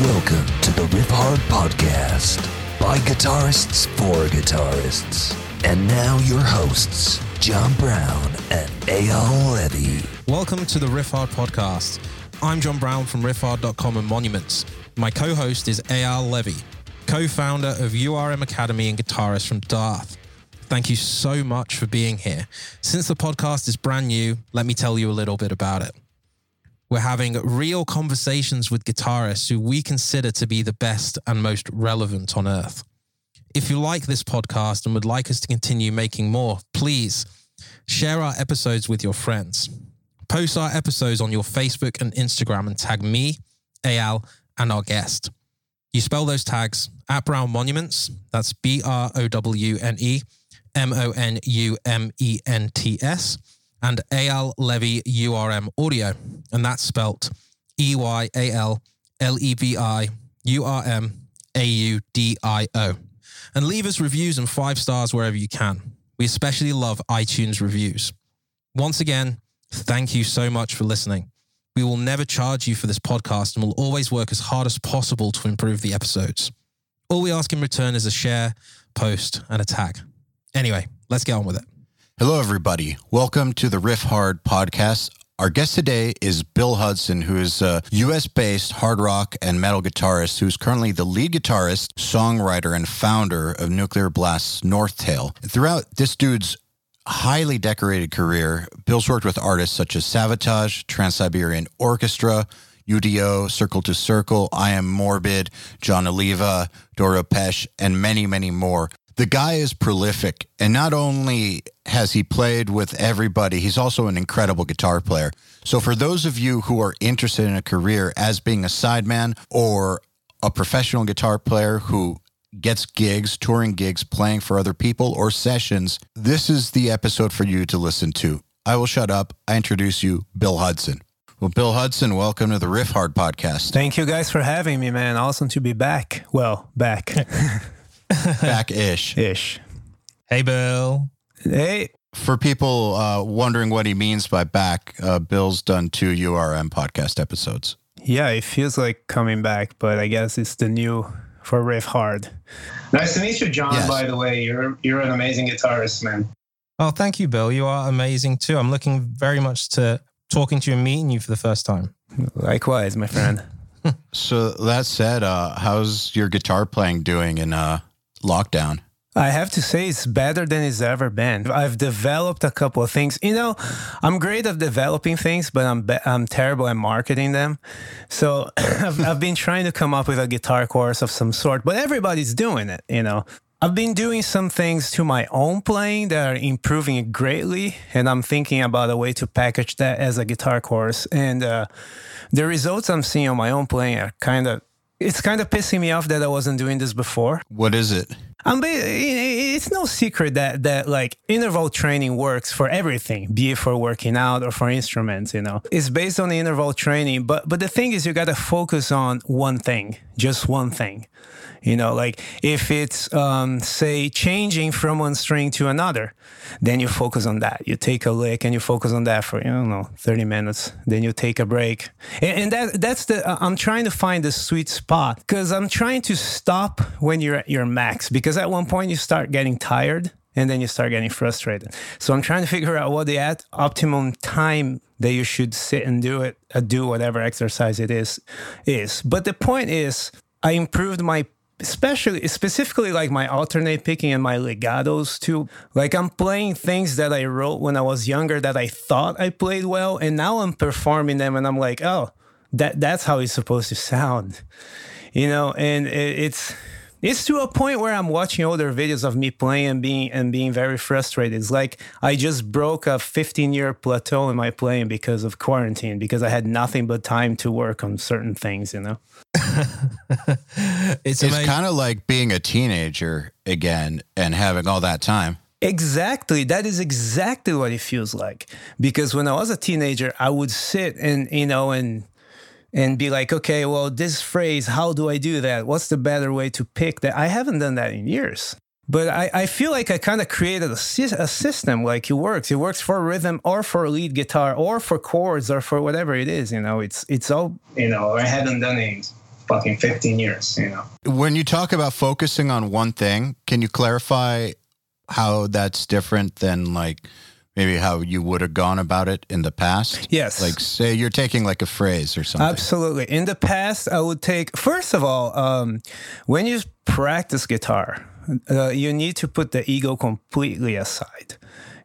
Welcome to the Riffhard Podcast by guitarists for guitarists. And now your hosts, Jon Browne and Eyal Levi. Welcome to the Riffhard Podcast. I'm Jon Browne from riffhard.com and Monuments. My co host is Eyal Levi, co founder of URM Academy and guitarist from Daath. Thank you so much for being here. Since the podcast is brand new, let me tell you a little bit about it. We're having real conversations with guitarists who we consider to be the best and most relevant on earth. If you like this podcast and would like us to continue making more, please share our episodes with your friends. Post our episodes on your Facebook and Instagram and tag me, Eyal, and our guest. You spell those tags at Browne Monuments, that's B R O W N E M O N U M E N T S and Eyal Levi URM Audio, and that's spelt E Y A L L E V I U R M A U D I O. And leave us reviews and five stars wherever you can. We especially love iTunes reviews. Once again, thank you so much for listening. We will never charge you for this podcast and will always work as hard as possible to improve the episodes. All we ask in return is a share, post, and a tag. Anyway, let's get on with it. Hello, everybody. Welcome to the Riffhard podcast. Our guest today is Bill Hudson, who is a US based hard rock and metal guitarist who's currently the lead guitarist, songwriter, and founder of Nuclear Blast's NorthTale. Throughout this dude's highly decorated career, Bill's worked with artists such as Savatage, Trans Siberian Orchestra, UDO, Circle to Circle, I Am Morbid, Jon Oliva, Doro Pesch, and many, many more. The guy is prolific, and not only has he played with everybody, he's also an incredible guitar player. So, for those of you who are interested in a career as being a sideman or a professional guitar player who gets gigs, touring gigs, playing for other people or sessions, this is the episode for you to listen to. I will shut up. I introduce you, Bill Hudson. Well, Bill Hudson, welcome to the Riffhard podcast. Thank you guys for having me, man. Awesome to be back. Well, back Back ish. ish. Hey, Bill. Hey, For people uh, wondering what he means by back, uh, Bill's done two URM podcast episodes. yeah, it feels like coming back, but I guess it's the new for Riffhard. Nice to meet you, Jon. Yes. By the way, you're you're an amazing guitarist, man. Oh, thank you, Bill. You are amazing too. I'm looking very much to talking to you and meeting you for the first time. Likewise, my friend. So that said, uh, how's your guitar playing doing in uh, lockdown? I have to say it's better than it's ever been. I've developed a couple of things. You know, I'm great at developing things, but I'm be- I'm terrible at marketing them. So I've, I've been trying to come up with a guitar course of some sort, but everybody's doing it. You know, I've been doing some things to my own playing that are improving it greatly, and I'm thinking about a way to package that as a guitar course. And uh, the results I'm seeing on my own playing are kind of. It's kind of pissing me off that I wasn't doing this before. What is it? I'm it's no secret that that like interval training works for everything, be it for working out or for instruments. You know, it's based on interval training. But but the thing is, you got to focus on one thing, just one thing. You know, like if it's um, say changing from one string to another, then you focus on that. You take a lick and you focus on that for I don't know thirty minutes. Then you take a break, and, and that that's the uh, I'm trying to find the sweet spot because I'm trying to stop when you're at your max because at one point you start getting tired and then you start getting frustrated. So I'm trying to figure out what the at optimum time that you should sit and do it, uh, do whatever exercise it is, is. But the point is, I improved my especially specifically like my alternate picking and my legatos too like i'm playing things that i wrote when i was younger that i thought i played well and now i'm performing them and i'm like oh that that's how it's supposed to sound you know and it, it's it's to a point where I'm watching older videos of me playing and being and being very frustrated. It's like I just broke a 15 year plateau in my playing because of quarantine because I had nothing but time to work on certain things, you know. it's It's kind of like being a teenager again and having all that time. Exactly. That is exactly what it feels like. Because when I was a teenager, I would sit and, you know, and and be like, okay, well, this phrase, how do I do that? What's the better way to pick that? I haven't done that in years. But I, I feel like I kind of created a, sys- a system like it works. It works for rhythm or for lead guitar or for chords or for whatever it is. You know, it's it's all You know, I haven't done it fucking 15 years, you know. When you talk about focusing on one thing, can you clarify how that's different than like maybe how you would have gone about it in the past? Yes. Like say you're taking like a phrase or something. Absolutely. In the past, I would take, first of all, um, when you practice guitar, uh, you need to put the ego completely aside.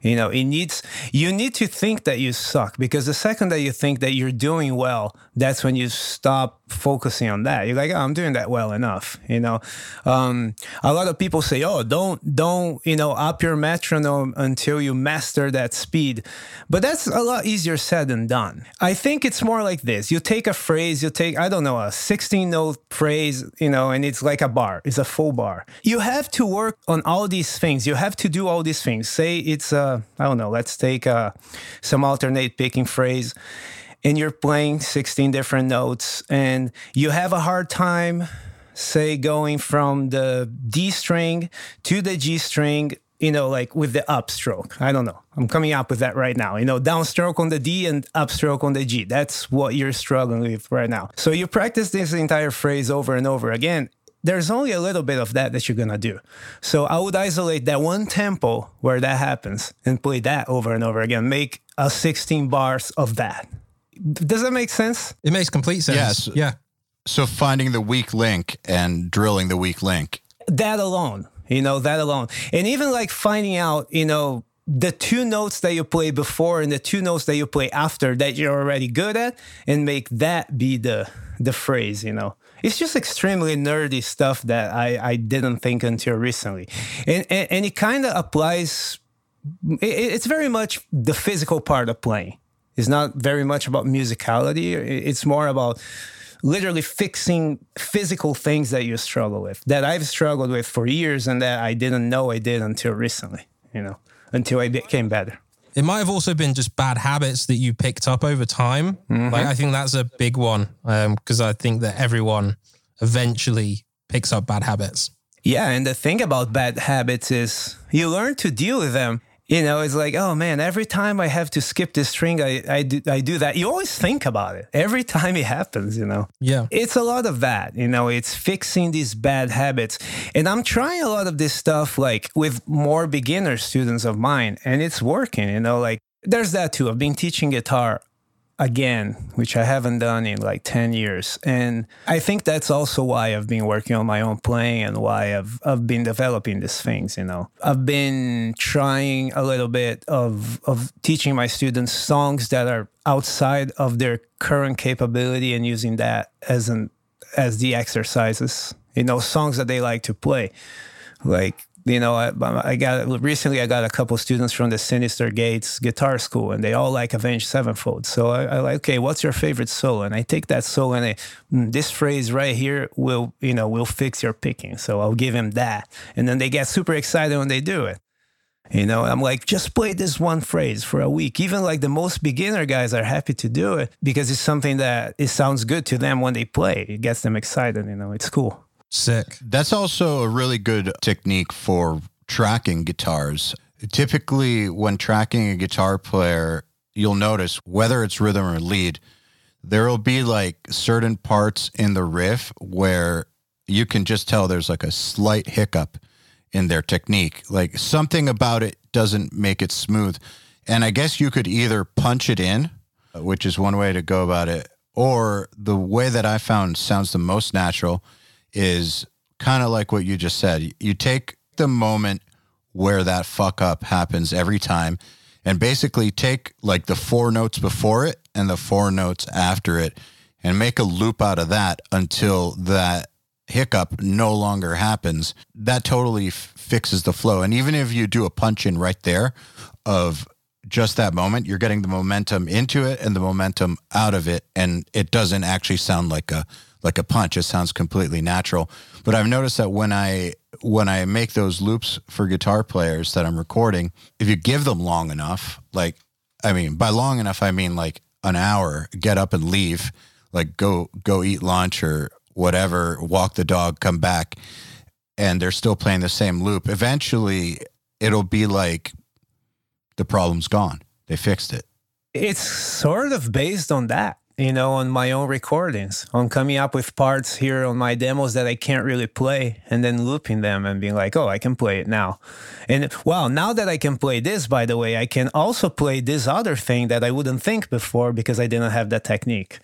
You know, it needs, you need to think that you suck because the second that you think that you're doing well, that's when you stop focusing on that. You're like, oh, I'm doing that well enough. You know, um, a lot of people say, oh, don't, don't, you know, up your metronome until you master that speed. But that's a lot easier said than done. I think it's more like this. You take a phrase, you take, I don't know, a 16 note phrase, you know, and it's like a bar, it's a full bar. You have to work on all these things. You have to do all these things. Say it's, a, I don't know, let's take uh, some alternate picking phrase and you're playing 16 different notes and you have a hard time say going from the D string to the G string you know like with the upstroke I don't know I'm coming up with that right now you know downstroke on the D and upstroke on the G that's what you're struggling with right now so you practice this entire phrase over and over again there's only a little bit of that that you're gonna do. So I would isolate that one tempo where that happens and play that over and over again. Make a 16 bars of that. Does that make sense? It makes complete sense. Yes. Yeah. so finding the weak link and drilling the weak link. That alone, you know, that alone. And even like finding out, you know, the two notes that you play before and the two notes that you play after that you're already good at and make that be the the phrase, you know. It's just extremely nerdy stuff that I, I didn't think until recently. And and, and it kind of applies it, it's very much the physical part of playing. It's not very much about musicality. It's more about literally fixing physical things that you struggle with that I've struggled with for years and that I didn't know I did until recently, you know, until I became better. It might have also been just bad habits that you picked up over time. Mm-hmm. Like I think that's a big one because I think that everyone eventually picks up bad habits. Yeah, and the thing about bad habits is you learn to deal with them. You know, it's like, oh man, every time I have to skip this string, I, I, do, I do that. You always think about it every time it happens, you know. Yeah. It's a lot of that, you know, it's fixing these bad habits. And I'm trying a lot of this stuff like with more beginner students of mine, and it's working, you know, like there's that too. I've been teaching guitar again, which I haven't done in like 10 years. And I think that's also why I've been working on my own playing and why I've, I've been developing these things, you know. I've been trying a little bit of, of teaching my students songs that are outside of their current capability and using that as an as the exercises, you know, songs that they like to play. Like you know, I, I got recently I got a couple students from the Sinister Gates guitar school, and they all like Avenged Sevenfold. So I, I like, okay, what's your favorite solo? And I take that solo, and I, mm, this phrase right here will, you know, will fix your picking. So I'll give him that, and then they get super excited when they do it. You know, I'm like, just play this one phrase for a week. Even like the most beginner guys are happy to do it because it's something that it sounds good to them when they play. It gets them excited. You know, it's cool. Sick. That's also a really good technique for tracking guitars. Typically, when tracking a guitar player, you'll notice whether it's rhythm or lead, there will be like certain parts in the riff where you can just tell there's like a slight hiccup in their technique. Like something about it doesn't make it smooth. And I guess you could either punch it in, which is one way to go about it, or the way that I found sounds the most natural is kind of like what you just said. You take the moment where that fuck up happens every time and basically take like the four notes before it and the four notes after it and make a loop out of that until that hiccup no longer happens. That totally f- fixes the flow. And even if you do a punch in right there of just that moment, you're getting the momentum into it and the momentum out of it and it doesn't actually sound like a like a punch. It sounds completely natural. But I've noticed that when I when I make those loops for guitar players that I'm recording, if you give them long enough, like I mean, by long enough I mean like an hour, get up and leave, like go go eat lunch or whatever, walk the dog, come back, and they're still playing the same loop. Eventually, it'll be like the problem's gone. They fixed it. It's sort of based on that you know, on my own recordings, on coming up with parts here on my demos that I can't really play and then looping them and being like, oh, I can play it now. And wow, now that I can play this, by the way, I can also play this other thing that I wouldn't think before because I didn't have that technique.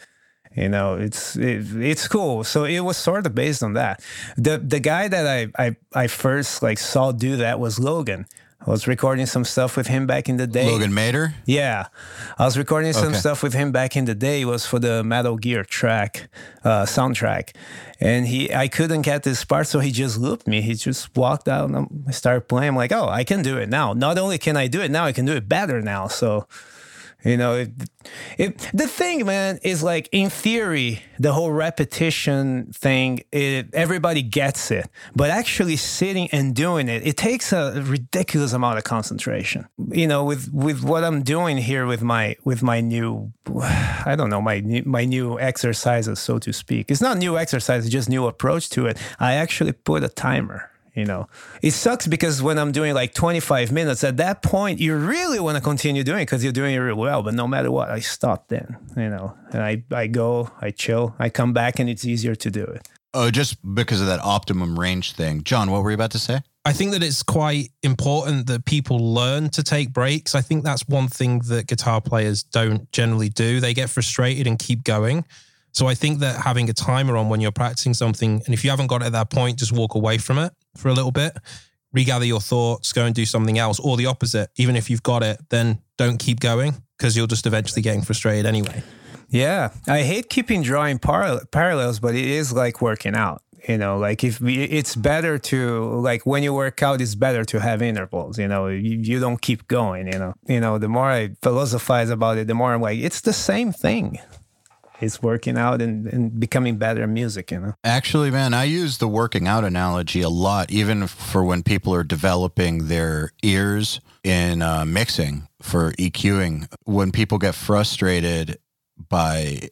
You know, it's it, it's cool. So it was sort of based on that. The the guy that I I, I first like saw do that was Logan. I was recording some stuff with him back in the day. Logan Mader? Yeah, I was recording some Okay. stuff with him back in the day. It was for the Metal Gear track, uh, soundtrack, and he I couldn't get this part, so he just looped me. He just walked out and I started playing. I'm like, oh, I can do it now. Not only can I do it now, I can do it better now. So. You know, it, it, the thing, man, is like in theory, the whole repetition thing, it, everybody gets it. But actually sitting and doing it, it takes a ridiculous amount of concentration. You know, with with what I'm doing here with my with my new, I don't know, my my new exercises, so to speak. It's not new exercises, just new approach to it. I actually put a timer you know it sucks because when i'm doing like 25 minutes at that point you really want to continue doing it because you're doing it really well but no matter what i stop then you know and i i go i chill i come back and it's easier to do it Oh, just because of that optimum range thing. Jon, what were you about to say? I think that it's quite important that people learn to take breaks. I think that's one thing that guitar players don't generally do. They get frustrated and keep going. So I think that having a timer on when you're practicing something, and if you haven't got it at that point, just walk away from it for a little bit, regather your thoughts, go and do something else, or the opposite. Even if you've got it, then don't keep going because you'll just eventually getting frustrated anyway. yeah. I hate keeping drawing par- parallels but it is like working out you know? Like if we, it's better to like when you work out it's better to have intervals you know? You, you don't keep going you know? You know the more i philosophize about it the more i'm like it's the same thing it's working out and, and becoming better at music you know Actually, man, I use the working out analogy a lot, even for when people are developing their ears in uh, mixing for EQing. When people get frustrated by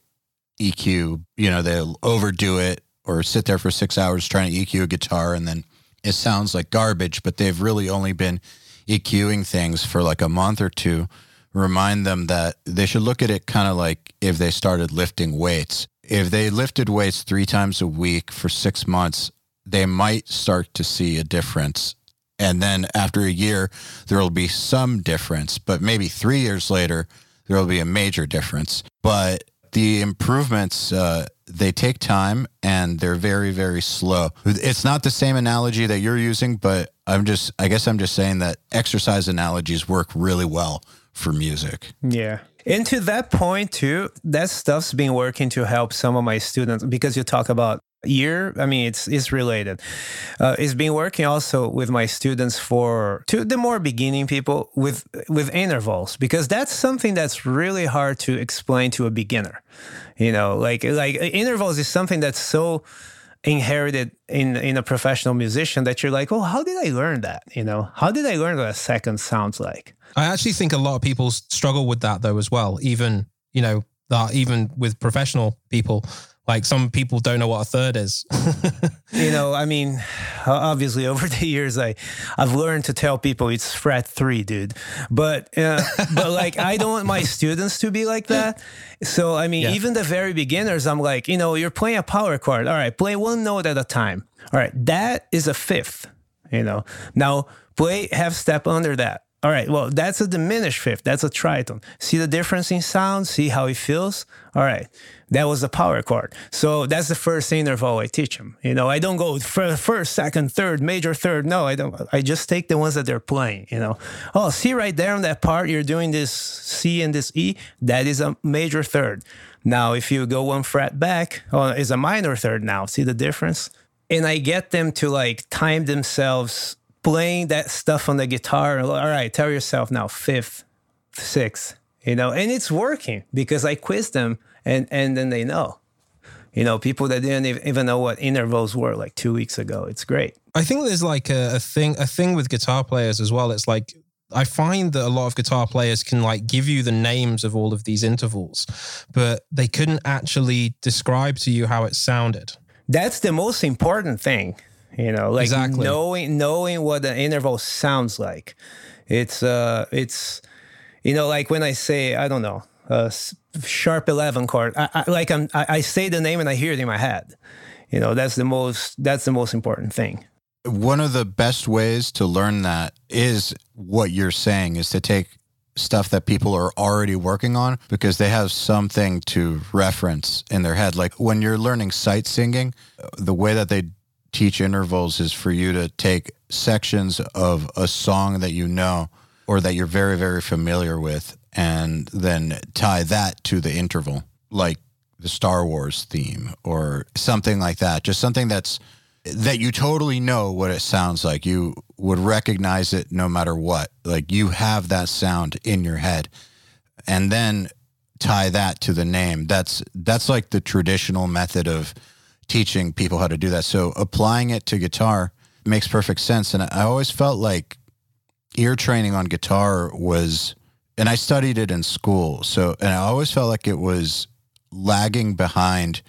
EQ, you know, they'll overdo it or sit there for six hours trying to EQ a guitar and then it sounds like garbage, but they've really only been EQing things for like a month or two. Remind them that they should look at it kind of like if they started lifting weights. If they lifted weights three times a week for six months, they might start to see a difference. And then after a year, there will be some difference, but maybe three years later, there will be a major difference. But the improvements, uh, they take time and they're very, very slow. It's not the same analogy that you're using, but I'm just, I guess I'm just saying that exercise analogies work really well for music. Yeah. And to that point too, that stuff's been working to help some of my students because you talk about year. I mean, it's it's related. Uh, it's been working also with my students for to the more beginning people with with intervals because that's something that's really hard to explain to a beginner. You know, like like intervals is something that's so inherited in in a professional musician that you're like, oh, how did I learn that? You know, how did I learn what a second sounds like? I actually think a lot of people struggle with that though as well. Even you know that even with professional people, like some people don't know what a third is. you know, I mean, obviously over the years, I I've learned to tell people it's fret three, dude. But uh, but like I don't want my students to be like that. So I mean, Yeah. even the very beginners, I'm like, you know, you're playing a power chord. All right, play one note at a time. All right, that is a fifth. You know, now play half step under that. All right, well, that's a diminished fifth. That's a tritone. See the difference in sound? See how it feels? All right, that was the power chord. So that's the first interval I teach them. You know, I don't go fir- first, second, third, major third. No, I don't. I just take the ones that they're playing. You know, oh, see right there on that part, you're doing this C and this E. That is a major third. Now, if you go one fret back, oh, it's a minor third now. See the difference? And I get them to like time themselves playing that stuff on the guitar. All right, tell yourself now fifth, sixth, you know, and it's working because I quiz them and and then they know. You know, people that didn't even know what intervals were like two weeks ago. It's great. I think there's like a, a thing a thing with guitar players as well. It's like I find that a lot of guitar players can like give you the names of all of these intervals, but they couldn't actually describe to you how it sounded. That's the most important thing. You know, like Exactly. knowing knowing what the interval sounds like. It's uh it's you know, like when I say, I don't know, a sharp 11 chord. I, I, like I'm, I, I say the name and I hear it in my head. You know, that's the most that's the most important thing. One of the best ways to learn that is what you're saying is to take stuff that people are already working on because they have something to reference in their head. Like when you're learning sight singing, the way that they teach intervals is for you to take sections of a song that you know or that you're very, very familiar with and then tie that to the interval, like the Star Wars theme or something like that. Just something that's that you totally know what it sounds like. You would recognize it no matter what. Like you have that sound in your head. And then tie that to the name. That's that's like the traditional method of teaching people how to do that. So applying it to guitar makes perfect sense. And I always felt like ear training on guitar was and I studied it in school. So and I always felt like it was lagging behind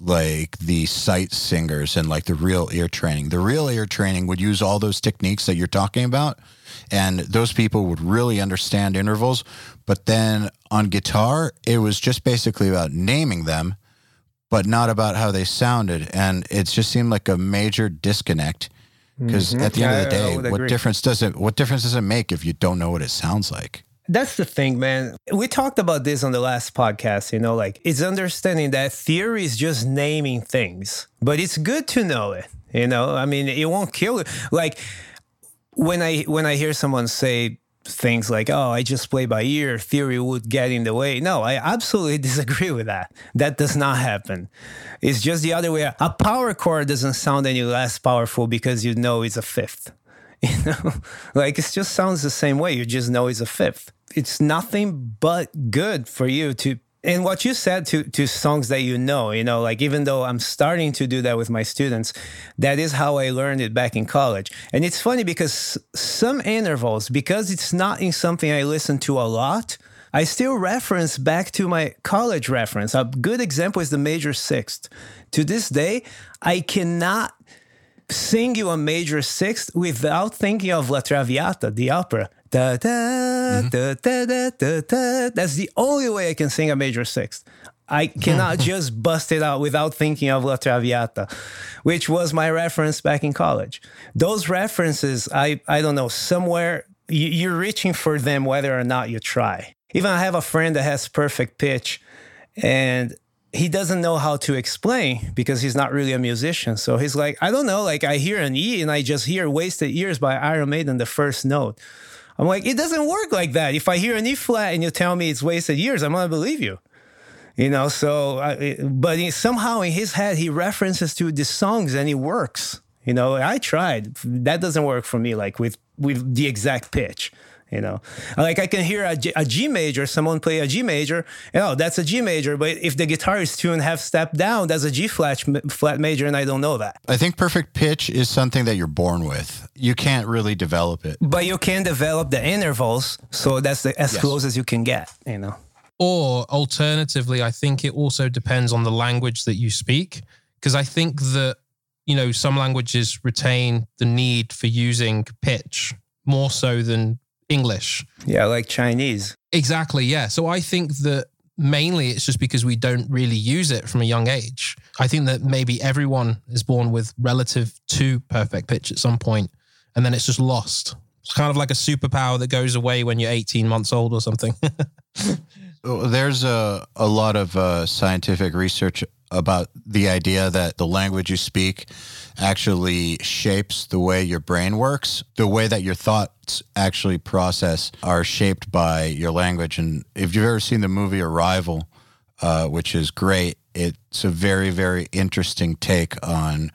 like the sight singers and like the real ear training. The real ear training would use all those techniques that you're talking about, and those people would really understand intervals. But then on guitar, it was just basically about naming them, but not about how they sounded. And it just seemed like a major disconnect. Because Mhm. at the end of the day, what difference does it what difference does it make if you don't know what it sounds like? That's the thing, man. We talked about this on the last podcast, you know, like it's understanding that theory is just naming things, but it's good to know it. You know, I mean, it won't kill you. Like when I when I hear someone say things like, "Oh, I just play by ear," theory would get in the way. No, I absolutely disagree with that. That does not happen. It's just the other way. A power chord doesn't sound any less powerful because you know it's a fifth. You know, like it just sounds the same way. You just know it's a fifth. It's nothing but good for you to. And what you said to to songs that you know, you know, like even though I'm starting to do that with my students, that is how I learned it back in college. And it's funny because some intervals, because it's not in something I listen to a lot, I still reference back to my college reference. A good example is the major sixth. To this day, I cannot sing you a major sixth without thinking of La Traviata, the opera. Da, da, mm-hmm. da, da, da, da, da. That's the only way I can sing a major sixth. I cannot just bust it out without thinking of La Traviata, which was my reference back in college. Those references, I, I don't know, somewhere you- you're reaching for them whether or not you try. Even I have a friend that has perfect pitch and he doesn't know how to explain because he's not really a musician. So he's like, I don't know, like I hear an E and I just hear Wasted Years by Iron Maiden, the first note. I'm like, it doesn't work like that. If I hear an E flat and you tell me it's Wasted Years, I'm gonna believe you. You know, so, I, but somehow in his head, he references to the songs and it works. You know, I tried. That doesn't work for me, like with, with the exact pitch. You know, like I can hear a G, a G major, someone play a G major, you know, that's a G major. But if the guitar is tuned half step down, that's a G flat, flat major, and I don't know that. I think perfect pitch is something that you're born with. You can't really develop it. But you can develop the intervals, so that's the, as Yes. close as you can get. You know. Or alternatively, I think it also depends on the language that you speak. Because I think that, you know, some languages retain the need for using pitch more so than English. Yeah, like Chinese. Exactly. Yeah. So I think that mainly it's just because we don't really use it from a young age. I think that maybe everyone is born with relative to perfect pitch at some point and then it's just lost. It's kind of like a superpower that goes away when you're 18 months old or something. There's a, a lot of uh, scientific research about the idea that the language you speak actually shapes the way your brain works. The way that your thoughts actually process are shaped by your language. And if you've ever seen the movie Arrival, uh, which is great, it's a very, very interesting take on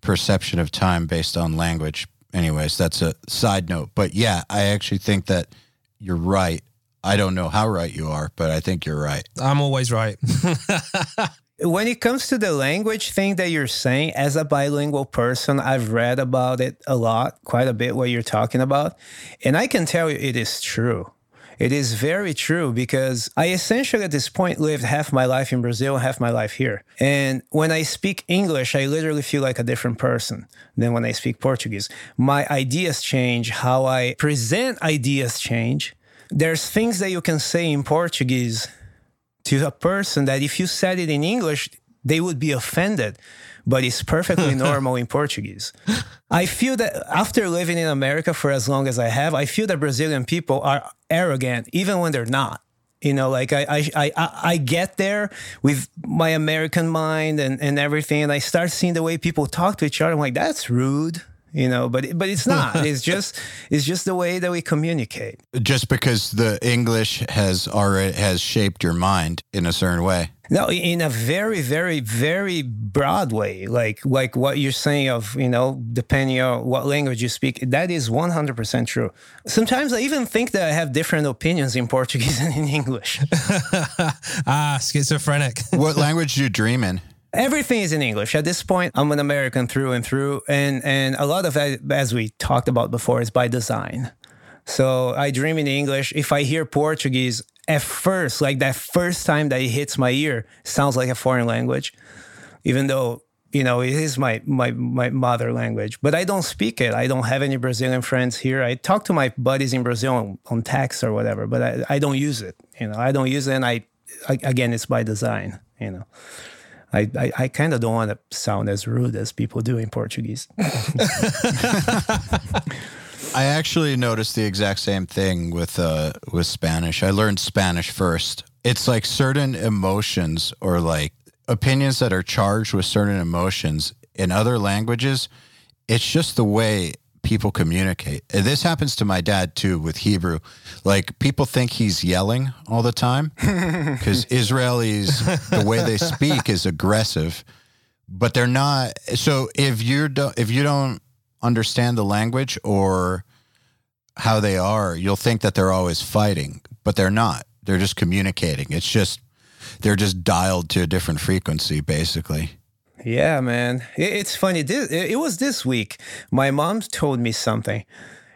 perception of time based on language. Anyways, that's a side note. But yeah, I actually think that you're right. I don't know how right you are, but I think you're right. I'm always right. when it comes to the language thing that you're saying, as a bilingual person, I've read about it a lot, quite a bit, what you're talking about. And I can tell you it is true. It is very true because I essentially at this point lived half my life in Brazil, half my life here. And when I speak English, I literally feel like a different person than when I speak Portuguese. My ideas change, how I present ideas change. There's things that you can say in Portuguese to a person that if you said it in English, they would be offended, but it's perfectly normal in Portuguese. I feel that after living in America for as long as I have, I feel that Brazilian people are arrogant, even when they're not. You know, like I, I, I, I get there with my American mind and, and everything, and I start seeing the way people talk to each other. I'm like, that's rude you know but but it's not it's just it's just the way that we communicate Just because the English has already has shaped your mind in a certain way. no in a very very very broad way like like what you're saying of you know depending on what language you speak that is 100% true sometimes i even think that i have different opinions in portuguese and in english ah, schizophrenic. What language do you dream in? Everything is in English. At this point, I'm an American through and through, and and a lot of that, as we talked about before, is by design. So I dream in English. If I hear Portuguese at first, like that first time that it hits my ear, sounds like a foreign language, even though you know it is my my my mother language. But I don't speak it. I don't have any Brazilian friends here. I talk to my buddies in Brazil on, on text or whatever, but I, I don't use it. You know, I don't use it, and I, I again, it's by design. You know. I, I, I kind of don't want to sound as rude as people do in Portuguese. I actually noticed the exact same thing with uh with Spanish. I learned Spanish first. It's like certain emotions or like opinions that are charged with certain emotions in other languages. It's just the way people communicate. And this happens to my dad too with Hebrew. Like people think he's yelling all the time because Israelis the way they speak is aggressive, but they're not. So if you don't if you don't understand the language or how they are, you'll think that they're always fighting, but they're not. They're just communicating. It's just they're just dialed to a different frequency, basically. Yeah, man. It's funny. This, it, it was this week. My mom told me something.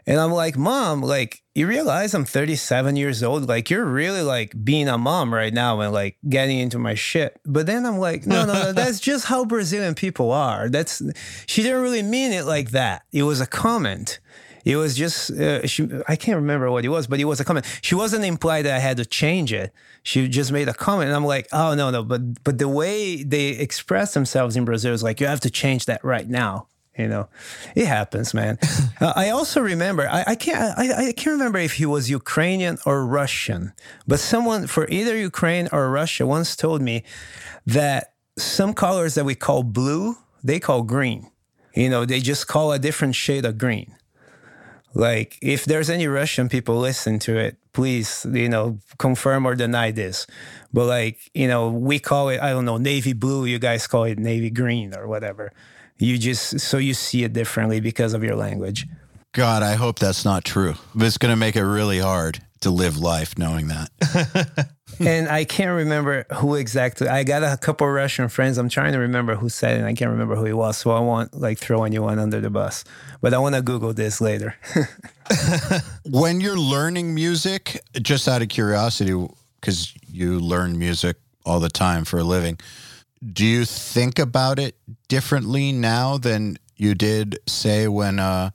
And I'm like, Mom, like, you realize I'm 37 years old? Like, you're really like being a mom right now and like getting into my shit. But then I'm like, no, no, no, that's just how Brazilian people are. That's, she didn't really mean it like that. It was a comment. It was just, uh, she, I can't remember what it was, but it was a comment. She wasn't implied that I had to change it. She just made a comment. And I'm like, oh, no, no. But, but the way they express themselves in Brazil is like, you have to change that right now. You know, it happens, man. uh, I also remember, I, I can't, I, I can't remember if he was Ukrainian or Russian, but someone for either Ukraine or Russia once told me that some colors that we call blue, they call green. You know, they just call a different shade of green. Like, if there's any Russian people listen to it, please, you know, confirm or deny this. But like, you know, we call it, I don't know, navy blue. You guys call it navy green or whatever. You just, so you see it differently because of your language. God, I hope that's not true. It's going to make it really hard to live life knowing that. and I can't remember who exactly. I got a couple of Russian friends. I'm trying to remember who said it. And I can't remember who he was. So I won't like throw anyone under the bus. But I want to Google this later. when you're learning music, just out of curiosity, because you learn music all the time for a living, do you think about it differently now than you did, say, when uh,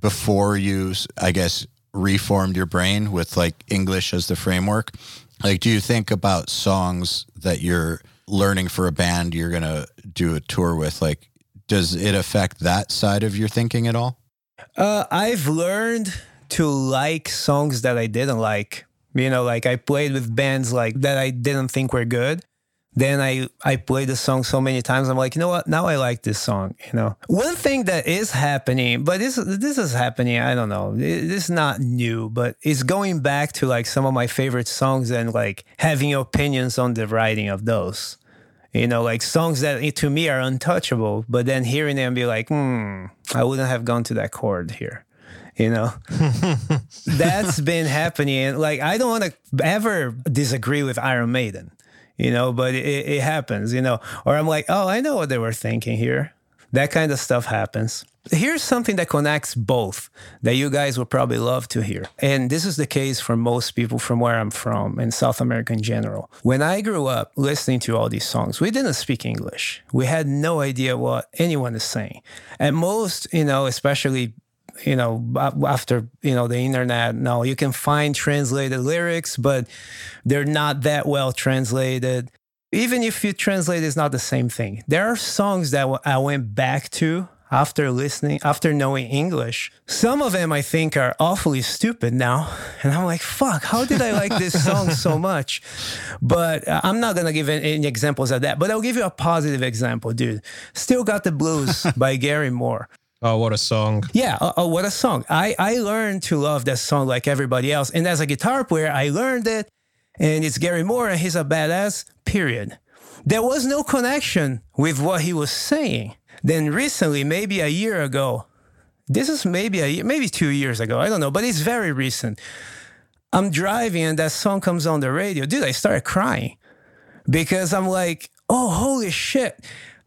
before you, I guess, reformed your brain with like English as the framework? Like, do you think about songs that you're learning for a band you're going to do a tour with? Like, does it affect that side of your thinking at all? Uh, I've learned to like songs that I didn't like. You know, like I played with bands like that I didn't think were good. Then I I played the song so many times. I'm like, you know what? Now I like this song. You know, one thing that is happening, but this this is happening. I don't know. This is not new, but it's going back to like some of my favorite songs and like having opinions on the writing of those. You know, like songs that to me are untouchable, but then hearing them be like, hmm, I wouldn't have gone to that chord here you know that's been happening like i don't want to ever disagree with iron maiden you know but it, it, happens you know. Or i'm like oh i know what they were thinking here. That kind of stuff happens. Here's something that connects both that you guys would probably love to hear. And this is the case for most people from where i'm from in south america in general. When i grew up listening to all these songs we didn't speak english. We had no idea what anyone is saying. At most you know especially you know, after, you know, the internet, no, you can find translated lyrics, but they're not that well translated. Even if you translate, it's not the same thing. There are songs that i went back to after listening, after knowing English. Some of them I think are awfully stupid now. And I'm like, fuck, how did I like this song so much? But uh, I'm not going to give any examples of that. But I'll give you a positive example, dude. Still Got the Blues by Gary Moore. Oh, what a song. Yeah, oh, oh, what a song. I, I learned to love that song like everybody else. And as a guitar player, I learned it. And it's Gary Moore and he's a badass, period. There was no connection with what he was saying. Then recently, maybe a year ago, this is maybe a year, maybe two years ago, I don't know, but it's very recent. I'm driving and that song comes on the radio. Dude, I started crying because I'm like, oh, holy shit.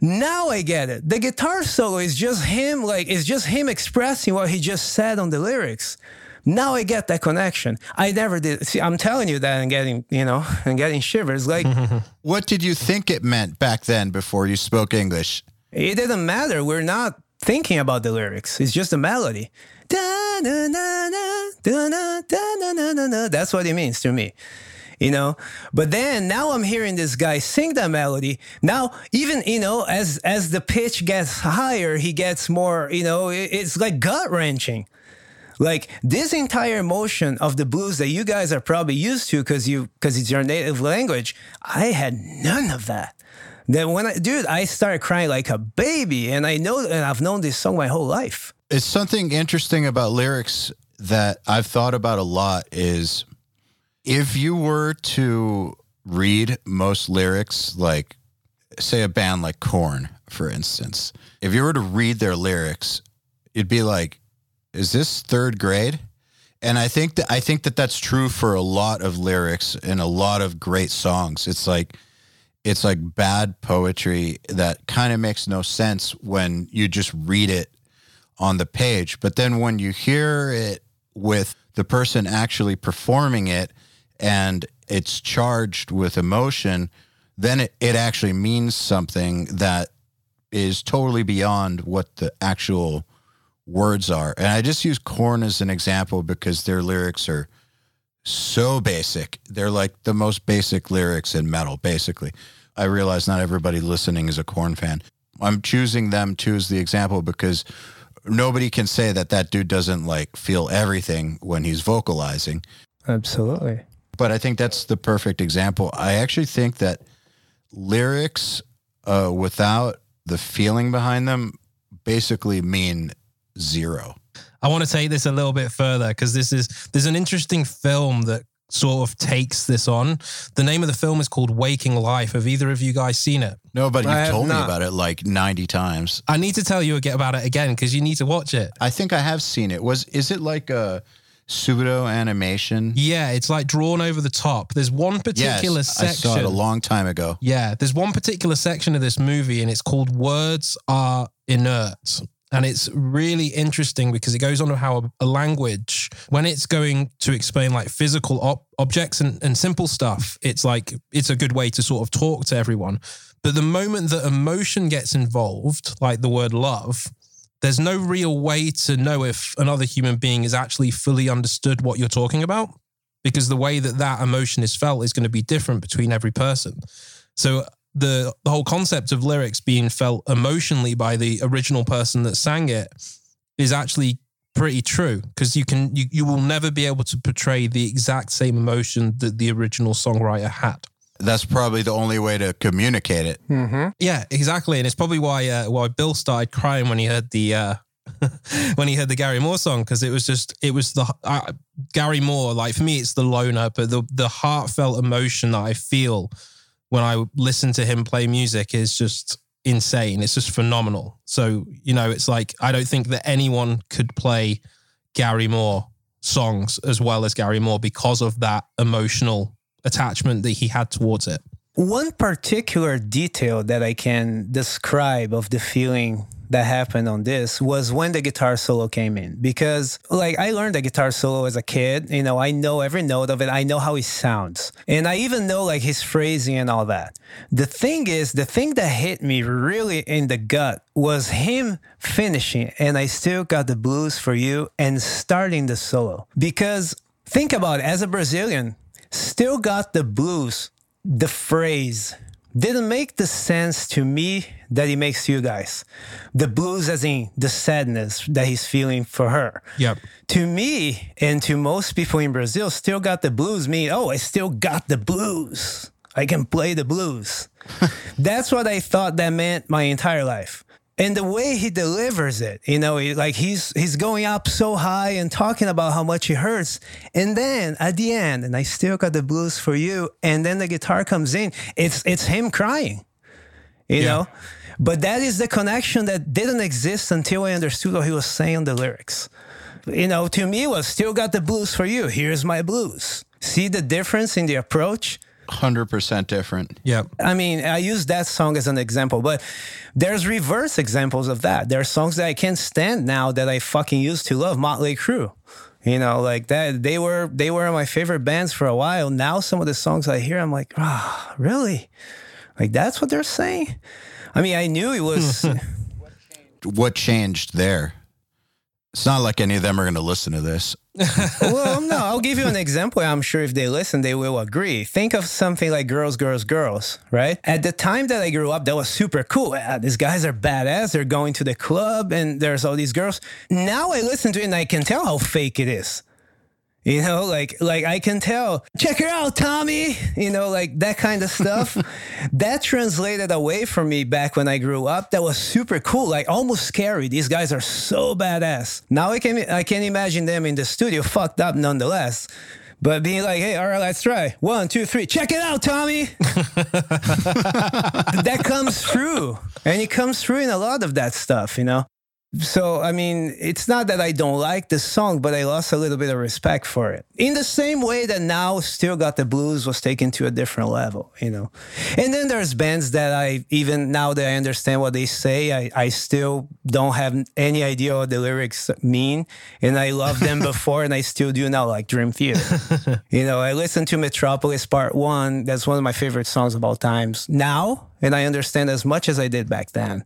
Now I get it. The guitar solo is just him, like, it's just him expressing what he just said on the lyrics. Now I get that connection. I never did. See, I'm telling you that and getting, you know, and getting shivers. Like, What did you think it meant back then before you spoke English? it didn't matter. We're not thinking about the lyrics. It's just a melody. Da, na, na, na, da, na, da, na, na, na, na. That's what it means to me. You know, but then now I'm hearing this guy sing that melody. Now, even you know, as as the pitch gets higher, he gets more. You know, it- it's like gut wrenching. Like this entire emotion of the blues that you guys are probably used to because you because it's your native language. I had none of that. Then when I dude, I started crying like a baby, and I know and I've known this song my whole life. It's something interesting about lyrics that I've thought about a lot is if you were to read most lyrics, like say a band like Korn, for instance, if you were to read their lyrics, it'd be like, is this third grade? And I think that I think that that's true for a lot of lyrics and a lot of great songs. It's like it's like bad poetry that kind of makes no sense when you just read it on the page. But then when you hear it with the person actually performing it and it's charged with emotion, then it, it actually means something that is totally beyond what the actual words are. And I just use Korn as an example because their lyrics are so basic. They're like the most basic lyrics in metal, basically. I realize not everybody listening is a Korn fan. I'm choosing them too as the example because nobody can say that that dude doesn't like feel everything when he's vocalizing. Absolutely. But I think that's the perfect example. I actually think that lyrics uh, without the feeling behind them basically mean zero. I want to take this a little bit further because this is there's an interesting film that sort of takes this on. The name of the film is called Waking Life. Have either of you guys seen it? No, but you've have told me about it like 90 times. I need to tell you again about it again because you need to watch it. I think I have seen it. Was is it like a pseudo animation? Yeah, it's like drawn over the top. There's one particular yes, I section. saw it a long time ago. Yeah, there's one particular section of this movie, and it's called Words Are Inert. And it's really interesting because it goes on to how a, language, when it's going to explain like physical ob- objects and, and simple stuff, it's like it's a good way to sort of talk to everyone. But the moment that emotion gets involved, like the word love, there's no real way to know if another human being has actually fully understood what you're talking about because the way that that emotion is felt is going to be different between every person. So the the whole concept of lyrics being felt emotionally by the original person that sang it is actually pretty true because you can you, you will never be able to portray the exact same emotion that the original songwriter had. That's probably the only way to communicate it. Yeah, exactly, and it's probably why uh, why Bill started crying when he heard the uh, when he heard the Gary Moore song because it was just it was the uh, Gary Moore like for me it's the loner, but the the heartfelt emotion that I feel when I listen to him play music is just insane. It's just phenomenal. So you know, it's like I don't think that anyone could play Gary Moore songs as well as Gary Moore because of that emotional attachment that he had towards it. One particular detail that I can describe of the feeling that happened on this was when the guitar solo came in because like I learned the guitar solo as a kid, you know, I know every note of it. I know how he sounds. And I even know like his phrasing and all that. The thing is, the thing that hit me really in the gut was him finishing and I still got the blues for you and starting the solo. Because think about it, as a Brazilian, still got the blues, the phrase didn't make the sense to me that it makes to you guys. The blues, as in the sadness that he's feeling for her. Yep. To me and to most people in Brazil, still got the blues mean, oh, I still got the blues. I can play the blues. That's what I thought that meant my entire life and the way he delivers it you know he, like he's he's going up so high and talking about how much it hurts. And then at the end and i still got the blues for you and then the guitar comes in it's it's him crying you Yeah. know? But that is the connection that didn't exist until i understood what he was saying on the lyrics. You know to me it was still got the blues for you. Here's my blues. See the difference in the approach 100% different. Yep. I mean, I use that song as an example, but there's reverse examples of that. There are songs that I can't stand now that I fucking used to love, Motley Crue. You know, like that. They were they were my favorite bands for a while. Now some of the songs I hear, I'm like, ah, really? Like that's what they're saying? I mean, I knew it was. What changed there? It's not like any of them are going to listen to this. well, no, I'll give you an example. I'm sure if they listen, they will agree. Think of something like Girls, Girls, Girls, right? At the time that I grew up, that was super cool. Ah, these guys are badass. They're going to the club and there's all these girls. Now I listen to it and I can tell how fake it is. You know, like like I can tell. Check her out, Tommy. You know, like that kind of stuff. that translated away from me back when I grew up. That was super cool, like almost scary. These guys are so badass. Now I can I can imagine them in the studio, fucked up nonetheless. But being like, hey, all right, let's try. One, two, three. Check it out, Tommy. that comes through. And it comes through in a lot of that stuff, you know? So, I mean, it's not that I don't like the song, but I lost a little bit of respect for it. In the same way that now Still Got the Blues was taken to a different level, you know. And then there's bands that I, even now that I understand what they say, I, I still don't have any idea what the lyrics mean. And I loved them before and I still do now, like Dream Theater. you know, I listened to Metropolis Part 1. That's one of my favorite songs of all times now. And I understand as much as I did back then.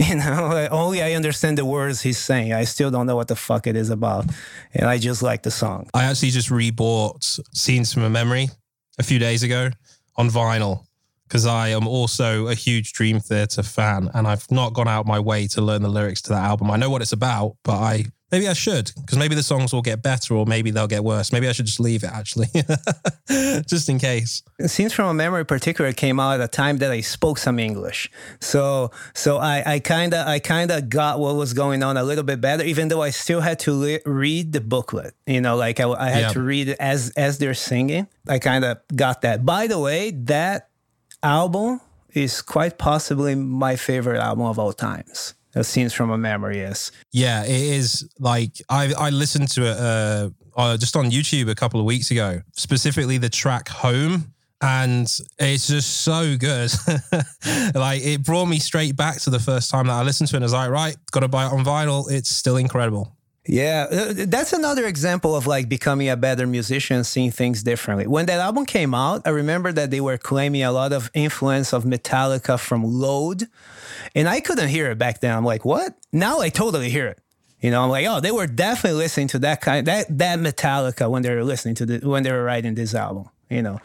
You know, like, only I understand the words he's saying. I still don't know what the fuck it is about. And I just like the song. I actually just rebought Scenes from a Memory a few days ago on vinyl because I am also a huge Dream Theater fan and I've not gone out my way to learn the lyrics to that album. I know what it's about, but I maybe I should because maybe the songs will get better or maybe they'll get worse. Maybe I should just leave it actually, just in case. Scenes from a Memory, particular, came out at a time that I spoke some English, so so I I kind of I kind of got what was going on a little bit better, even though I still had to li- read the booklet. You know, like I, I had Yeah. to read it as as they're singing. I kind of got that. By the way, that album is quite possibly my favorite album of all times. Uh, Scenes from a Memory is. Yeah, it is like I I listened to it uh, uh, just on YouTube a couple of weeks ago, specifically the track "Home," and it's just so good. like it brought me straight back to the first time that I listened to it. and I was like, right, got to buy it on vinyl. It's still incredible. Yeah, uh, that's another example of like becoming a better musician, seeing things differently. When that album came out, I remember that they were claiming a lot of influence of Metallica from Load, and I couldn't hear it back then. I'm like, what? Now I totally hear it. You know, I'm like, oh, they were definitely listening to that kind that that Metallica when they were listening to the when they were writing this album. You know,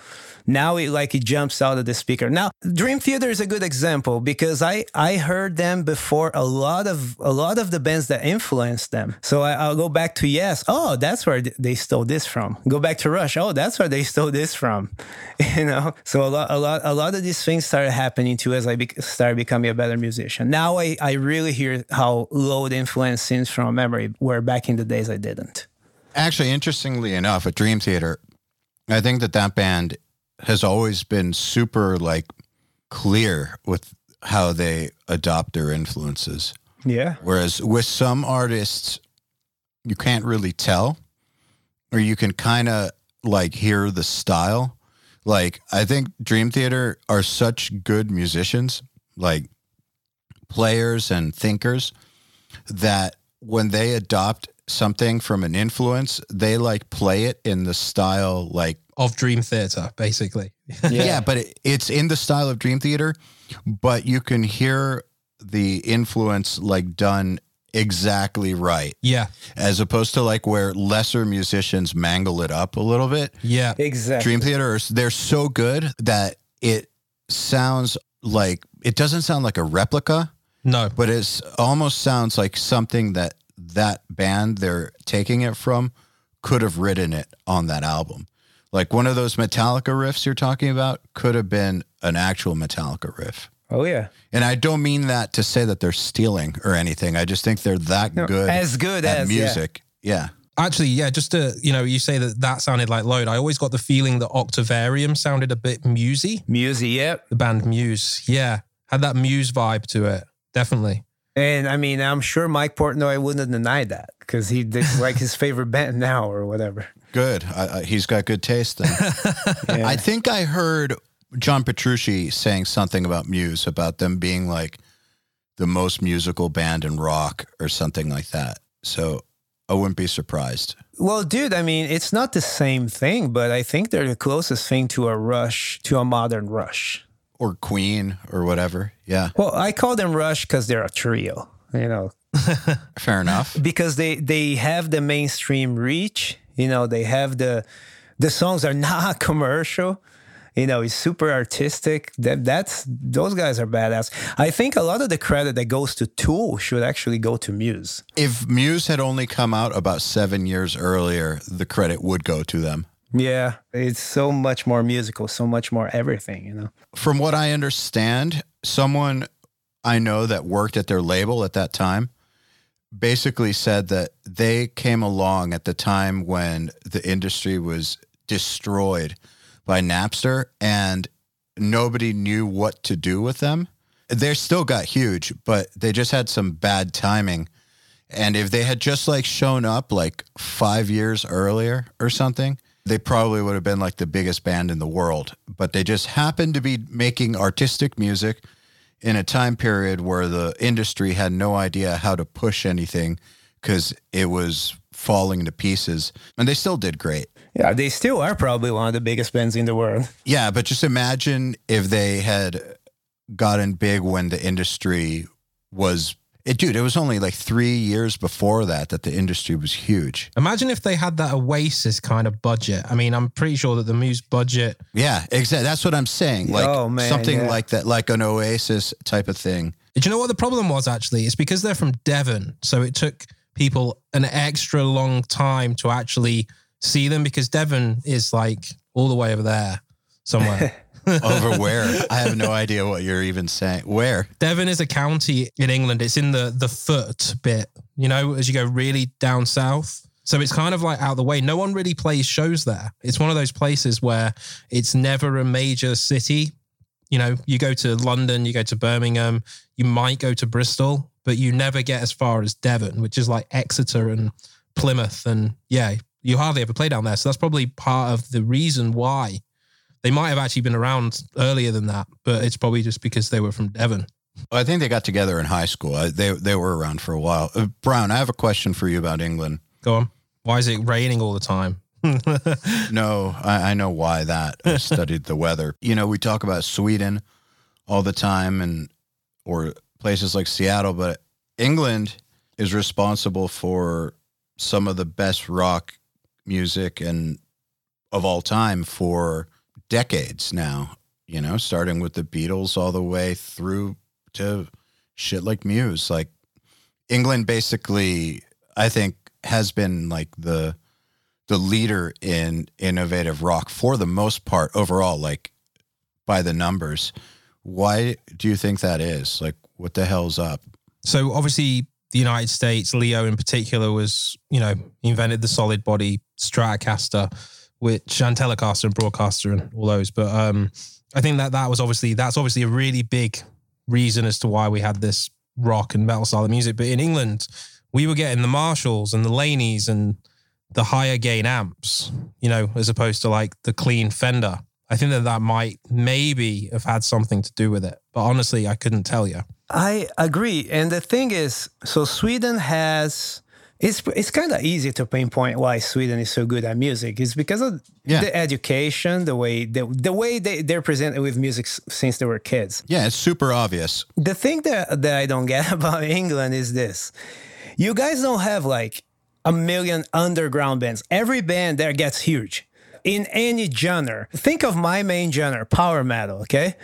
now it like it jumps out of the speaker. Now, Dream Theater is a good example because I I heard them before a lot of a lot of the bands that influenced them. So I, I'll go back to Yes. Oh, that's where they stole this from. Go back to Rush. Oh, that's where they stole this from. You know. So a lot a lot a lot of these things started happening too as I bec started becoming a better musician. Now I I really hear how load influence scenes from memory where back in the days I didn't. Actually, interestingly enough, at Dream Theater, I think that that band has always been super like clear with how they adopt their influences. Yeah. Whereas with some artists, you can't really tell, or you can kind of like hear the style. Like, I think Dream Theater are such good musicians, like players and thinkers that when they adopt something from an influence, they like play it in the style like Of Dream Theater, basically. yeah, but it, it's in the style of Dream Theater, but you can hear the influence like done exactly right Yeah. as opposed to like where lesser musicians mangle it up a little bit. Yeah. Exactly. Dream Theater, they're so good that it sounds like it doesn't sound like a replica, No. but it's almost sounds like something that that band they're taking it from could have written it on that album. Like one of those Metallica riffs you're talking about could have been an actual Metallica riff. Oh yeah. And I don't mean that to say that they're stealing or anything. I just think they're that No, good as good at as, music. Yeah. Actually, yeah, just to, you know, you say that that sounded like Load. I always got the feeling that Octavarium sounded a bit musey. Musey, yeah. The band Muse. Yeah. Had that Muse vibe to it. Definitely. And I mean, I'm sure Mike Portnoy wouldn't have denied that because he did like his favorite band now or whatever. Good. I, I, he's got good taste then. Yeah. I think I heard John Petrucci saying something about Muse, about them being like the most musical band in rock or something like that. So I wouldn't be surprised. well, dude, I mean, it's not the same thing, but I think they're the closest thing to a Rush, to a modern Rush. Or Queen or whatever. Yeah. Well, I call them Rush because they're a trio, you know, Fair enough. because they they have the mainstream reach. You know, they have the the songs are not commercial. You know, it's super artistic. That that's those guys are badass. I think a lot of the credit that goes to Tool should actually go to Muse. If Muse had only come out about seven years earlier, the credit would go to them. Yeah, it's so much more musical, so much more everything. You know. From what I understand, someone I know that worked at their label at that time basically said that they came along at the time when the industry was destroyed by Napster and nobody knew what to do with them. They still got huge, but they just had some bad timing. And if they had just like shown up like five years earlier or something, they probably would have been like the biggest band in the world. But they just happened to be making artistic music in a time period where the industry had no idea how to push anything because it was falling to pieces. And they still did great. Yeah, they still are probably one of the biggest bands in the world. Yeah, but just imagine if they had gotten big when the industry was. It, dude, it was only like three years before that that the industry was huge. Imagine if they had that Oasis kind of budget. I mean, I'm pretty sure that the Muse budget, Yeah, exactly. That's what I'm saying. Like Oh, man, something yeah. like that, like an Oasis type of thing. do you know what the problem was actually? It's because they're from Devon. So it took people an extra long time to actually see them because Devon is like all the way over there somewhere. Over where? I have no idea what you're even saying. Where? Devon is a county in England. It's in the the foot bit, you know, as you go really down south. So it's kind of like out the way. No one really plays shows there. It's one of those places where it's never a major city. You know, you go to London, you go to Birmingham, you might go to Bristol, but you never get as far as Devon, which is like Exeter and Plymouth. And yeah, you hardly ever play down there. So that's probably part of the reason why they might have actually been around earlier than that, but it's probably just because they were from Devon. I think they got together in high school. I, they they were around for a while. Uh, Browne, I have a question for you about England. Go on. Why is it raining all the time? No, I, I know why that. I studied the weather. You know, we talk about Sweden all the time and or places like Seattle, but England is responsible for some of the best rock music and of all time for decades now. You know, starting with the Beatles all the way through to shit like Muse. Like England basically, I think, has been like the the leader in innovative rock for the most part overall, like by the numbers. Why do you think that is? Like, what the hell's up? So obviously, the United States, Leo in particular, was you know invented the solid body Stratocaster, which and Telecaster and Broadcaster and all those. But um, I think that that was obviously that's obviously a really big reason as to why we had this rock and metal style of music. But in England, we were getting the Marshalls and the Laneys and the higher gain amps, you know, as opposed to like the clean Fender. I think that that might maybe have had something to do with it, but honestly, I couldn't tell you. I agree. And the thing is, so Sweden has it's it's kind of easy to pinpoint why Sweden is so good at music. It's because of Yeah. the education, the way the, the way they, they're presented with music since they were kids. Yeah, it's super obvious. The thing that that I don't get about England is this: you guys don't have like a million underground bands. Every band there gets huge in any genre. Think of my main genre, power metal. Okay.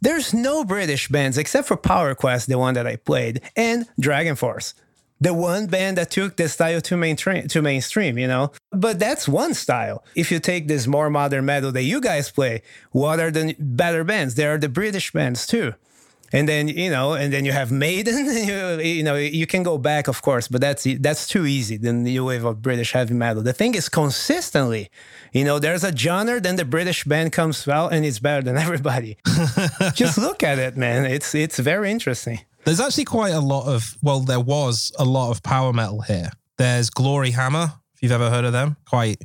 There's no British bands except for Power Quest, the one that I played, and Dragon Force, the one band that took the style to mainstream. To mainstream, you know. But that's one style. If you take this more modern metal that you guys play, what are the better bands? There are the British bands too. And then you know, and then you have Maiden. You, you know, you can go back, of course, but that's that's too easy. The new wave of British heavy metal. The thing is, consistently, you know, there's a genre, then the British band comes out and it's better than everybody. Just look at it, man. It's it's very interesting. There's actually quite a lot of, well, there was a lot of power metal here. There's Glory Hammer, if you've ever heard of them, quite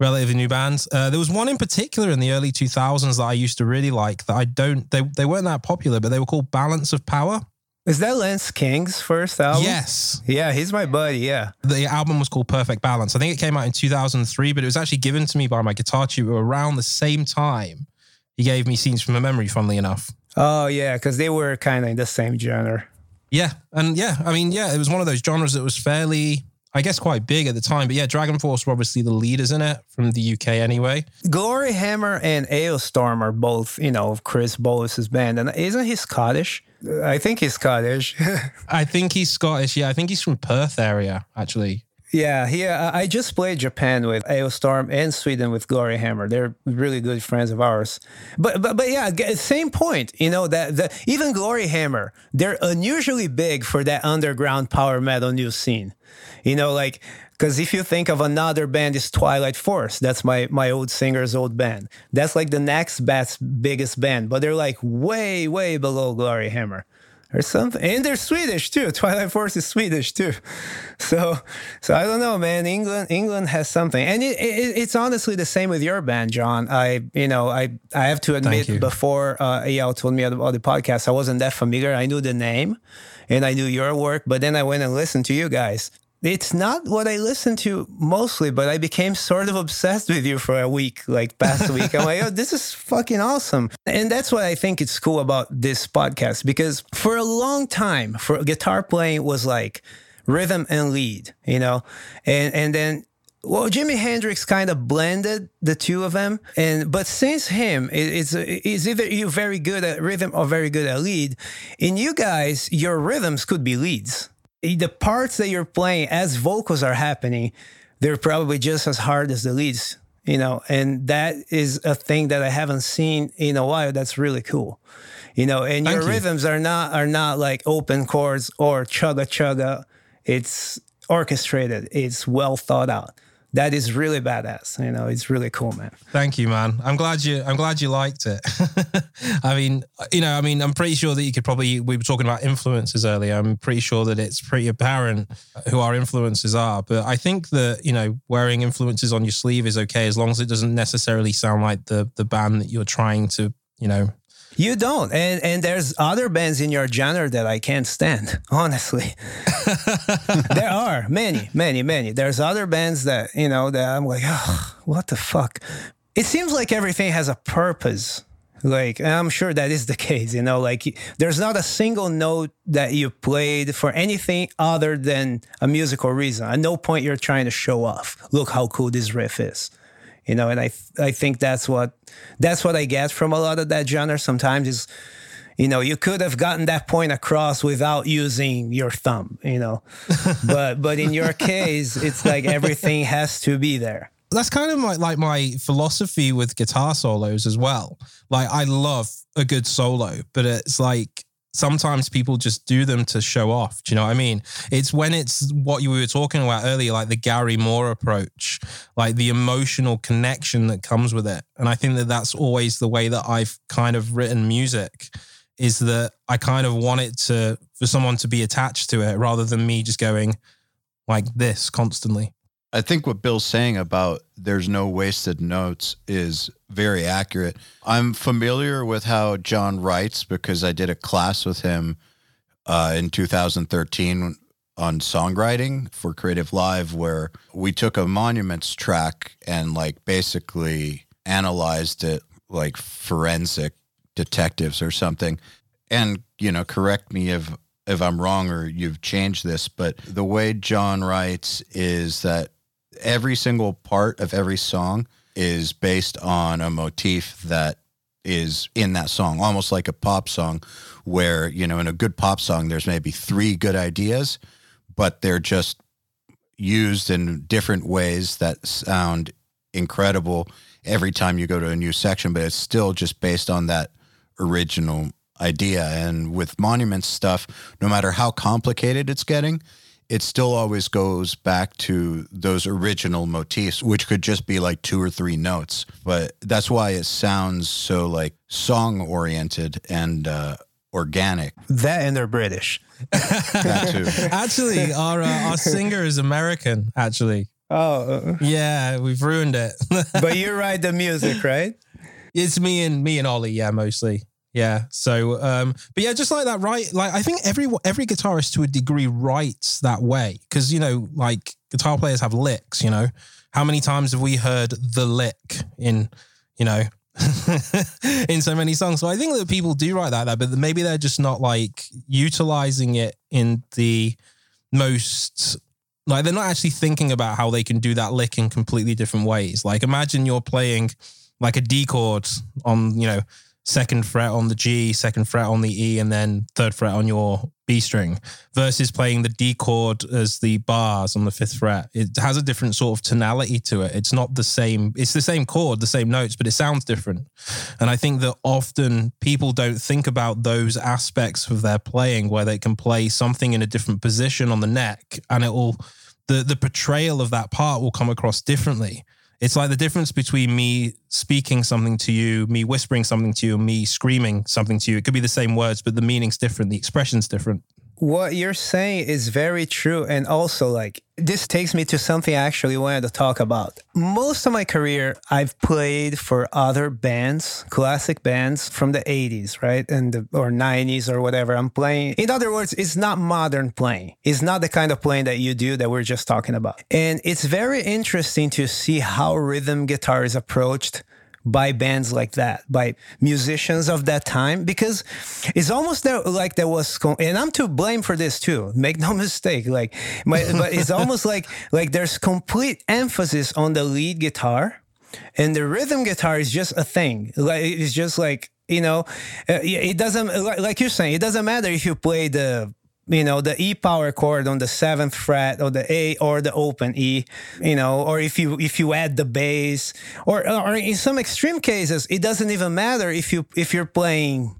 relatively new bands. Uh, there was one in particular in the early 2000s that I used to really like that I don't, they, they weren't that popular, but they were called Balance of Power. Is that Lance King's first album? Yes. Yeah, he's my buddy. Yeah. The album was called Perfect Balance. I think it came out in 2003, but it was actually given to me by my guitar tutor around the same time. He gave me Scenes from a Memory, funnily enough. Oh yeah, because they were kind of in the same genre. Yeah, and yeah, I mean, yeah, it was one of those genres that was fairly, I guess, quite big at the time. But yeah, Dragon Force were obviously the leaders in it from the UK anyway. Glory Hammer and Alestorm are both, you know, of Chris Bowes's band, and isn't he Scottish? I think he's Scottish. I think he's Scottish. Yeah, I think he's from Perth area, actually. Yeah, he. Uh, I just played Japan with Alestorm and Sweden with Glory Hammer. They're really good friends of ours. But but but yeah, same point. You know that the even Glory Hammer, they're unusually big for that underground power metal new scene. You know, like because if you think of another band is Twilight Force, that's my my old singer's old band. That's like the next best biggest band, but they're like way way below Glory Hammer or something. And they're Swedish too. Twilight Force is Swedish too. So so I don't know, man. England England has something, and it, it, it's honestly the same with your band, Jon. I you know I I have to admit before uh, Eyal told me about the podcast, I wasn't that familiar. I knew the name, and I knew your work, but then I went and listened to you guys. It's not what I listen to mostly, but I became sort of obsessed with you for a week, like past week. I'm like, oh, this is fucking awesome. And that's what I think it's cool about this podcast because for a long time, for guitar playing was like rhythm and lead, you know? And and then well, Jimi Hendrix kind of blended the two of them, and but since him, it, it's it's either you're very good at rhythm or very good at lead. In you guys, your rhythms could be leads. The parts that you're playing as vocals are happening, they're probably just as hard as the leads, you know. And that is a thing that I haven't seen in a while. That's really cool, you know. And your you. rhythms are not are not like open chords or chugga chugga. It's orchestrated. It's well thought out. That is really badass. You know, it's really cool, man. Thank you, man. I'm glad you. I'm glad you liked it. I mean, you know, I mean, I'm pretty sure that you could probably. We were talking about influences earlier. I'm pretty sure that it's pretty apparent who our influences are. But I think that you know, wearing influences on your sleeve is okay as long as it doesn't necessarily sound like the the band that you're trying to, you know. You don't, and and there's other bands in your genre that I can't stand. Honestly, there are many, many, many. There's other bands that you know that I'm like, oh, what the fuck. It seems like everything has a purpose. Like I'm sure that is the case. You know, like there's not a single note that you played for anything other than a musical reason. At no point you're trying to show off. Look how cool this riff is you know and i i think that's what that's what i get from a lot of that genre sometimes is you know you could have gotten that point across without using your thumb you know but but in your case it's like everything has to be there that's kind of my, like my philosophy with guitar solos as well. Like I love a good solo, but it's like sometimes people just do them to show off. Do you know what I mean? It's when it's what you were talking about earlier, like the Gary Moore approach, like the emotional connection that comes with it. And I think that that's always the way that I've kind of written music is that I kind of want it to for someone to be attached to it rather than me just going like this constantly. I think what Bill's saying about there's no wasted notes is very accurate. I'm familiar with how Jon writes because I did a class with him uh, in 2013 on songwriting for Creative Live, where we took a Monuments track and like basically analyzed it like forensic detectives or something. And you know, correct me if if I'm wrong or you've changed this, but the way Jon writes is that every single part of every song is based on a motif that is in that song, almost like a pop song, where, you know, in a good pop song, there's maybe three good ideas, but they're just used in different ways that sound incredible every time you go to a new section, but it's still just based on that original idea. And with monument stuff, no matter how complicated it's getting, it still always goes back to those original motifs, which could just be like two or three notes. But that's why it sounds so like song oriented and uh, organic. That and they're British. That too. Actually, our uh, our singer is American. Actually, Oh, yeah, we've ruined it. but you write the music, right? it's me and me and Ollie, yeah, mostly. Yeah. So, um, but yeah, just like that, right? Like, I think every every guitarist to a degree writes that way because you know, like guitar players have licks. You know, how many times have we heard the lick in, you know, in so many songs? So I think that people do write that, that, but maybe they're just not like utilizing it in the most like they're not actually thinking about how they can do that lick in completely different ways. Like imagine you're playing like a D chord on, you know, second fret on the G, second fret on the E, and then third fret on your B string versus playing the D chord as the bars on the fifth fret. It has a different sort of tonality to it. It's not the same, it's the same chord, the same notes, but it sounds different. And I think that often people don't think about those aspects of their playing where they can play something in a different position on the neck and it will the the portrayal of that part will come across differently. It's like the difference between me speaking something to you, me whispering something to you, me screaming something to you. It could be the same words, but the meaning's different, the expression's different. What you're saying is very true. And also, like, this takes me to something I actually wanted to talk about. Most of my career, I've played for other bands, classic bands from the 80s, right? And the, or 90s or whatever. I'm playing. In other words, it's not modern playing. It's not the kind of playing that you do that we're just talking about. And it's very interesting to see how rhythm guitar is approached by bands like that, by musicians of that time, because it's almost there, like there was, and I'm to blame for this too. Make no mistake, like, my, but it's almost like like there's complete emphasis on the lead guitar, and the rhythm guitar is just a thing. Like it's just like you know, uh, it doesn't like you're saying. It doesn't matter if you play the you know the E power chord on the seventh fret or the A or the open E, you know, or if you if you add the bass, or or in some extreme cases, it doesn't even matter if you if you're playing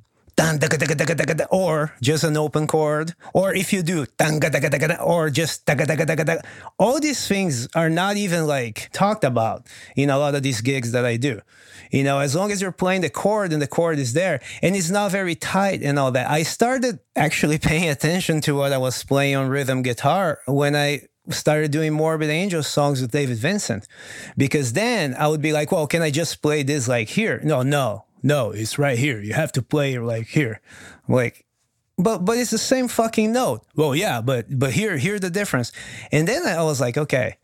or just an open chord, or if you do or just all these things are not even like talked about in a lot of these gigs that I do. You know, as long as you're playing the chord and the chord is there and it's not very tight and all that. I started actually paying attention to what I was playing on rhythm guitar when I started doing Morbid Angel songs with David Vincent. Because then I would be like, well, can I just play this like here? No, no, no, it's right here. You have to play it like here. like, but but it's the same fucking note. Well, yeah, but but here here's the difference. And then I was like, okay.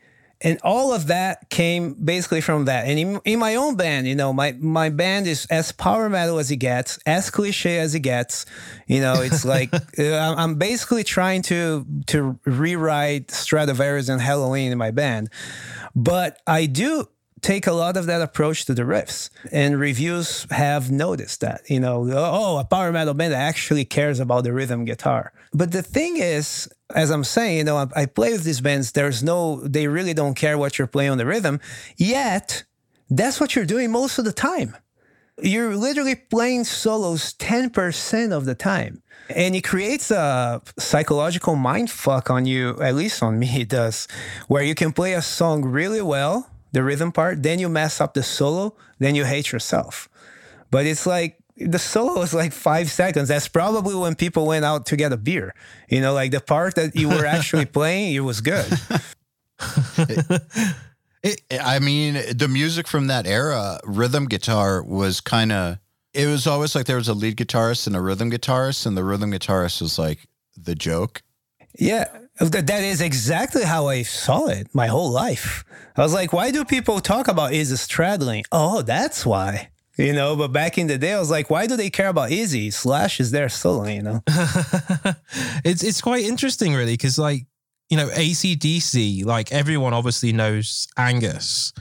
And all of that came basically from that. And in, in my own band, you know, my my band is as power metal as it gets, as cliche as it gets. You know, it's like uh, I'm basically trying to to rewrite Stratovarius and Helloween in my band, but I do take a lot of that approach to the riffs and reviews have noticed that you know oh a power metal band actually cares about the rhythm guitar. But the thing is as i'm saying you know I, play with these bands there's no they really don't care what you're playing on the rhythm. Yet that's what you're doing most of the time. You're literally playing solos 10% of the time. And it creates a psychological mind fuck on you at least on me it does where you can play a song really well the rhythm part, then you mess up the solo, then you hate yourself. But it's like the solo is like five seconds. That's probably when people went out to get a beer. You know, like the part that you were actually playing, it was good. it, I mean, the music from that era, rhythm guitar was kind of. It was always like there was a lead guitarist and a rhythm guitarist, and the rhythm guitarist was like the joke. Yeah, that is exactly how I saw it my whole life. I was like, why do people talk about Izzy Stradlin? Oh, that's why. You know, but back in the day, I was like, why do they care about Izzy? Slash is there solo, you know? it's it's quite interesting, really, because like you know, ACDC, like everyone obviously knows Angus,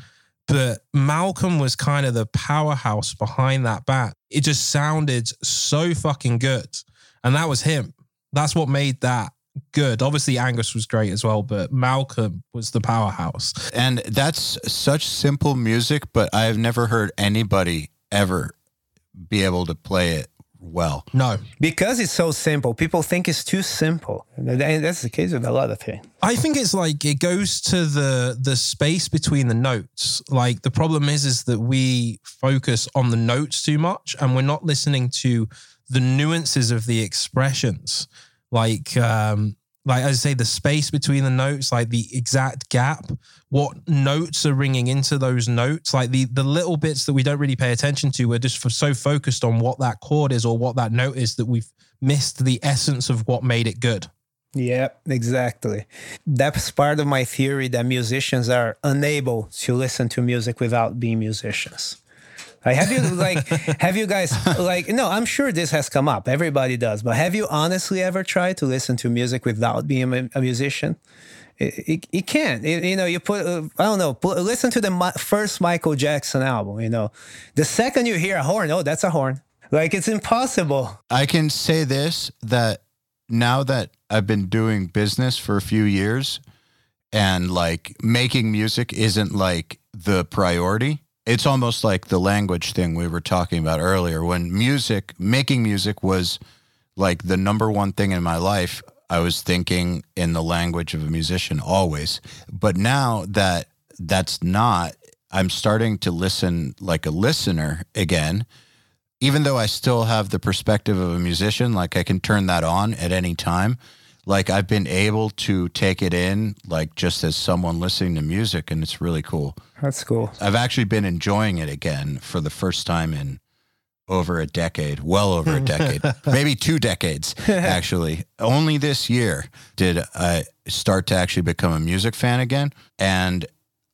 but Malcolm was kind of the powerhouse behind that band. It just sounded so fucking good, and that was him. That's what made that good. Obviously, Angus was great as well, but Malcolm was the powerhouse. And that's such simple music, but I've never heard anybody ever be able to play it well. No, Because it's so simple, people think it's too simple. And that's the case with a lot of things. I think it's like it goes to the the space between the notes. Like the problem is is that we focus on the notes too much and we're not listening to the nuances of the expressions. Like um like as I say, the space between the notes, like the exact gap, what notes are ringing into those notes, like the the little bits that we don't really pay attention to. We're just so focused on what that chord is or what that note is that we've missed the essence of what made it good. Yeah, exactly. That's part of my theory that musicians are unable to listen to music without being musicians. Like, have you like have you guys like no? I'm sure this has come up. Everybody does, but have you honestly ever tried to listen to music without being a, musician? It, it, it can't. It- you know, you put uh, I don't know. Put, listen to the mi- first Michael Jackson album. You know, the second you hear a horn, oh, that's a horn. Like it's impossible. I can say this that now that I've been doing business for a few years and like making music isn't like the priority. It's almost like the language thing we were talking about earlier. When music, making music was like the number one thing in my life, I was thinking in the language of a musician always. But now that that's not, I'm starting to listen like a listener again even though I still have the perspective of a musician, like I can turn that on at any time. Like I've been able to take it in, like just as someone listening to music, and it's really cool. That's cool. I've actually been enjoying it again for the first time in over a decade, well over a decade, maybe two decades, actually. Only this year did I start to actually become a music fan again. And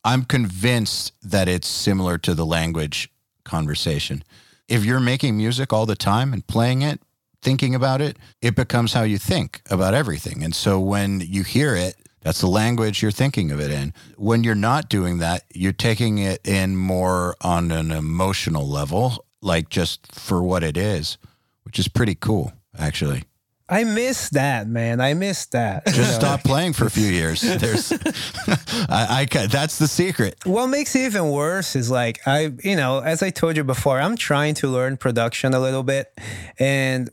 I'm convinced that it's similar to the language conversation. If you're making music all the time and playing it, thinking about it, it becomes how you think about everything. And so when you hear it, that's the language you're thinking of it in. When you're not doing that, you're taking it in more on an emotional level, like just for what it is, which is pretty cool, actually. I miss that, man. I miss that. you Just know? stop playing for a few years. There's, I, I, that's the secret. What makes it even worse is like I, you know, as I told you before, I'm trying to learn production a little bit, and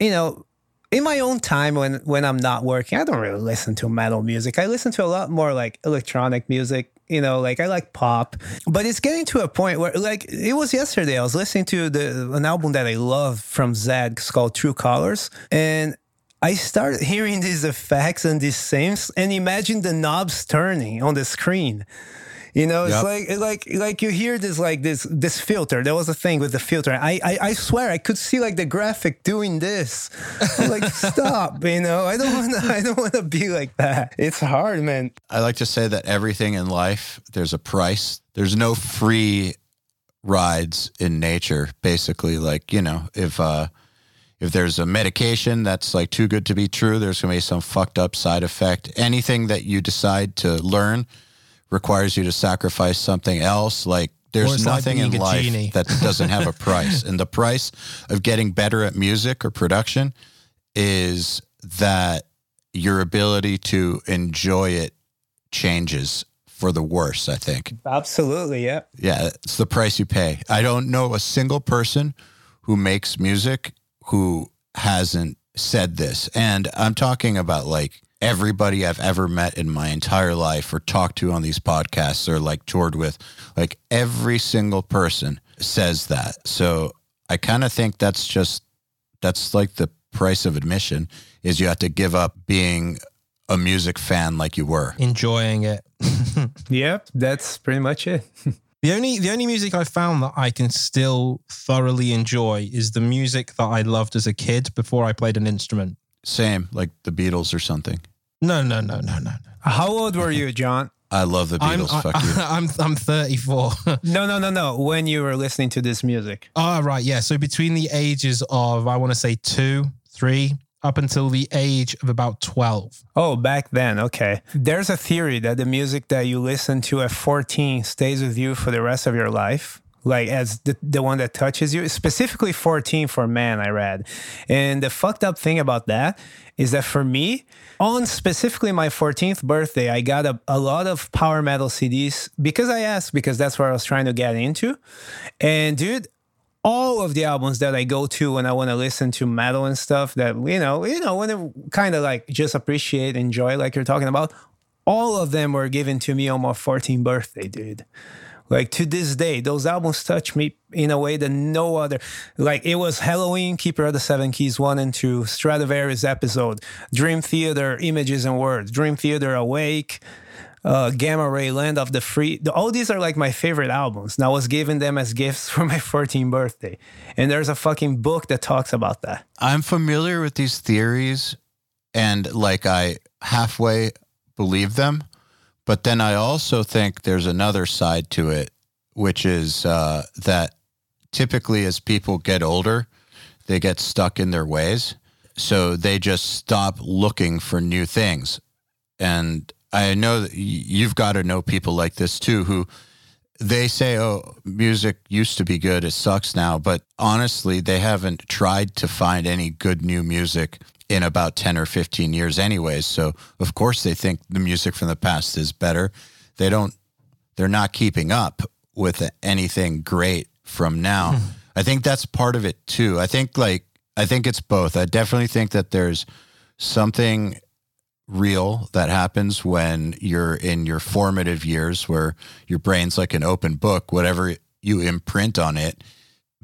you know, in my own time when when I'm not working, I don't really listen to metal music. I listen to a lot more like electronic music. You know, like I like pop, but it's getting to a point where, like, it was yesterday. I was listening to the an album that I love from Zedd. Called True Colors, and I started hearing these effects and these synths, and imagine the knobs turning on the screen. You know, it's Yep. like like like you hear this like this this filter. There was a thing with the filter. I I, I swear I could see like the graphic doing this. Like, stop. You know, I don't want to. I don't want to be like that. It's hard, man. I like to say that everything in life, there's a price. There's no free rides in nature. Basically, like you know, if uh, if there's a medication that's like too good to be true, there's gonna be some fucked up side effect. Anything that you decide to learn requires you to sacrifice something else. Like there's it's like nothing in life genie. that doesn't have a price, and the price of getting better at music or production is that your ability to enjoy it changes for the worse, I think. Absolutely, yeah. Yeah, it's the price you pay. I don't know a single person who makes music who hasn't said this. And I'm talking about like everybody I've ever met in my entire life or talked to on these podcasts or like toured with. Like every single person says that. So I kind of think that's just that's like the price of admission is you have to give up being a music fan like you were. enjoying it. Yep, that's pretty much it. The only the only music I found that I can still thoroughly enjoy is the music that I loved as a kid before I played an instrument. Same, like the Beatles or something. No, no, no, no, no. no. How old were you, Jon? I love the I'm, Beatles. Fuck you. I, I'm I'm 34. No, no, no, no. When you were listening to this music. Ah, right, yeah. So between the ages of I want to say two, three, up until the age of about 12. Oh, back then. Okay. There's a theory that the music that you listen to at 14 stays with you for the rest of your life. Like as the, the one that touches you, specifically 14 for men, I read. And the fucked up thing about that is that for me, on specifically my 14th birthday, I got a, a lot of power metal CDs because I asked, because that's what I was trying to get into. And dude, all of the albums that I go to when I want to listen to metal and stuff that you know, you know, when to kind of like just appreciate, enjoy, like you're talking about, all of them were given to me on my 14th birthday, dude. Like to this day, those albums touch me in a way that no other. Like it was Helloween, Keeper of the Seven Keys one and two, Stratovarius episode, Dream Theater, Images and Words, Dream Theater Awake, uh, Gamma Ray, Land of the Free. All these are like my favorite albums. And I was giving them as gifts for my 14th birthday. And there's a fucking book that talks about that. I'm familiar with these theories and like I halfway believe them, but then I also think there's another side to it, which is uh, that typically as people get older, they get stuck in their ways. So they just stop looking for new things. And I know that you've got to know people like this too, who they say, oh, music used to be good. It sucks now. But honestly, they haven't tried to find any good new music in about 10 or 15 years, anyways. So, of course, they think the music from the past is better. They don't, they're not keeping up with anything great from now. Hmm. I think that's part of it too. I think, like, I think it's both. I definitely think that there's something real that happens when you're in your formative years where your brain's like an open book whatever you imprint on it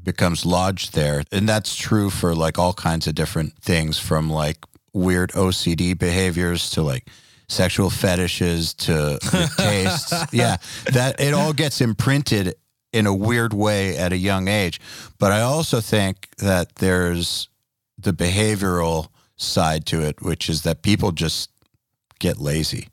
becomes lodged there and that's true for like all kinds of different things from like weird OCD behaviors to like sexual fetishes to tastes yeah that it all gets imprinted in a weird way at a young age but i also think that there's the behavioral side to it which is that people just get lazy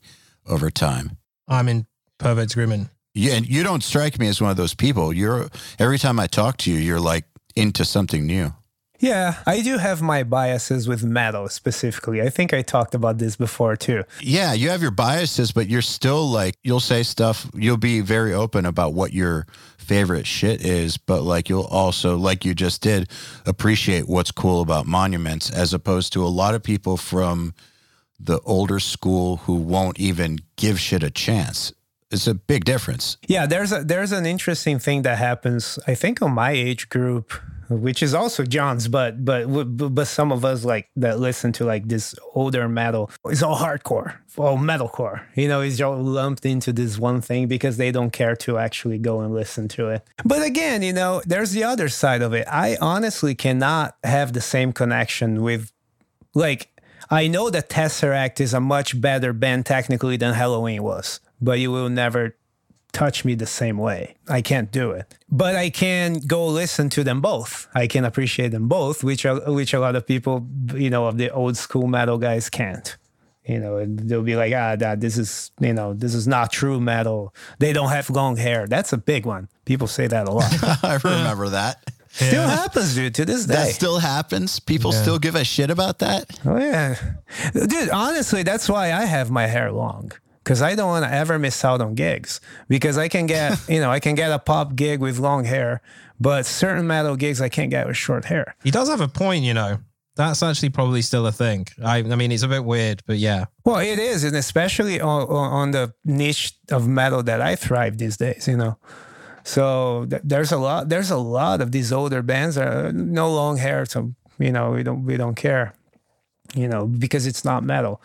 over time. I'm in perfect agreement. Yeah, and you don't strike me as one of those people. You're every time I talk to you, you're like into something new. Yeah, I do have my biases with metal specifically. I think I talked about this before too. Yeah, you have your biases, but you're still like you'll say stuff. You'll be very open about what your favorite shit is, but like you'll also, like you just did, appreciate what's cool about monuments, as opposed to a lot of people from the older school who won't even give shit a chance. It's a big difference. Yeah, there's a there's an interesting thing that happens. I think on my age group, which is also Jon's, but but but some of us like that listen to like this older metal. It's all hardcore, all metalcore. You know, it's all lumped into this one thing because they don't care to actually go and listen to it. But again, you know, there's the other side of it. I honestly cannot have the same connection with like I know that Tesseract is a much better band technically than Helloween was, but you will never touch me the same way. I can't do it. But I can go listen to them both. I can appreciate them both, which are, which a lot of people, you know, of the old school metal guys can't. You know, they'll be like, ah, that this is, you know, this is not true metal. They don't have long hair. That's a big one. People say that a lot. I remember that. Still happens, dude, to this day. That still happens. People Yeah. still give a shit about that. Oh yeah, dude. Honestly, that's why I have my hair long because I don't want to ever miss out on gigs. Because I can get, you know, I can get a pop gig with long hair, but certain metal gigs I can't get with short hair. He does have a point, you know. That's actually probably still a thing. I, I mean, it's a bit weird, but yeah. Well, it is, and especially on, on the niche of metal that I thrive these days, you know. So th- there's a lot. There's a lot of these older bands that are no long hair, so you know we don't we don't care, you know, because it's not metal.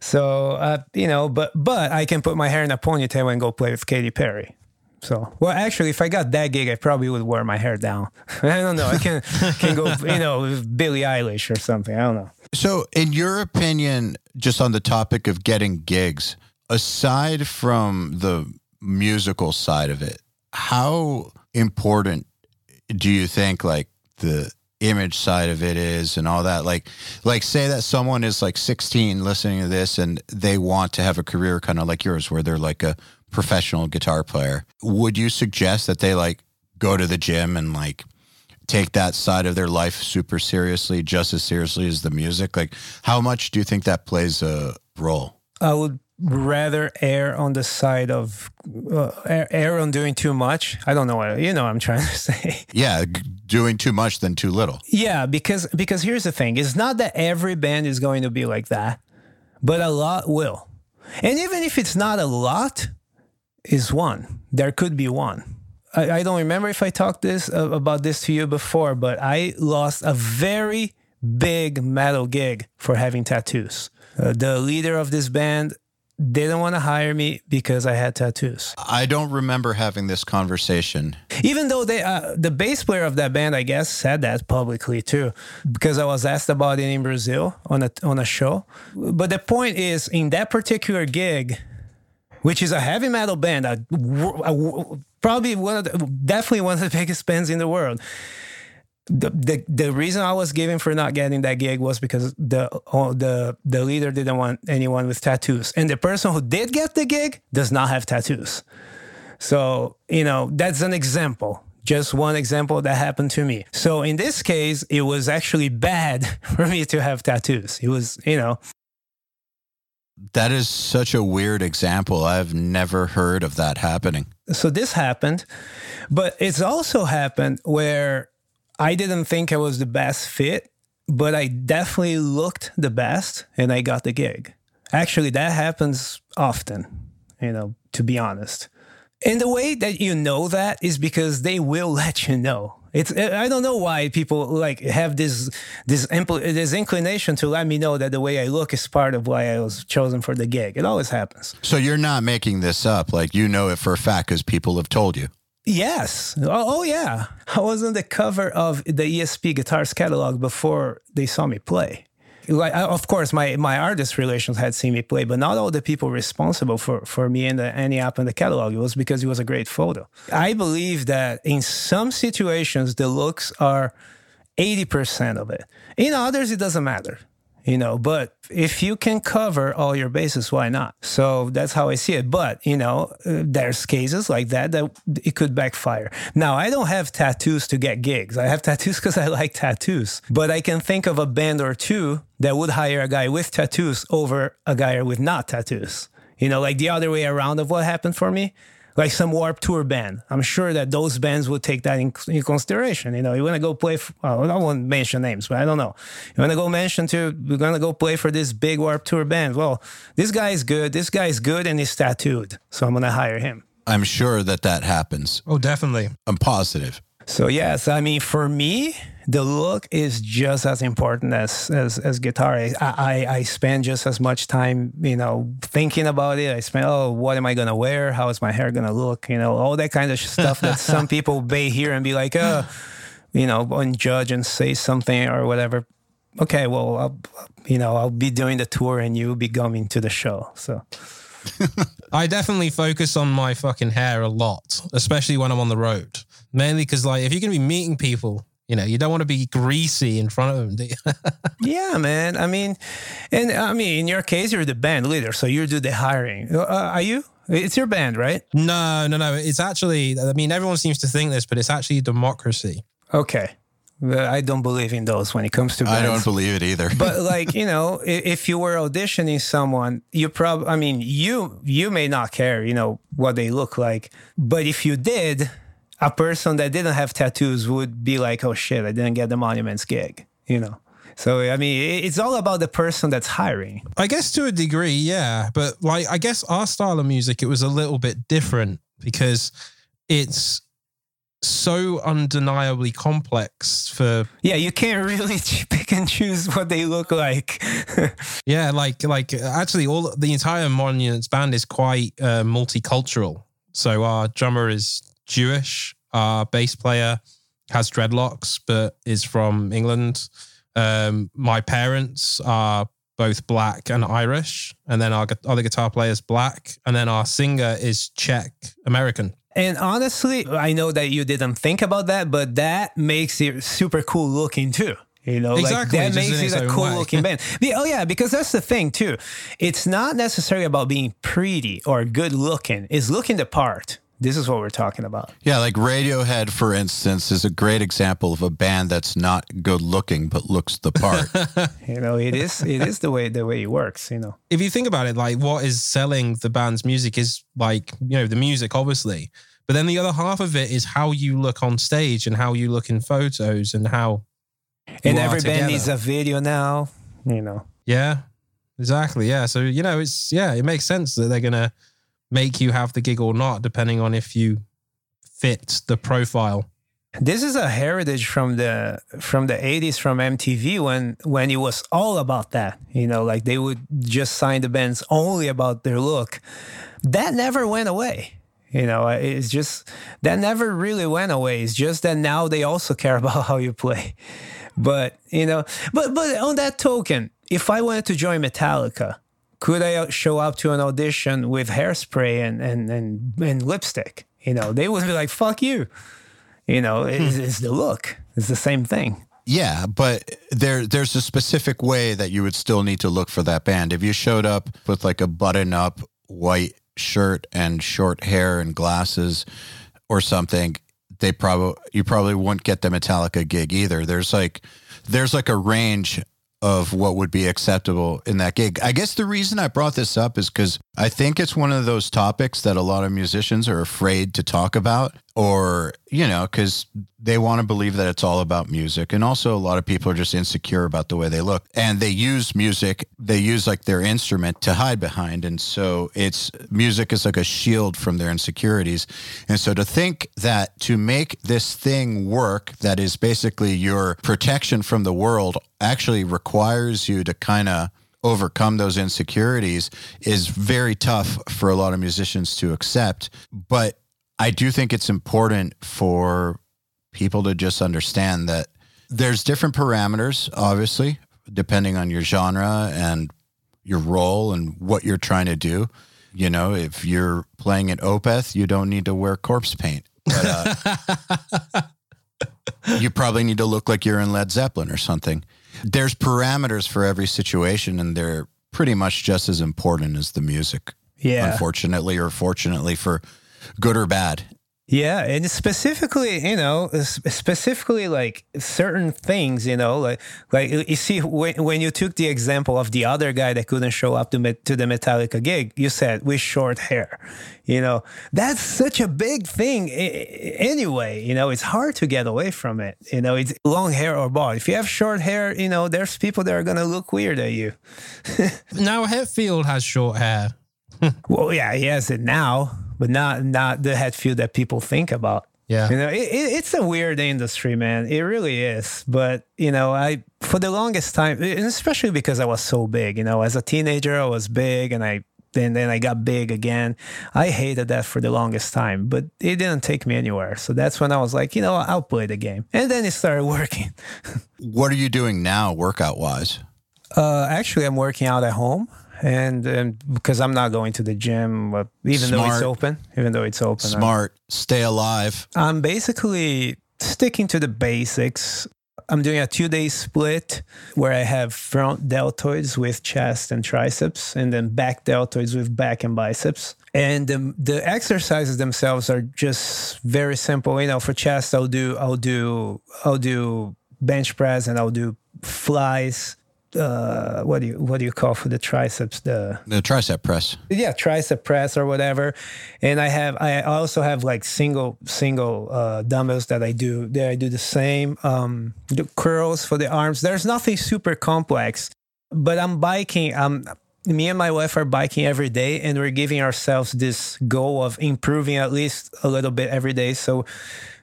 So uh, you know, but but I can put my hair in a ponytail and go play with Katy Perry. So well, actually, if I got that gig, I probably would wear my hair down. I don't know. I can can go, you know, with Billie Eilish or something. I don't know. So, in your opinion, just on the topic of getting gigs, aside from the musical side of it, how important do you think like the image side of it is and all that. Like, like say that someone is like 16 listening to this and they want to have a career kind of like yours, where they're like a professional guitar player. Would you suggest that they like go to the gym and like take that side of their life super seriously, just as seriously as the music? Like, how much do you think that plays a role? Uh, I would rather err on the side of uh, err, on doing too much. I don't know what you know. What I'm trying to say. Yeah, doing too much than too little. Yeah, because because here's the thing: it's not that every band is going to be like that, but a lot will. And even if it's not a lot, is one. There could be one. I, I don't remember if I talked this uh, about this to you before, but I lost a very big metal gig for having tattoos. Uh, the leader of this band didn't want to hire me because I had tattoos. I don't remember having this conversation. Even though they, uh, the bass player of that band, I guess, said that publicly too, because I was asked about it in Brazil on a on a show. But the point is, in that particular gig, which is a heavy metal band, a, a, probably one of the, definitely one of the biggest bands in the world. The, the the reason I was given for not getting that gig was because the oh, the the leader didn't want anyone with tattoos, and the person who did get the gig does not have tattoos. So you know that's an example, just one example that happened to me. So in this case, it was actually bad for me to have tattoos. It was you know That is such a weird example. I've never heard of that happening. so this happened, but it's also happened where I didn't think I was the best fit, but I definitely looked the best and I got the gig. Actually, that happens often, you know, to be honest. And the way that you know that is because they will let you know. It's I don't know why people like have this this impl- this inclination to let me know that the way I look is part of why I was chosen for the gig. It always happens. So you're not making this up. Like you know it for a fact because people have told you. Yes. Oh, oh, yeah. I was on the cover of the ESP Guitars catalog before they saw me play. Like, I- of course, my, my artist relations had seen me play, but not all the people responsible for, for me and the, any app in the catalog. It was because it was a great photo. I believe that in some situations, the looks are 80% of it. In others, it doesn't matter you know but if you can cover all your bases why not? So that's how i see it. But you know uh, there's cases like that that it could backfire. Now i don't have tattoos to get gigs. I have tattoos because i like tattoos. But i can think of a band or two that would hire a guy with tattoos over a guy with not tattoos. You know like the other way around of what happened for me like some Warped Tour band. I'm sure that those bands would take that in, in consideration. You know, you want to go play. For, well, I won't mention names, but I don't know. You want to go mention to we're gonna go play for this big Warped Tour band. Well, this guy is good. This guy is good, and he's tattooed, so I'm gonna hire him. I'm sure that that happens. Oh, definitely. I'm positive. So yes, I mean for me, the look is just as important as as, as guitar. I, I I spend just as much time, you know, thinking about it. I spend oh, what am I gonna wear? How is my hair gonna look? You know, all that kind of stuff that some people may hear and be like, oh, you know, and judge and say something or whatever. Okay, well, I'll, you know, I'll be doing the tour and you'll be coming to the show. So I definitely focus on my fucking hair a lot, especially when I'm on the road. Mainly because, like, if you're going to be meeting people, you know, you don't want to be greasy in front of them. Do you? Yeah, man. I mean, and I mean, in your case, you're the band leader, so you do the hiring. Uh, are you? It's your band, right? no, no, no. It's actually, I mean, everyone seems to think this, but it's actually democracy. Okay. I don't believe in those when it comes to bands. I don't believe it either. but like you know, if you were auditioning someone, you probably, I mean, you you may not care, you know, what they look like, but if you did, a person that didn't have tattoos would be like, oh shit, I didn't get the Monuments gig, you know. So I mean, it's all about the person that's hiring. I guess to a degree, yeah. But like, I guess our style of music, it was a little bit different because it's so undeniably complex for Yeah, you can't really pick and choose what they look like. yeah like like actually all the entire monuments band is quite uh, multicultural so our drummer is jewish our bass player has dreadlocks but is from england um my parents are both black and irish and then our other guitar player is black and then our singer is czech american And honestly, I know that you didn't think about that, but that makes it super cool looking too. You know, Exactly, like that just makes it a cool way. looking band. Oh yeah, because that's the thing too. It's not necessarily about being pretty or good looking. It's looking the part. This is what we're talking about. Yeah, like Radiohead, for instance, is a great example of a band that's not good looking but looks the part. You know, it is it is the way the way it works. You know. if you think about it, like what is selling the band's music is like, you know, the music, obviously. But then the other half of it is how you look on stage and how you look in photos and how. And you are every band together. needs a video now. You know. Yeah, exactly. Yeah. So, you know, it's, yeah, it makes sense that they're going to make you have the gig or not, depending on if you fit the profile. This is a heritage from the from the 80s from MTV when when it was all about that. You know, like they would just sign the bands only about their look. That never went away. You know, it's just that never really went away. It's just that now they also care about how you play. But, you know, but but on that token, if I wanted to join Metallica, could I show up to an audition with hairspray and and and, and lipstick? You know, they would be like, "Fuck you." You know, it's, it's the look. It's the same thing. yeah, but there there's a specific way that you would still need to look for that band. If you showed up with like a button up white shirt and short hair and glasses or something, they probably you probably wouldn't get the Metallica gig either. There's like there's like a range of what would be acceptable in that gig. I guess the reason I brought this up is because I think it's one of those topics that a lot of musicians are afraid to talk about, or, you know, because they want to believe that it's all about music. And also, a lot of people are just insecure about the way they look. And they use music, they use like their instrument to hide behind. And so it's music is like a shield from their insecurities. And so to think that to make this thing work, that is basically your protection from the world, actually requires you to kind of overcome those insecurities is very tough for a lot of musicians to accept. But I do think it's important for people to just understand that there's different parameters, obviously, depending on your genre and your role and what you're trying to do. You know, if you're playing at Opeth, you don't need to wear corpse paint. But, uh, you probably need to look like you're in Led Zeppelin or something. There's parameters for every situation, and they're pretty much just as important as the music. Yeah. Unfortunately or fortunately for good or bad. Yeah, and specifically, you know, specifically like certain things, you know, like like you see when, when you took the example of the other guy that couldn't show up to met, to the Metallica gig, you said with short hair, you know, that's such a big thing anyway. You know, it's hard to get away from it. You know, it's long hair or bald. If you have short hair, you know, there's people that are gonna look weird at you. Now, Hetfield has short hair. Well, yeah, he has it now, but not not the Hetfield that people think about. Yeah. You know, it, it, it's a weird industry, man. It really is. But you know, I for the longest time, and especially because I was so big. You know, as a teenager, I was big, and I then then I got big again. I hated that for the longest time, but it didn't take me anywhere. So that's when I was like, you know, I'll play the game, and then it started working. What are you doing now, workout wise? Uh, actually, I'm working out at home. And, and because I'm not going to the gym, uh, even though it's open, even though it's open, I'm- Smart, stay alive. I'm basically sticking to the basics. I'm doing a two day split where I have front deltoids with chest and triceps, and then back deltoids with back and biceps. And the, the exercises themselves are just very simple. You know, for chest, I'll do I'll do I'll do bench press and I'll do flies. Uh, what do you what do you call for the triceps? The The tricep press. yeah tricep press or whatever and i have i also have like single single uh, dumbbells that i do that i do the same um the curls for the arms there's nothing super complex but i'm biking um me and my wife are biking every day and we're giving ourselves this goal of improving at least a little bit every day so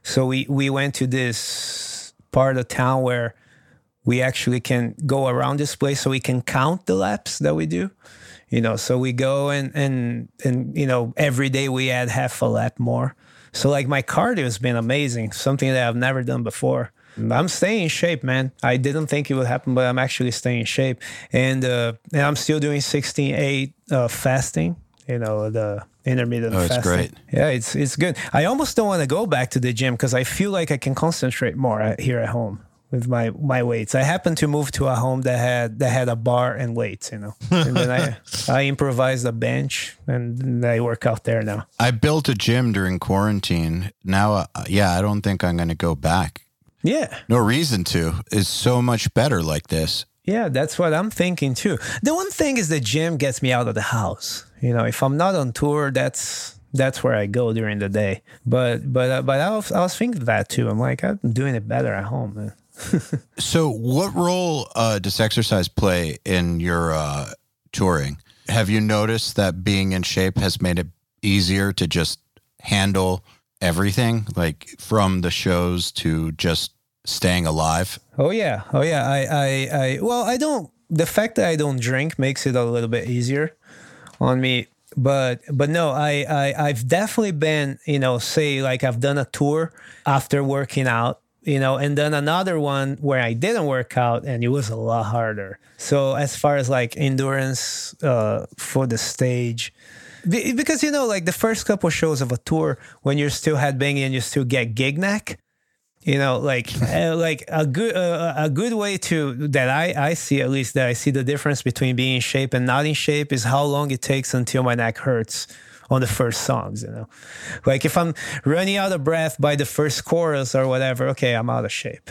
so we we went to this part of town where we actually can go around this place so we can count the laps that we do. You know so we go and and and you know every day we add half a lap more. So like my cardio has been amazing something that i've never done before. I'm staying in shape man. I didn't think it would happen but i'm actually staying in shape. And uh and i'm still doing 16 8 uh fasting you know the intermittent Oh, it's fasting. great. Yeah, it's it's good. I almost don't want to go back to the gym because I feel like I can concentrate more at- here at home with my my weights. I happened to move to a home that had that had a bar and weights, you know, and then I I improvised a bench and I work out there now. I built a gym during quarantine. Now, uh, yeah, I don't think I'm going to go back. Yeah. No reason to. It's so much better like this. Yeah, that's what I'm thinking too. The one thing is the gym gets me out of the house. You know, if I'm not on tour, that's that's where I go during the day. But but uh, but I was, I was thinking that too. I'm like I'm doing it better at home. Man. So, what role uh, does exercise play in your uh, touring? Have you noticed that being in shape has made it easier to just handle everything, like from the shows to just staying alive? Oh yeah, oh yeah. I I I well, I don't. The fact that I don't drink makes it a little bit easier on me. But but no, I I I've definitely been you know say like I've done a tour after working out. You know, and then another one where I didn't work out and it was a lot harder. So as far as like endurance uh, for the stage, be- because you know, like the first couple shows of a tour, when you're still headbanging and you still get gig neck, you know like uh, like a good uh, a good way to that I I see at least that I see the difference between being in shape and not in shape is how long it takes until my neck hurts on the first songs you know like if I'm running out of breath by the first chorus or whatever okay I'm out of shape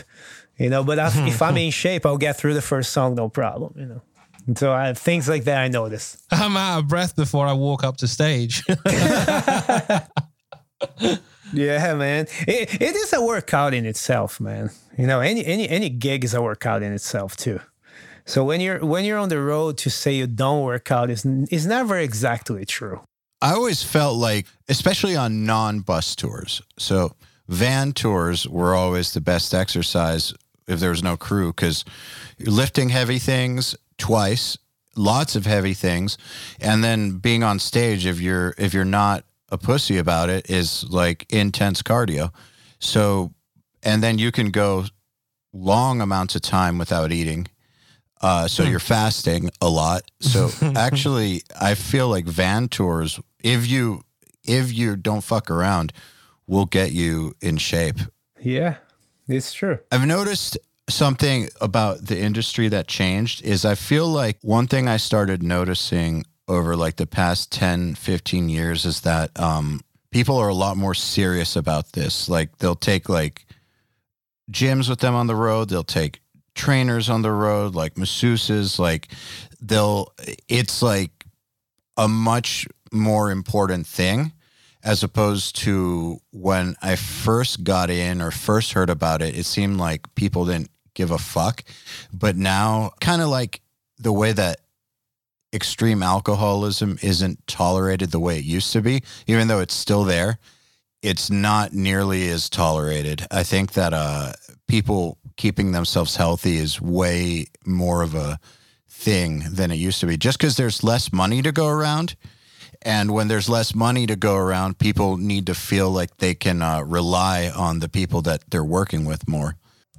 you know but if, if I'm in shape I'll get through the first song no problem you know and so I, things like that I notice I'm out of breath before I walk up to stage. Yeah, man. It, it is a workout in itself, man. You know, any any any gig is a workout in itself too. So when you're when you're on the road to say you don't work out is is never exactly true. I always felt like, especially on non bus tours, so van tours were always the best exercise if there was no crew because you're lifting heavy things twice, lots of heavy things, and then being on stage if you're if you're not a pussy about it is like intense cardio. So, and then you can go long amounts of time without eating. Uh, so you're fasting a lot. So actually, I feel like van tours, if you if you don't fuck around, we'll get you in shape. Yeah, it's true. I've noticed something about the industry that changed is I feel like one thing I started noticing over like the past 10, 15 years is that um, people are a lot more serious about this. Like they'll take like gyms with them on the road, they'll take trainers on the road, like masseuses, like they'll it's like a much more important thing as opposed to when I first got in or first heard about it, it seemed like people didn't give a fuck. But now, kind of like the way that extreme alcoholism isn't tolerated the way it used to be, even though it's still there, it's not nearly as tolerated. I think that uh, people keeping themselves healthy is way more of a thing than it used to be. Just because there's less money to go around. And when there's less money to go around, people need to feel like they can uh, rely on the people that they're working with more.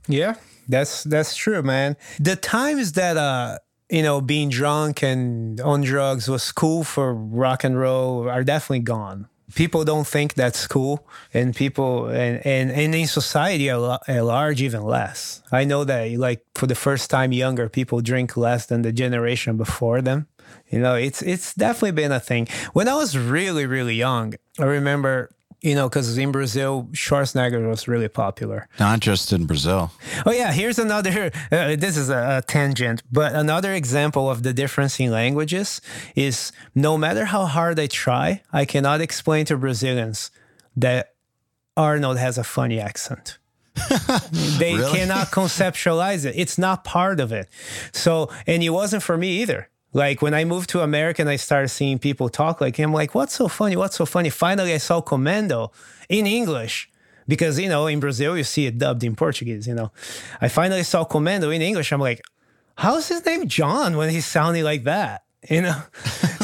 Yeah, that's that's true, man. The times that uh you know being drunk and on drugs was cool for rock and roll are definitely gone. People don't think that's cool, and people and and, and in society at large even less. I know that like for the first time, younger people drink less than the generation before them. You know, it's it's definitely been a thing. When I was really really young, I remember you know because in Brazil, Schwarzenegger was really popular. Not just in Brazil. Oh yeah, here's another. Uh, this is a, a tangent, but another example of the difference in languages is no matter how hard I try, I cannot explain to Brazilians that Arnold has a funny accent. they Really? cannot conceptualize it. It's not part of it. So, and it wasn't for me either. Like when I moved to America and I started seeing people talk like him, like, what's so funny? What's so funny? Finally, I saw Commando in English because, you know, in Brazil, you see it dubbed in Portuguese, you know. I finally saw Commando in English. I'm like, how's his name John when he's sounding like that? You know,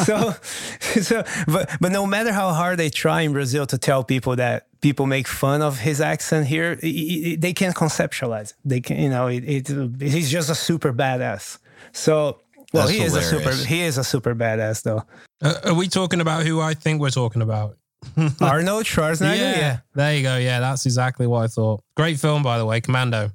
so, so, but, but no matter how hard they try in Brazil to tell people that people make fun of his accent here, i- i- i- they can't conceptualize. it. They can, you know, it, it, he's just a super badass. So Well, That's he is a super. He is a super badass though. Uh, are we talking about who I think we're talking about? Arnold Schwarzenegger. Yeah. There you go. Yeah, that's exactly what I thought. Great film, by the way, Commando.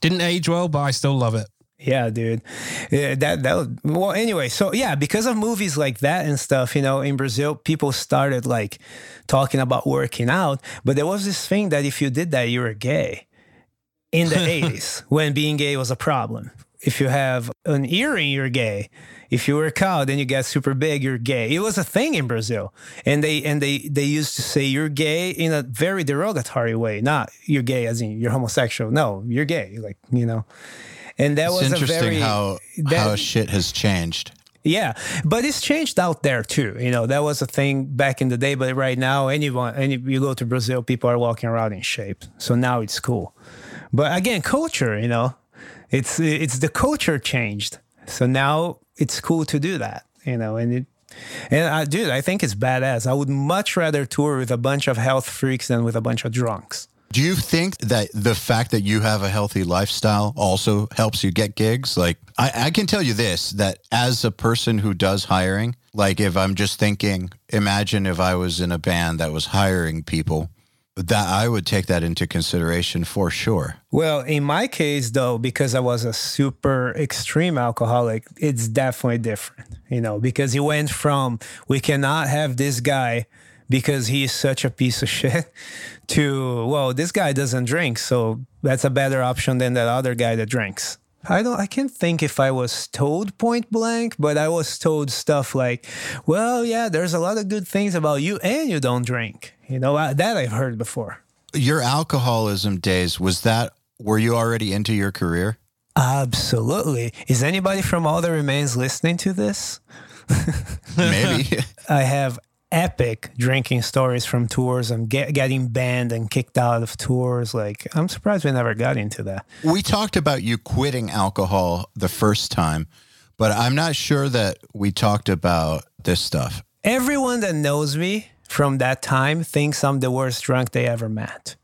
Didn't age well, but I still love it. Yeah, dude. Yeah, that that was, well. Anyway, so yeah, because of movies like that and stuff, you know, in Brazil, people started like talking about working out, but there was this thing that if you did that, you were gay. In the eighties, when being gay was a problem. If you have an earring, you're gay. If you work out and you get super big, you're gay. It was a thing in Brazil, and they and they they used to say you're gay in a very derogatory way. Not you're gay as in you're homosexual. No, you're gay. Like you know. And that It's was a interesting very how that- how shit has changed. yeah, but it's changed out there too. You know, that was a thing back in the day, but right now, anyone, any you go to Brazil, people are walking around in shape. So now it's cool. But again, culture, you know, it's it's the culture changed. So now it's cool to do that, you know, and it. And I, dude, I think it's badass. I would much rather tour with a bunch of health freaks than with a bunch of drunks. Do you think that the fact that you have a healthy lifestyle also helps you get gigs? Like, I, I can tell you this that as a person who does hiring, like, if I'm just thinking, imagine if I was in a band that was hiring people, that I would take that into consideration for sure. Well, in my case, though, because I was a super extreme alcoholic, it's definitely different, you know, because it went from we cannot have this guy because he's such a piece of shit to, well, this guy doesn't drink. So that's a better option than that other guy that drinks. I don't I can't think if I was told point blank, but I was told stuff like, well, yeah, there's a lot of good things about you and you don't drink. You know, I- that I've heard before. Your alcoholism days, was that, were you already into your career? Absolutely. Is anybody from All That Remains listening to this? Maybe. I have epic drinking stories from tours and get, getting banned and kicked out of tours. Like, I'm surprised we never got into that. we talked about you quitting alcohol the first time, but I'm not sure that we talked about this stuff. Everyone that knows me from that time thinks I'm the worst drunk they ever met.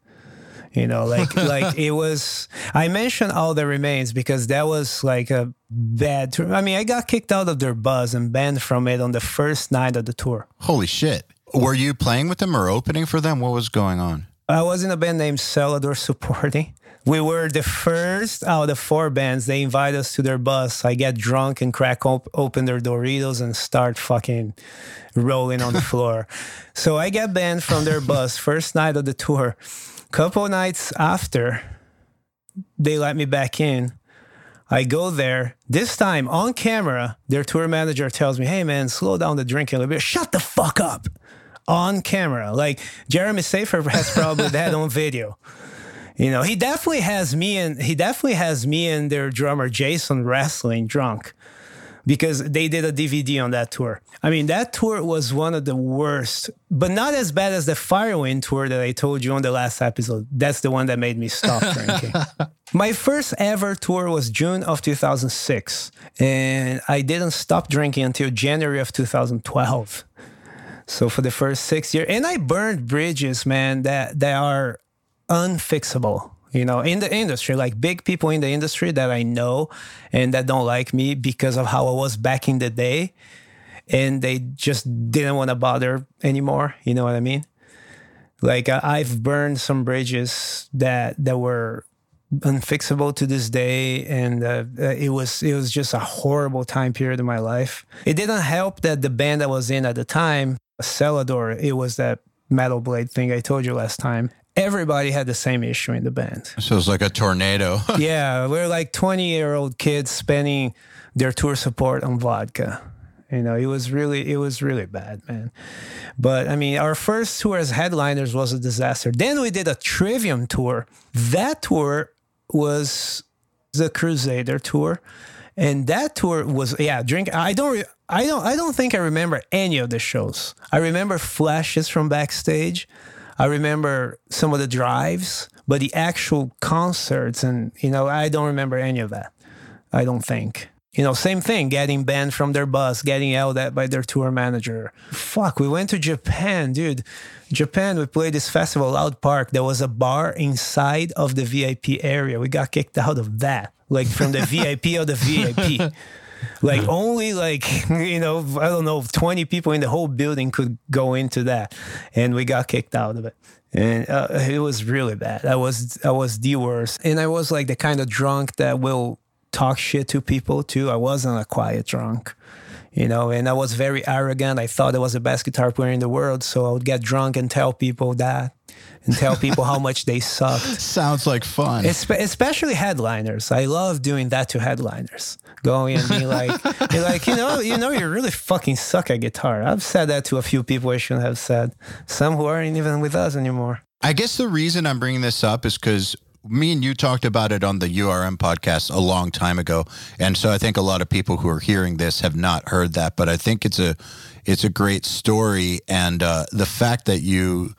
You know, like like it was. I mentioned All That Remains because that was like a bad tour. I mean, I got kicked out of their bus and banned from it on the first night of the tour. Holy shit. Were you playing with them or opening for them? What was going on? I was in a band named Celador Supporting. We were the first out of four bands. They invite us to their bus. I get drunk and crack op- open their Doritos and start fucking rolling on the floor. so I get banned from their bus first night of the tour. Couple nights after, they let me back in. I go there. This time on camera, their tour manager tells me, "Hey man, slow down the drinking a little bit. Shut the fuck up." On camera, like Jeremy Safer has probably that on video. You know, he definitely has me and he definitely has me and their drummer Jason wrestling drunk because they did a DVD on that tour. I mean, that tour was one of the worst, but not as bad as the Firewind tour that I told you on the last episode. That's the one that made me stop drinking. My first ever tour was June of 2006, and I didn't stop drinking until January of 2012. So for the first six years, and I burned bridges, man, that that are unfixable. You know, in the industry, like big people in the industry that I know and that don't like me because of how I was back in the day, and they just didn't want to bother anymore. You know what I mean? Like I- I've burned some bridges that that were unfixable to this day and uh, uh, it was it was just a horrible time period in my life it didn't help that the band i was in at the time celador it was that metal blade thing i told you last time everybody had the same issue in the band. So it's like a tornado. yeah we're like 20 year old kids spending their tour support on vodka. You know it was really it was really bad man. But i mean our first tour as headliners was a disaster. Then we did a trivium tour. That tour was the crusader tour. And that tour was yeah drink i don't re- i don't i don't think i remember any of the shows. I remember flashes from backstage i remember some of the drives but the actual concerts and you know i don't remember any of that i don't think. You know same thing getting banned from their bus getting yelled at by their tour manager. Fuck we went to japan dude. Japan we played this festival loud park. There was a bar inside of the vip area. We got kicked out of that like from the vip of the vip Like only like you know I don't know twenty people in the whole building could go into that, and we got kicked out of it. And uh, it was really bad. I was I was the worst, and I was like the kind of drunk that will talk shit to people too. I wasn't a quiet drunk you know, and I was very arrogant. I thought I was the best guitar player in the world. So I would get drunk and tell people that and tell people how much they sucked. Sounds like fun. Espe- especially headliners. I love doing that to headliners. Going and being like, you're like, you know, you know, you really fucking suck at guitar. I've said that to a few people I shouldn't have said. Some who aren't even with us anymore. I guess the reason I'm bringing this up is because me and you talked about it on the URM podcast a long time ago, and so I think a lot of people who are hearing this have not heard that. But I think it's a it's a great story, and uh, the fact that you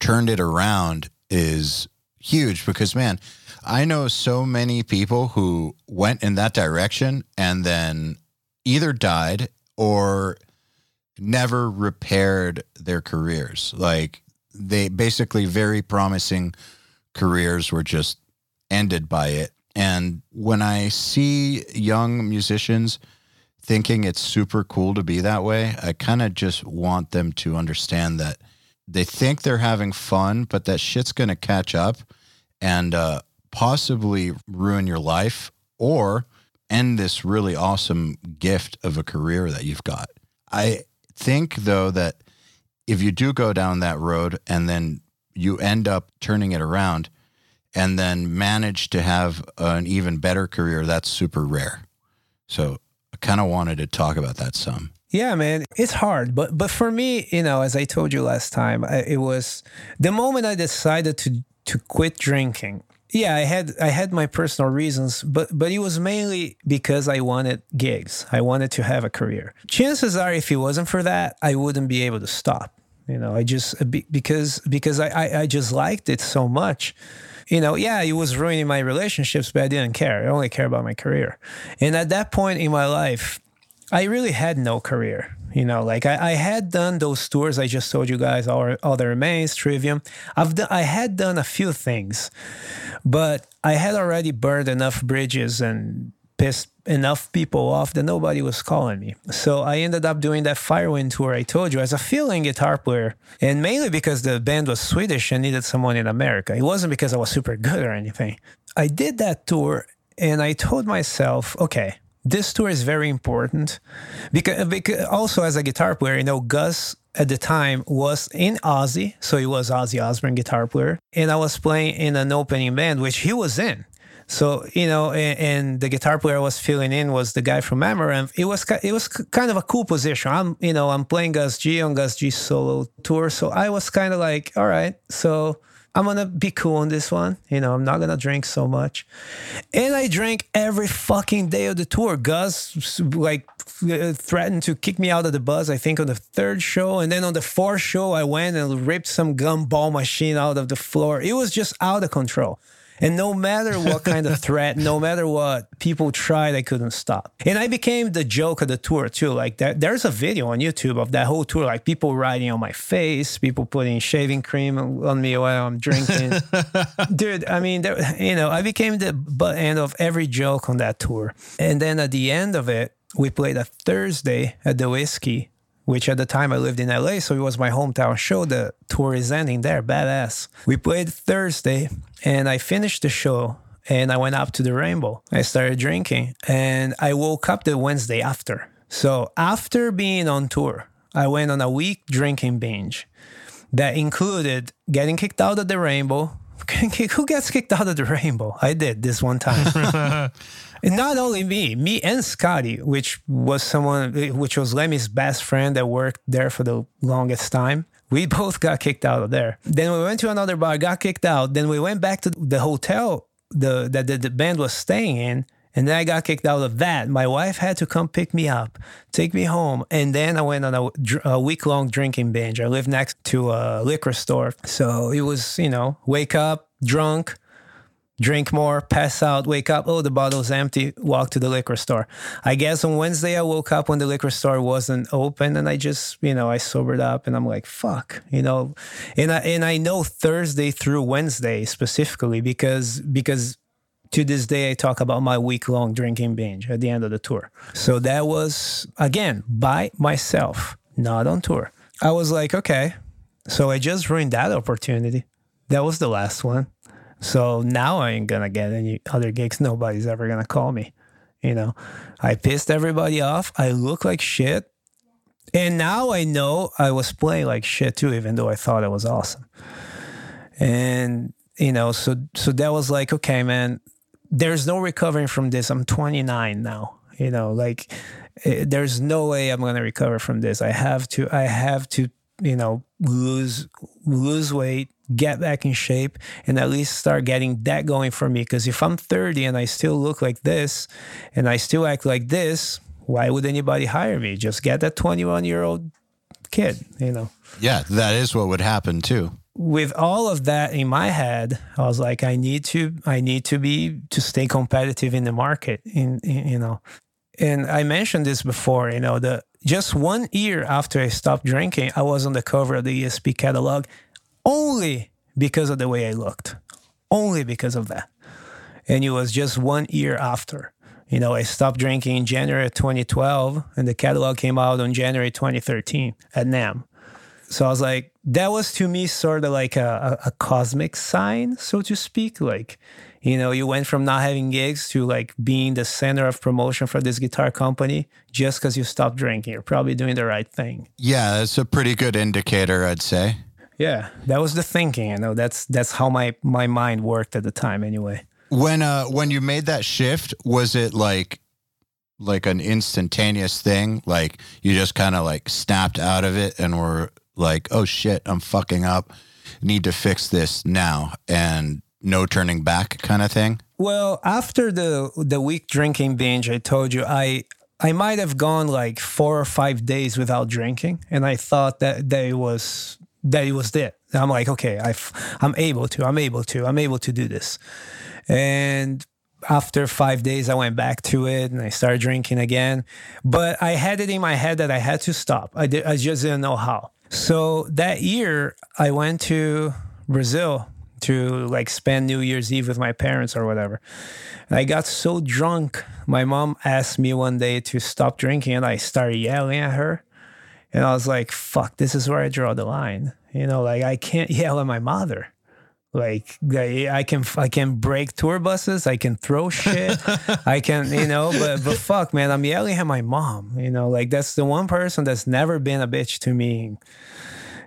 turned it around is huge because man, I know so many people who went in that direction and then either died or never repaired their careers. Like they basically very promising careers were just ended by it. And when I see young musicians thinking it's super cool to be that way, I kind of just want them to understand that they think they're having fun, but that shit's going to catch up and uh, possibly ruin your life or end this really awesome gift of a career that you've got. I think, though, that if you do go down that road and then you end up turning it around and then manage to have an even better career, that's super rare. So I kind of wanted to talk about that some. Yeah, man, it's hard, but but for me, you know, as I told you last time, I, it was the moment I decided to to quit drinking. Yeah, I had I had my personal reasons, but but it was mainly because I wanted gigs. I wanted to have a career. Chances are, if it wasn't for that, I wouldn't be able to stop. You know, I just uh, because because I I, I just liked it so much you know, yeah, it was ruining my relationships, but I didn't care. I only care about my career. And at that point in my life, I really had no career. You know, like I, I had done those tours I just told you guys, all, that remains, Trivium. I've done, I had done a few things, but I had already burned enough bridges and pissed enough people off that nobody was calling me. So I ended up doing that Firewind tour I told you as a feeling guitar player, and mainly because the band was Swedish and needed someone in America. It wasn't because I was super good or anything. I did that tour and I told myself, okay, this tour is very important because, because also as a guitar player, you know, Gus at the time was in Ozzy, so he was Ozzy Osbourne guitar player, and I was playing in an opening band, which he was in. So you know, and, and, the guitar player I was filling in was the guy from Amaranthe. It was it was kind of a cool position. I'm you know I'm playing Gus G on Gus G solo tour, so I was kind of like, all right, so I'm gonna be cool on this one. You know, I'm not gonna drink so much. And I drank every fucking day of the tour. Gus like uh, threatened to kick me out of the bus. I think on the third show, and then on the fourth show, I went and ripped some gumball machine out of the floor. It was just out of control. And no matter what kind of threat, no matter what people tried, I couldn't stop. And I became the joke of the tour too. Like that, there's a video on YouTube of that whole tour, like people riding on my face, people putting shaving cream on me while I'm drinking. Dude, I mean, there, you know, I became the butt end of every joke on that tour. And then at the end of it, we played a Thursday at the Whisky which at the time I lived in LA, so it was my hometown show. The tour is ending there, badass. We played Thursday, and I finished the show, and I went up to the Rainbow. I started drinking, and I woke up the Wednesday after. So after being on tour, I went on a week drinking binge that included getting kicked out of the Rainbow. Who gets kicked out of the Rainbow? I did this one time. And not only me, me and Scotty, which was someone, which was Lemmy's best friend that worked there for the longest time. We both got kicked out of there. Then we went to another bar, got kicked out. Then we went back to the hotel the, that the, the band was staying in. And then I got kicked out of that. My wife had to come pick me up, take me home. And then I went on a, a week long drinking binge. I lived next to a liquor store. So it was, you know, wake up, drunk, drink more, pass out, wake up, oh, the bottle's empty, walk to the liquor store. I guess on Wednesday, I woke up when the liquor store wasn't open and I just, you know, I sobered up and I'm like, fuck, you know, and I, and I know Thursday through Wednesday specifically because, because to this day, I talk about my week long drinking binge at the end of the tour. So that was, again, by myself, not on tour. I was like, okay. So I just ruined that opportunity. That was the last one. So now I ain't to get any other gigs. Nobody's ever to call me. You know, I pissed everybody off. I look like shit. And now I know I was playing like shit too, even though I thought it was awesome. And, you know, so so that was like, okay, man, there's no recovering from this. I'm 29 now. You know, like eh, there's no way I'm gonna recover from this. I have to. I have to. You know, lose lose weight, get back in shape, and at least start getting that going for me. Because if I'm 30 and I still look like this, and I still act like this, why would anybody hire me? Just get that 21 year old kid. You know. Yeah, that is what would happen too with all of that in my head, I was like, I need to, I need to be to stay competitive in the market. In, in, you know, and I mentioned this before. You know, the just one year after I stopped drinking, I was on the cover of the ESP catalog, only because of the way I looked, only because of that. And it was just one year after. You know, I stopped drinking in January 2012, and the catalog came out on January 2013 at NAMM. So I was like, that was to me sort of like a, a, a, cosmic sign, so to speak. Like, you know, you went from not having gigs to like being the center of promotion for this guitar company just because you stopped drinking. You're probably doing the right thing. Yeah, it's a pretty good indicator, I'd say. Yeah, that was the thinking. You know, that's that's how my my mind worked at the time, anyway. When uh when you made that shift, was it like like an instantaneous thing? Like you just kind of like snapped out of it and were like, oh shit, I'm fucking up. Need to fix this now and no turning back kind of thing? Well, after the the week drinking binge, I told you I I might have gone like four or five days without drinking, and I thought that that it was that it was it. I'm like, okay, I I'm able to, I'm able to, I'm able to do this, and after five days, I went back to it and I started drinking again. But I had it in my head that I had to stop. I, did, I just didn't know how. So that year, I went to Brazil to like spend New Year's Eve with my parents or whatever. And I got so drunk, my mom asked me one day to stop drinking, and I started yelling at her. And I was like, fuck, this is where I draw the line. You know, like I can't yell at my mother. Like I can I can break tour buses, I can throw shit, I can you know, but but fuck man, I'm yelling at my mom. You know, like that's the one person that's never been a bitch to me.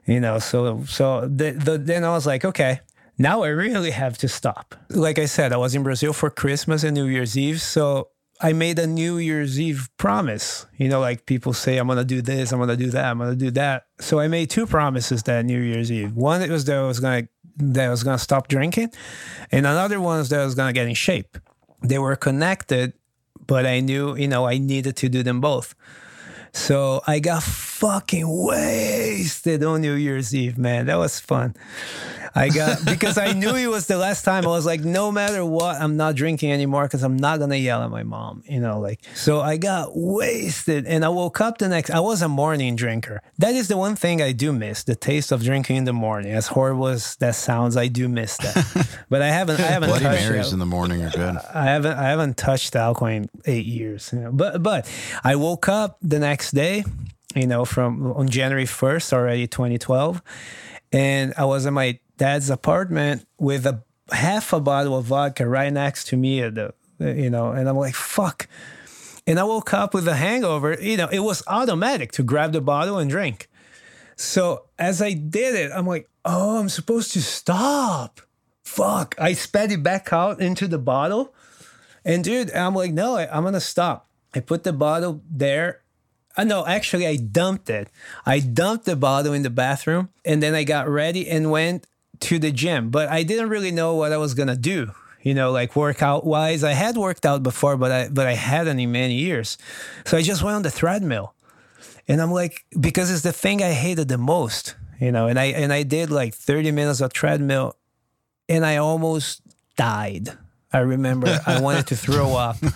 You know, so so the, the, then I was like, okay, now I really have to stop. Like I said, I was in Brazil for Christmas and New Year's Eve, so I made a New Year's Eve promise. You know, like people say, I'm gonna do this, I'm gonna do that, I'm gonna do that. So I made two promises that New Year's Eve. One it was that I was gonna that I was gonna stop drinking, and another one was that I was gonna get in shape. They were connected, but I knew, you know, I needed to do them both. So I got fucking wasted on New Year's Eve, man. That was fun. I got because I knew it was the last time. I was like, no matter what, I'm not drinking anymore because I'm not gonna yell at my mom. You know, like so I got wasted and I woke up the next. I was a morning drinker. That is the one thing I do miss: the taste of drinking in the morning. As horrible as that sounds, I do miss that. but I haven't. I haven't Bloody touched Marys it. in the morning are good. I haven't. I haven't touched alcohol in eight years. You know? But but I woke up the next day. You know, from on January first already, 2012, and I was in my dad's apartment with a half a bottle of vodka right next to me at the you know and i'm like fuck. And i woke up with a hangover you know it was automatic to grab the bottle and drink. So as i did it i'm like oh i'm supposed to stop. Fuck. I spat it back out into the bottle. And dude i'm like no i'm gonna stop. I put the bottle there uh, no, actually, I dumped it. I dumped the bottle in the bathroom and then I got ready and went to the gym. But I didn't really know what I was gonna do. You know, like workout wise. I had worked out before, but I but I hadn't in many years. So I just went on the treadmill. And I'm like, because it's the thing I hated the most, you know, and I and I did like 30 minutes of treadmill and I almost died. I remember I wanted to throw up.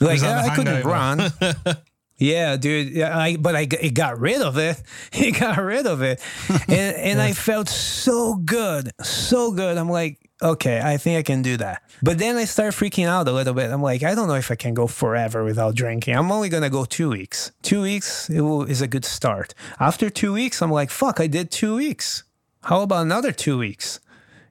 Like the I couldn't run. Yeah, dude. I, but I it got rid of it. It got rid of it, and and I felt so good, so good. I'm like, okay, I think I can do that. But then I start freaking out a little bit. I'm like, I don't know if I can go forever without drinking. I'm only gonna go two weeks. Two weeks will, is a good start. After two weeks, I'm like, fuck, I did two weeks. How about another two weeks?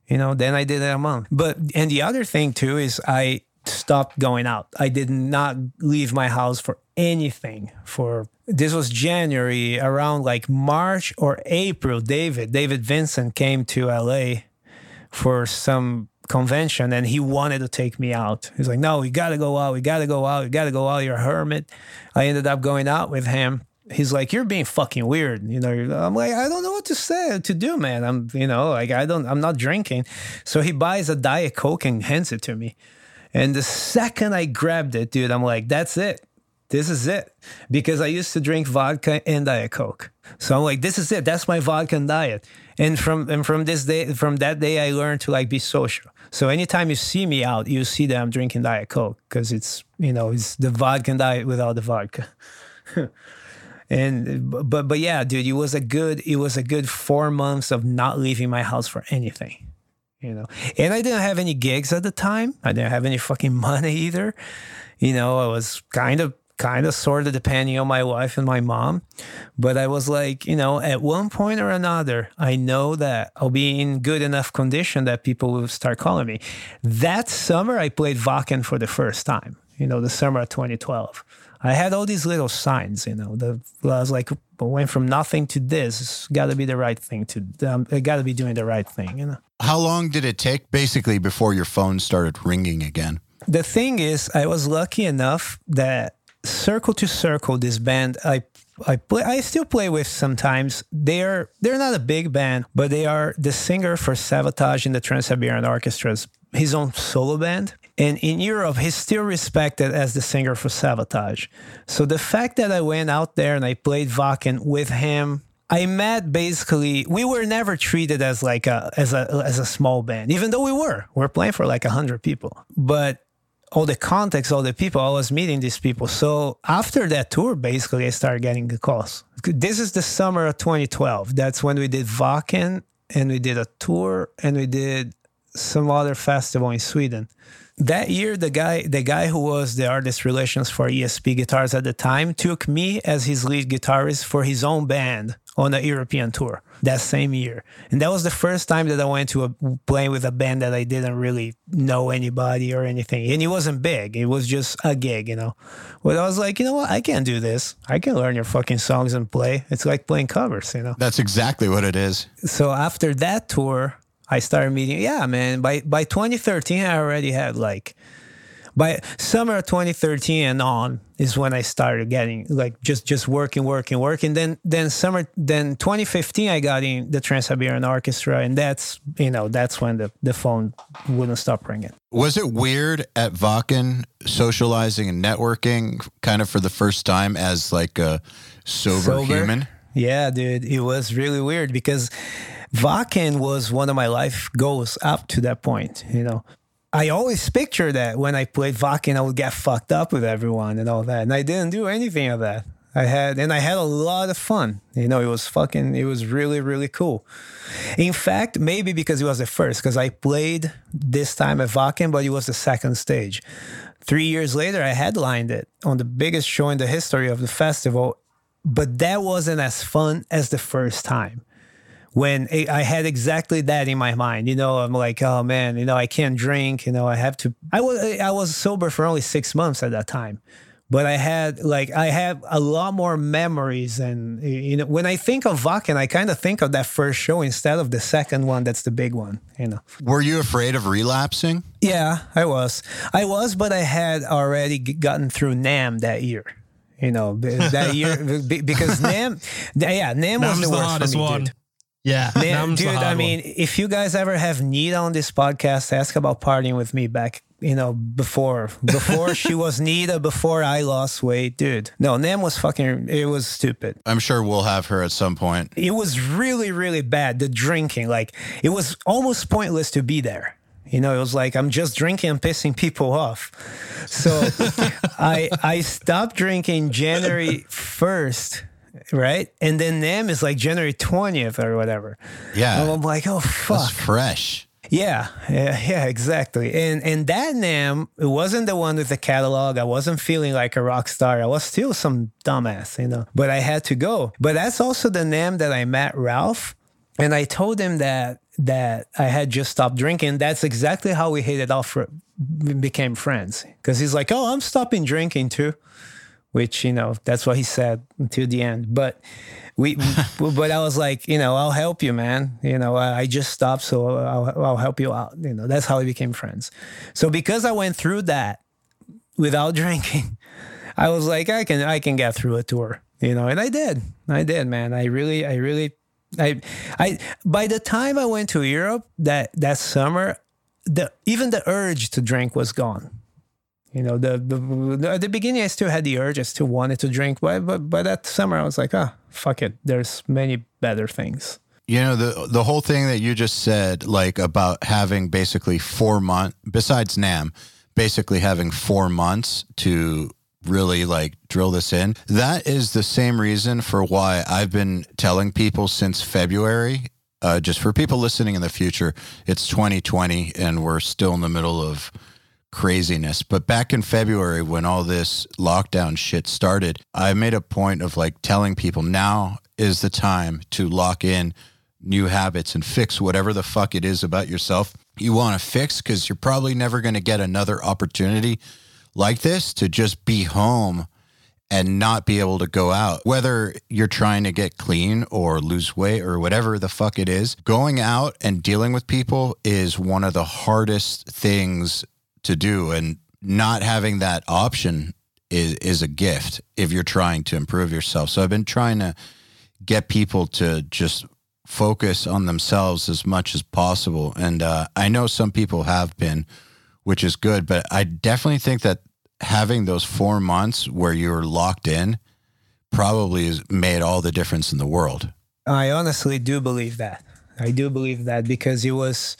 You know, then I did it a month. But and the other thing too is I stopped going out. I did not leave my house for anything for this was January around like March or April David David Vincent came to LA for some convention and he wanted to take me out. He's like, "No, we got to go out. We got to go out. We got to go out. You're a hermit." I ended up going out with him. He's like, "You're being fucking weird." You know, I'm like, "I don't know what to say to do, man. I'm, you know, like I don't I'm not drinking." So he buys a diet coke and hands it to me. And the second I grabbed it, dude, I'm like, "That's it this is it because I used to drink vodka and diet coke. So I'm like, this is it. That's my vodka and diet. And from and from this day, from that day, I learned to like be social. So anytime you see me out, you see that I'm drinking diet coke because it's you know it's the vodka and diet without the vodka. and but but yeah, dude, it was a good it was a good four months of not leaving my house for anything you know. And I didn't have any gigs at the time. I didn't have any fucking money either. You know, I was kind of kind of sort of depending on my wife and my mom. But I was like, you know, at one point or another, I know that I'll be in good enough condition that people will start calling me. That summer, I played Wacken for the first time, you know, the summer of 2012. I had all these little signs, you know. The, I was like, went from nothing to this. It's got to be the right thing to. Um, got to be doing the right thing, you know. How long did it take, basically, before your phone started ringing again? The thing is, I was lucky enough that Circle II Circle, this band I I play I still play with sometimes. They're they're not a big band, but they are the singer for Savatage in the Trans Siberian Orchestra's his own solo band. And in Europe, he's still respected as the singer for Savatage. So the fact that I went out there and I played Wacken with him I met basically we were never treated as like a as a as a small band, even though we were. We're playing for like hundred people. But all the context, all the people, I was meeting these people. So after that tour, basically, I started getting the calls. This is the summer of 2012. That's when we did Wacken and we did a tour and we did some other festival in Sweden. That year, the guy, the guy who was the artist relations for ESP Guitars at the time, took me as his lead guitarist for his own band on a European tour that same year. And that was the first time that I went to a playing with a band that I didn't really know anybody or anything. And it wasn't big. It was just a gig, you know. But I was like, you know what? I can do this. I can learn your fucking songs and play. It's like playing covers, you know. That's exactly what it is. So after that tour, I started meeting. Yeah, man. By by 2013, I already had like by summer 2013 and on is when I started getting like just just working, working, working. Then then summer then 2015 I got in the Trans Siberian Orchestra, and that's you know that's when the the phone wouldn't stop ringing. Was it weird at Wacken socializing and networking, kind of for the first time as like a sober, sober? human? Yeah, dude, it was really weird because Wacken was one of my life goals up to that point. You know, I always picture that when I played Wacken, I would get fucked up with everyone and all that. And I didn't do anything of that. I had, and I had a lot of fun. You know, it was fucking, it was really, really cool. In fact, maybe because it was the first, because I played this time at Wacken, but it was the second stage. Three years later, I headlined it on the biggest show in the history of the festival, but that wasn't as fun as the first time when I had exactly that in my mind. You know, I'm like, oh man, you know, I can't drink. You know, I have to. I was I was sober for only six months at that time, but I had like I have a lot more memories. And you know, when I think of Wacken, I kind of think of that first show instead of the second one. That's the big one. You know. Were you afraid of relapsing? Yeah, I was. I was, but I had already gotten through NAMM that year you know that year because NAMM yeah, NAMM was the, the worst for me, one. Dude. Yeah, Man, dude. I mean, if you guys ever have Nita on this podcast, ask about partying with me back. You know, before before she was Nita, before I lost weight, dude. No, NAMM was fucking. It was stupid. I'm sure we'll have her at some point. It was really, really bad. The drinking, like, it was almost pointless to be there. You know, it was like I'm just drinking and pissing people off. So I I stopped drinking January first right? And then NAMM is like January 20th or whatever. Yeah. And I'm like, oh, fuck. That's fresh. Yeah, yeah, yeah, exactly. And and that NAMM, it wasn't the one with the catalog. I wasn't feeling like a rock star. I was still some dumbass, you know. But I had to go. But that's also the NAMM that I met Ralph, and I told him that that I had just stopped drinking. That's exactly how we hit it off. For, became friends because he's like, "Oh, I'm stopping drinking too," which you know that's what he said until the end. But we, but I was like, you know, I'll help you, man. You know, I, I just stopped, so I'll, I'll help you out. You know, that's how we became friends. So because I went through that without drinking, I was like, I can, I can get through a tour. You know, and I did. I did, man. I really, I really, I, I. By the time I went to Europe that that summer, the even the urge to drink was gone. You know, the, the, at the beginning, I still had the urge. I still wanted to drink, but but by that summer, I was like, ah, fuck it. There's many better things. You know, the the whole thing that you just said, like about having basically four months, besides NAMM, basically having four months to really like drill this in. That is the same reason for why I've been telling people since February. Uh, just for people listening in the future, it's 2020 and we're still in the middle of craziness. But back in February, when all this lockdown shit started, I made a point of like telling people now is the time to lock in new habits and fix whatever the fuck it is about yourself you want to fix because you're probably never going to get another opportunity like this to just be home and not be able to go out. Whether you're trying to get clean or lose weight or whatever the fuck it is, going out and dealing with people is one of the hardest things to do and not having that option is is a gift if you're trying to improve yourself. So I've been trying to get people to just focus on themselves as much as possible, and uh, I know some people have been, which is good. But I definitely think that having those four months where you're locked in probably has made all the difference in the world. I honestly do believe that. I do believe that because it was,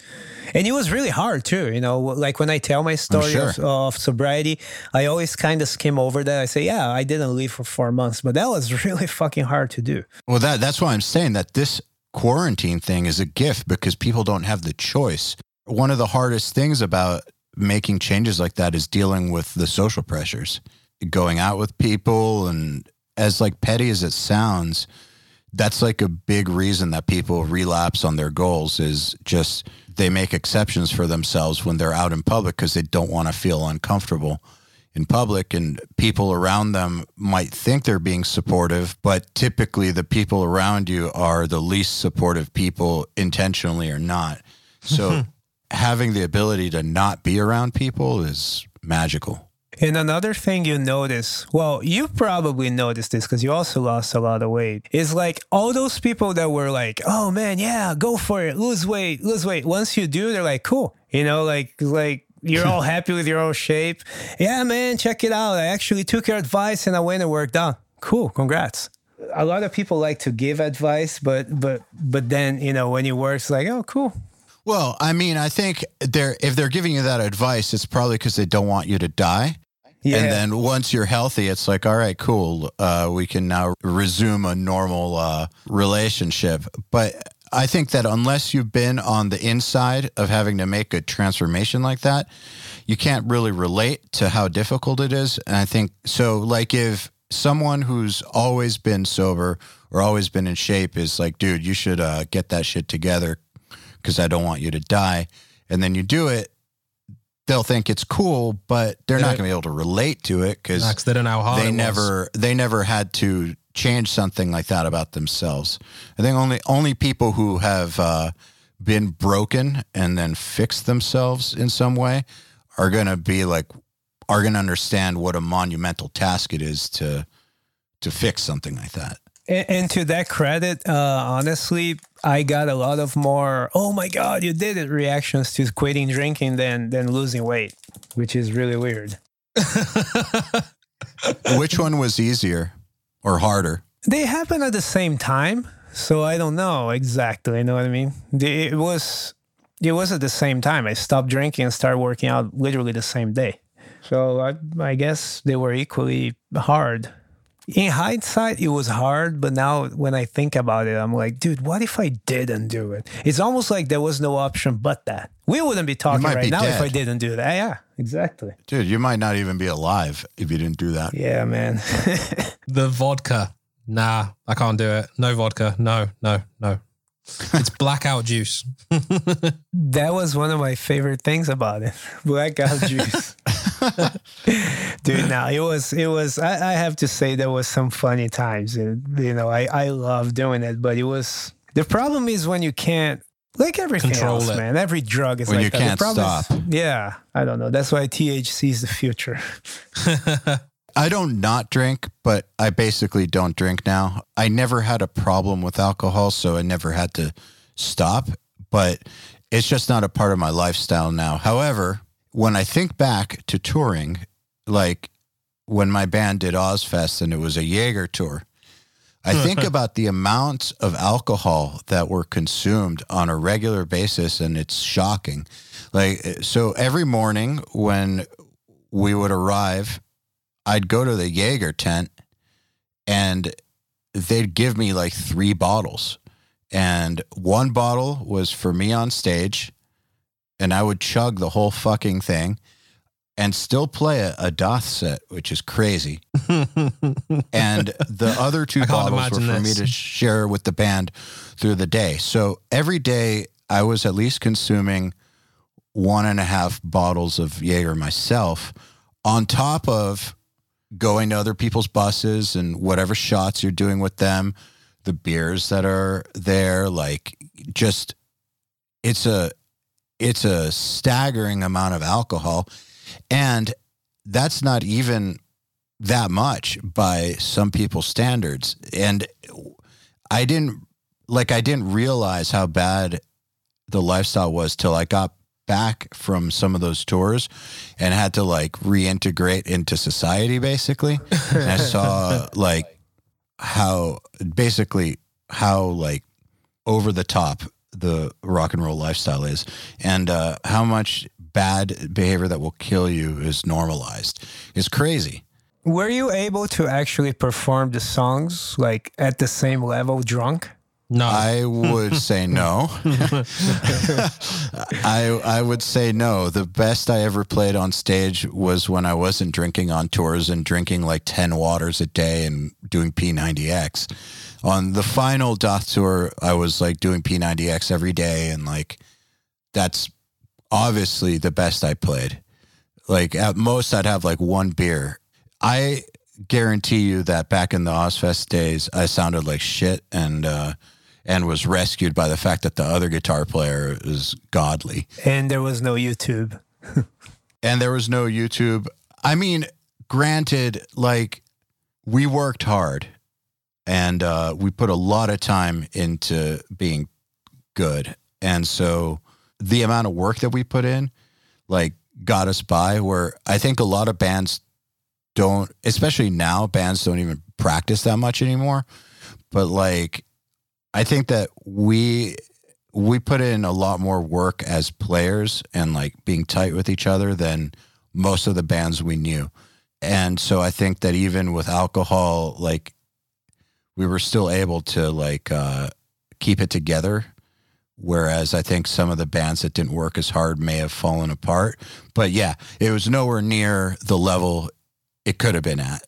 and it was really hard too. You know, like when I tell my story sure. of, of, sobriety, I always kind of skim over that. I say, yeah, I didn't leave for four months, but that was really fucking hard to do. Well, that that's why I'm saying that this quarantine thing is a gift because people don't have the choice. One of the hardest things about making changes like that is dealing with the social pressures, going out with people, and as like petty as it sounds that's like a big reason that people relapse on their goals is just they make exceptions for themselves when they're out in public because they don't want to feel uncomfortable in public. And people around them might think they're being supportive but typically the people around you are the least supportive people intentionally or not. So having the ability to not be around people is magical and another thing you notice, well, you probably noticed this because you also lost a lot of weight, is like all those people that were like, oh man, yeah, go for it, lose weight, lose weight. Once you do, they're like, cool. You know, like, like, you're all happy with your own shape. Yeah, man, check it out. I actually took your advice and I went and worked out. Cool, congrats. A lot of people like to give advice, but but but then you know when it works, like oh cool, well, I mean, I think they're if they're giving you that advice, it's probably because they don't want you to die. Yeah. And then once you're healthy, it's like, all right, cool. Uh, we can now resume a normal uh, relationship. But I think that unless you've been on the inside of having to make a transformation like that, you can't really relate to how difficult it is. And I think so, like, if someone who's always been sober or always been in shape is like, dude, you should uh, get that shit together because I don't want you to die. And then you do it, they'll think it's cool, but they're not going to be able to relate to it because they don't know how hard they never they never had to change something like that about themselves. I think only only people who have uh, been broken and then fixed themselves in some way are going to be like are going to understand what a monumental task it is to to fix something like that. And, and to that credit, uh, honestly, I got a lot of more "Oh my God, you did it!" reactions to quitting drinking than than losing weight, which is really weird. Which one was easier or harder? They happened at the same time, so I don't know exactly. You know what I mean? It was it was at the same time. I stopped drinking and started working out literally the same day. So I, I guess they were equally hard. In hindsight, it was hard, but now when I think about it, I'm like, dude, what if I didn't do it? It's almost like there was no option but that. We wouldn't be talking right be now if I didn't do that. Yeah, exactly. Dude, you might not even be alive if you didn't do that. Yeah, man. The vodka. Nah, I can't do it. No vodka. No, no, no. It's blackout juice. that was one of my favorite things about it. Blackout juice. Dude, now it was it was I, I have to say there was some funny times. And, you know, I, I love doing it, but it was the problem is when you can't like everything Control else, it. man. Every drug is When like you that. can't problem is- yeah, I don't know. That's why THC is the future. I don't not drink, but I basically don't drink now. I never had a problem with alcohol, so I never had to stop, but it's just not a part of my lifestyle now. However, when I think back to touring, like when my band did Ozzfest and it was a Jaeger tour, I hmm. think about the amount of alcohol that were consumed on a regular basis, and it's shocking. Like, eh, so every morning when we would arrive, I'd go to the Jaeger tent and they'd give me like three bottles. And one bottle was for me on stage, and I would chug the whole fucking thing and still play a, a Daath set, which is crazy. and the other two bottles were for me to share with the band through the day. So every day I was at least consuming one and a half bottles of Jaeger myself, on top of going to other people's buses and whatever shots you're doing with them, the beers that are there, like just it's a it's a staggering amount of alcohol. And that's not even that much by some people's standards. And I didn't like I didn't realize how bad the lifestyle was till I got back from some of those tours and had to like reintegrate into society basically. and I saw like how basically how like over the top the rock and roll lifestyle is and uh, how much bad behavior that will kill you is normalized is crazy. Were you able to actually perform the songs like at the same level drunk? No. I would say no. I I would say no. The best I ever played on stage was when I wasn't drinking on tours and drinking like 10 waters a day and doing P90X. On the final Daath tour, I was like doing P90X every day and like that's obviously the best I played. Like at most I'd have like one beer. I guarantee you that back in the Ozzfest days I sounded like shit and uh and was rescued by the fact that the other guitar player is godly. And there was no YouTube. And there was no YouTube. I mean, granted, like we worked hard and uh, we put a lot of time into being good. And so the amount of work that we put in, like, got us by where I think a lot of bands don't, especially now, bands don't even practice that much anymore. But like, I think that we we put in a lot more work as players and like being tight with each other than most of the bands we knew. And so I think that even with alcohol, like we were still able to like uh, keep it together. Whereas I think some of the bands that didn't work as hard may have fallen apart. But yeah, it was nowhere near the level it could have been at.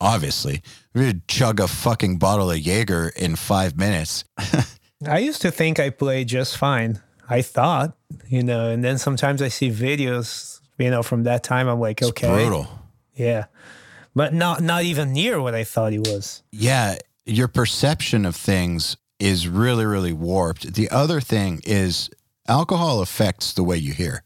Obviously, we would chug a fucking bottle of Jaeger in five minutes. I used to think I played just fine. I thought, you know, and then sometimes I see videos, you know, from that time. I'm like, It's okay, brutal. yeah, but not not even near what I thought he was. Yeah, your perception of things is really, really warped. The other thing is alcohol affects the way you hear,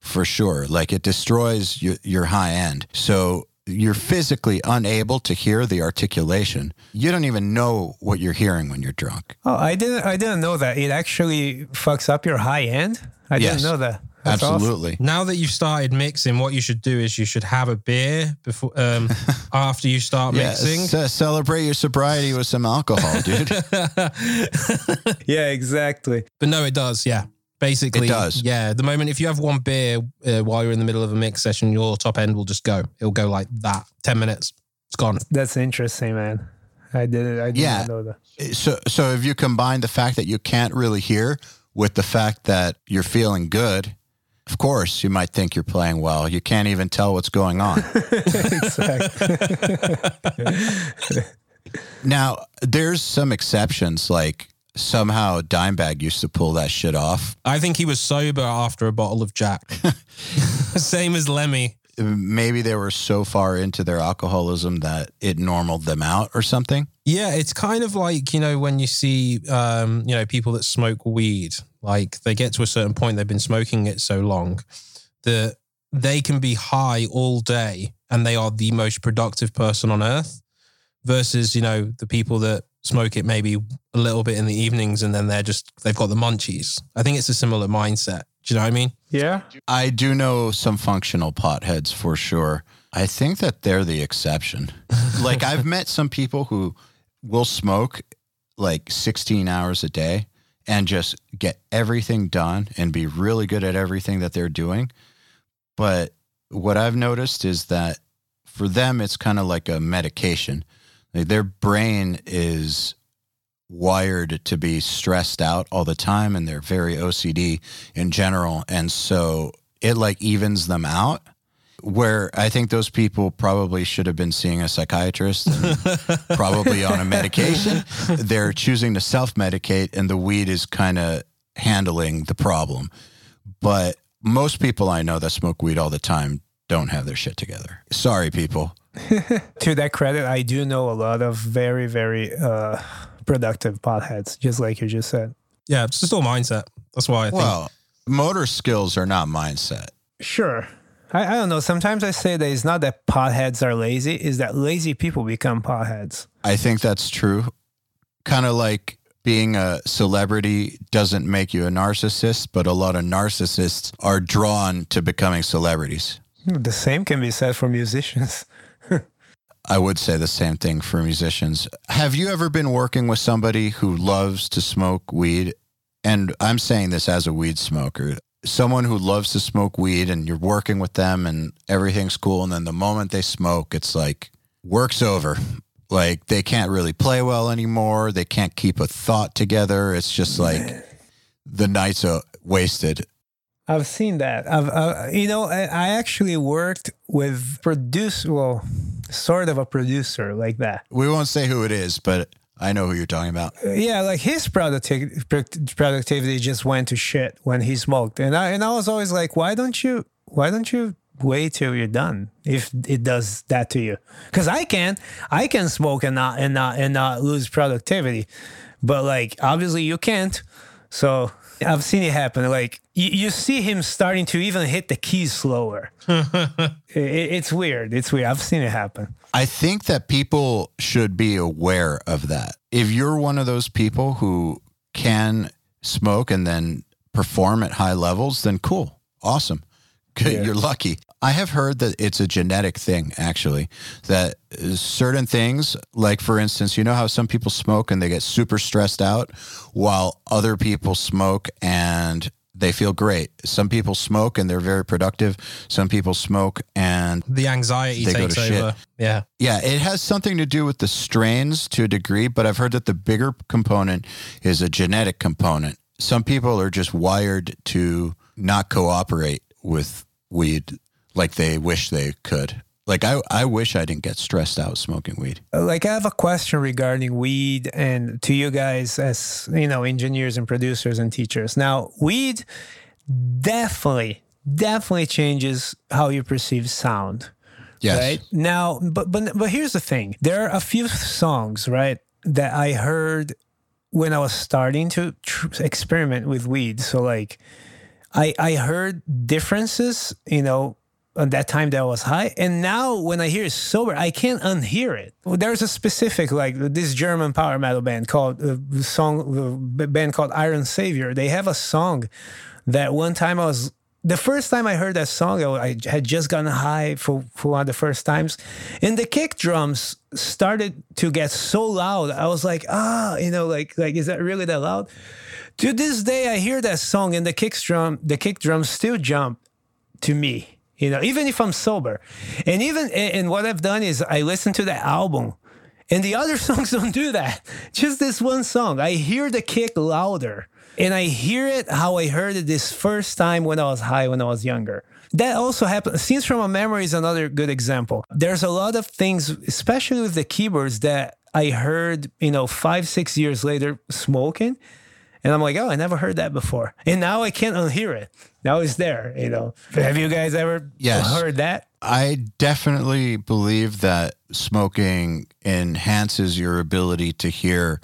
for sure. Like it destroys your, your high end. So you're physically unable to hear the articulation. You don't even know what you're hearing when you're drunk. Oh, I didn't I didn't know that it actually fucks up your high end. I Yes. didn't know that. That's awesome. Absolutely. now that you've started mixing, what you should do is you should have a beer before um, after you start Yeah, mixing. ce- celebrate your sobriety with some alcohol, dude. Yeah, exactly. But no, it does. Yeah. Basically, It does. Yeah. The moment if you have one beer uh, while you're in the middle of a mix session, your top end will just go. It'll go like that. 10 minutes. It's gone. That's interesting, man. I did it. I did Yeah. not know that. So, so if you combine the fact that you can't really hear with the fact that you're feeling good, of course, you might think you're playing well. You can't even tell what's going on. exactly. now, there's some exceptions, like somehow Dimebag used to pull that shit off. I think he was sober after a bottle of Jack. Same as Lemmy. Maybe they were so far into their alcoholism that it normaled them out or something. Yeah, it's kind of like, you know, when you see, um, you know, people that smoke weed, like they get to a certain point, they've been smoking it so long that they can be high all day and they are the most productive person on earth versus, you know, the people that smoke it maybe a little bit in the evenings and then they're just, they've got the munchies. I think it's a similar mindset. Do you know what I mean? Yeah. I do know some functional potheads for sure. I think that they're the exception. like I've met some people who will smoke like 16 hours a day and just get everything done and be really good at everything that they're doing. But what I've noticed is that for them, it's kind of like a medication. Like their brain is wired to be stressed out all the time and they're very OCD in general. And so it like evens them out. Where I think those people probably should have been seeing a psychiatrist and probably on a medication. They're choosing to self medicate, and the weed is kind of handling the problem. But most people I know that smoke weed all the time don't have their shit together. Sorry, people. To that credit, I do know a lot of very, very uh, productive potheads, just like you just said. Yeah, it's just all mindset. That's why I think. Well, motor skills are not mindset. Sure. I, I don't know. Sometimes I say that it's not that potheads are lazy, is that lazy people become potheads. I think that's true. Kind of like being a celebrity doesn't make you a narcissist, but a lot of narcissists are drawn to becoming celebrities. Hmm, the same can be said for musicians. I would say the same thing for musicians. Have you ever been working with somebody who loves to smoke weed? And I'm saying this as a weed smoker. Someone who loves to smoke weed and you're working with them and everything's cool. And then the moment they smoke, it's like work's over. Like they can't really play well anymore. They can't keep a thought together. It's just like the night's uh, wasted. I've seen that. I've, uh, you know, I, I actually worked with produce, well, sort of a producer like that. We won't say who it is, but I know who you're talking about. Yeah, like his producti- productivity just went to shit when he smoked, and I and I was always like, why don't you, why don't you wait till you're done if it does that to you? Because I can, I can smoke and not and not and not lose productivity, but like obviously you can't. So I've seen it happen. Like you, you see him starting to even hit the keys slower. it, it's weird. It's weird. I've seen it happen. I think that people should be aware of that. If you're one of those people who can smoke and then perform at high levels, then cool. Awesome. Good. Yeah. You're lucky. I have heard that it's a genetic thing, actually, that certain things, like for instance, you know how some people smoke and they get super stressed out while other people smoke and they feel great. Some people smoke and they're very productive. Some people smoke and the anxiety takes to shit. over. Yeah. yeah, it has something to do with the strains to a degree, but I've heard that the bigger component is a genetic component. Some people are just wired to not cooperate with weed like they wish they could. Like I, I wish I didn't get stressed out smoking weed. like I have a question regarding weed and to you guys as you know engineers and producers and teachers. Now, weed definitely definitely changes how you perceive sound. Yes. Right? Now, but but but here's the thing. There are a few songs, right, that I heard when I was starting to tr- experiment with weed. So like I I heard differences, you know, at that time that was high, and now when I hear sober, I can't unhear it. There's a specific like this German power metal band called uh, song uh, band called Iron Savior. They have a song that one time I was the first time I heard that song, I, I had just gotten high for, for one of the first times, and the kick drums started to get so loud. I was like, ah, you know, like like is that really that loud? To this day, I hear that song, and the kick drum, the kick drums still jump to me. You know, even if I'm sober. And even, and what I've done is I listen to the album and the other songs don't do that. Just this one song. I hear the kick louder and I hear it how I heard it this first time when I was high, when I was younger. That also happened. Scenes from a Memory is another good example. There's a lot of things, especially with the keyboards, that I heard, you know, five, six years later smoking. And I'm like, oh, I never heard that before. And now I can't unhear it. Now it's there, you know. Have you guys ever Yes. heard that? I definitely believe that smoking enhances your ability to hear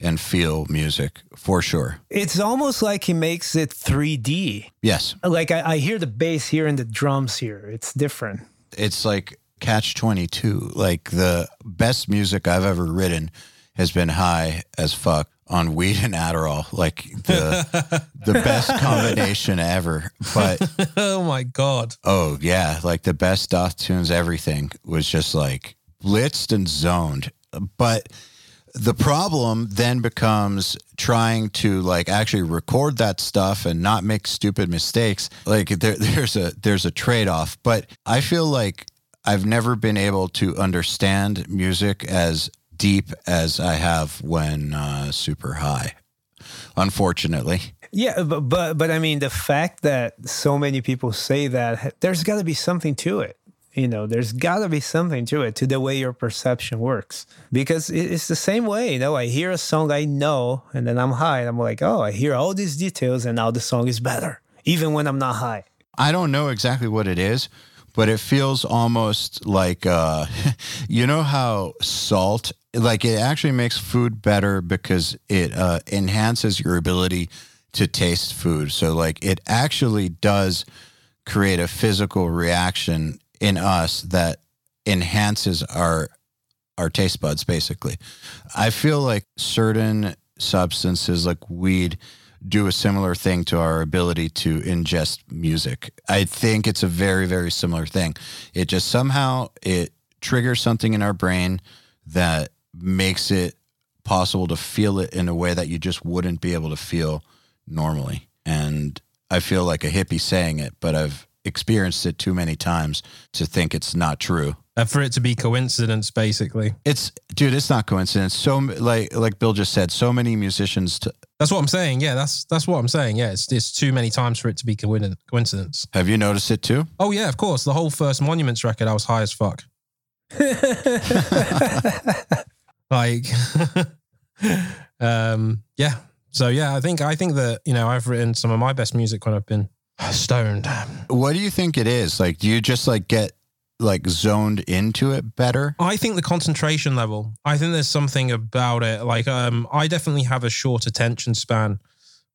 and feel music for sure. It's almost like he makes it 3D. Yes. Like I, I hear the bass here and the drums here. It's different. It's like catch 22. Like the best music I've ever written has been high as fuck on weed and Adderall. Like the the best combination ever. But oh my god. oh yeah, like the best Daath tunes everything was just like blitzed and zoned. But the problem then becomes trying to like actually record that stuff and not make stupid mistakes like there, there's a there's a trade-off but i feel like i've never been able to understand music as deep as i have when uh, super high unfortunately Yeah, but, but but I mean the fact that so many people say that there's got to be something to it. You know, there's got to be something to it to the way your perception works because it's the same way. You know, I hear a song I know, and then I'm high, and I'm like, oh, I hear all these details, and now the song is better, even when I'm not high. I don't know exactly what it is, but it feels almost like uh, you know how salt like it actually makes food better because it uh, enhances your ability to taste food. So like it actually does create a physical reaction in us that enhances our our taste buds basically. I feel like certain substances like weed do a similar thing to our ability to ingest music. I think it's a very very similar thing. It just somehow it triggers something in our brain that makes it possible to feel it in a way that you just wouldn't be able to feel normally. And I feel like a hippie saying it, but I've experienced it too many times to think it's not true. Uh, for it to be coincidence, basically. It's dude, it's not coincidence. So like like Bill just said, so many musicians t- That's what I'm saying. Yeah, that's that's what I'm saying. Yeah, it's it's too many times for it to be coincidence. have you noticed it too? Oh yeah, of course. The whole first Monuments record, I was high as fuck. like, um, yeah. So yeah, I think I think that you know I've written some of my best music when I've been stoned. What do you think it is? Like do you just like get like zoned into it better? I think the concentration level. I think there's something about it. Like, um, I definitely have a short attention span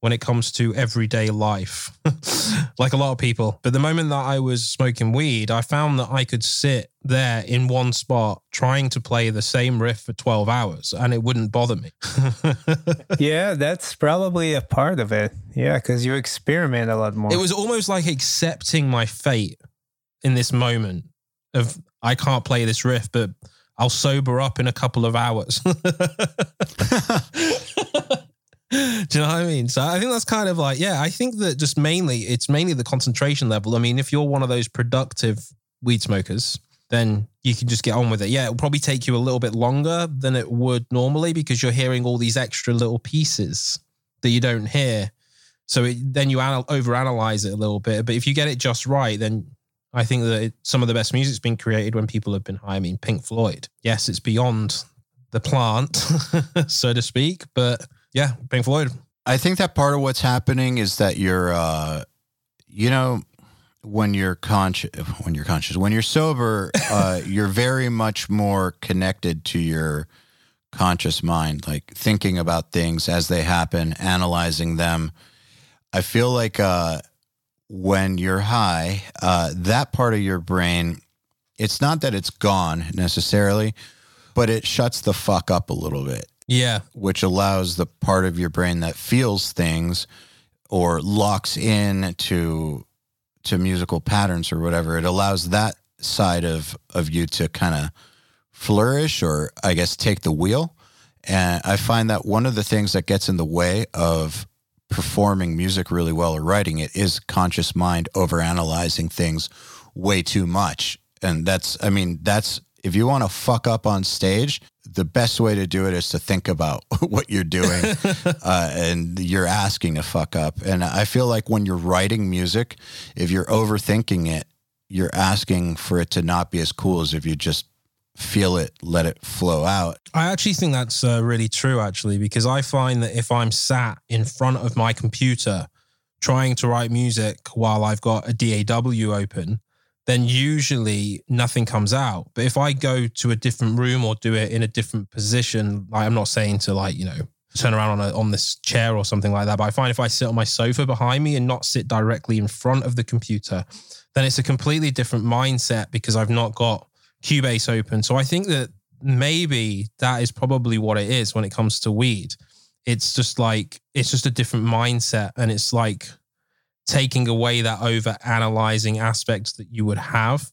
when it comes to everyday life, like a lot of people. But the moment that I was smoking weed, I found that I could sit there in one spot trying to play the same riff for 12 hours and it wouldn't bother me. yeah, that's probably a part of it. Yeah, because you experiment a lot more. it was almost like accepting my fate in this moment of I can't play this riff, but I'll sober up in a couple of hours. Do you know what I mean? So I think that's kind of like, yeah, I think that just mainly it's mainly the concentration level. I mean, if you're one of those productive weed smokers, then you can just get on with it. Yeah, it'll probably take you a little bit longer than it would normally because you're hearing all these extra little pieces that you don't hear. So it, then you anal- overanalyze it a little bit. But if you get it just right, then I think that it, some of the best music's been created when people have been high. I mean, Pink Floyd. Yes, it's beyond the plant, so to speak. But yeah, Pink Floyd. I think that part of what's happening is that you're, uh, you know, when you're conscious, when you're conscious, when you're sober, uh, you're very much more connected to your conscious mind, like thinking about things as they happen, analyzing them. I feel like uh, when you're high, uh, that part of your brain, it's not that it's gone necessarily, but it shuts the fuck up a little bit Yeah, which allows the part of your brain that feels things or locks in to to musical patterns or whatever it allows that side of of you to kind of flourish or i guess take the wheel and i find that one of the things that gets in the way of performing music really well or writing it is conscious mind over analyzing things way too much. And that's, I mean, that's, if you want to fuck up on stage, the best way to do it is to think about what you're doing uh, and you're asking to fuck up. And I feel like when you're writing music, if you're overthinking it, you're asking for it to not be as cool as if you just feel it, let it flow out. I actually think that's uh, really true, actually, because I find that if I'm sat in front of my computer trying to write music while I've got a DAW open, then usually nothing comes out. But if I go to a different room or do it in a different position, like I'm not saying to like, you know, turn around on a, on this chair or something like that, but I find if I sit on my sofa behind me and not sit directly in front of the computer, then it's a completely different mindset because I've not got Cubase open. So I think that maybe that is probably what it is when it comes to weed. It's just like it's just a different mindset and it's like taking away that over analyzing aspect that you would have.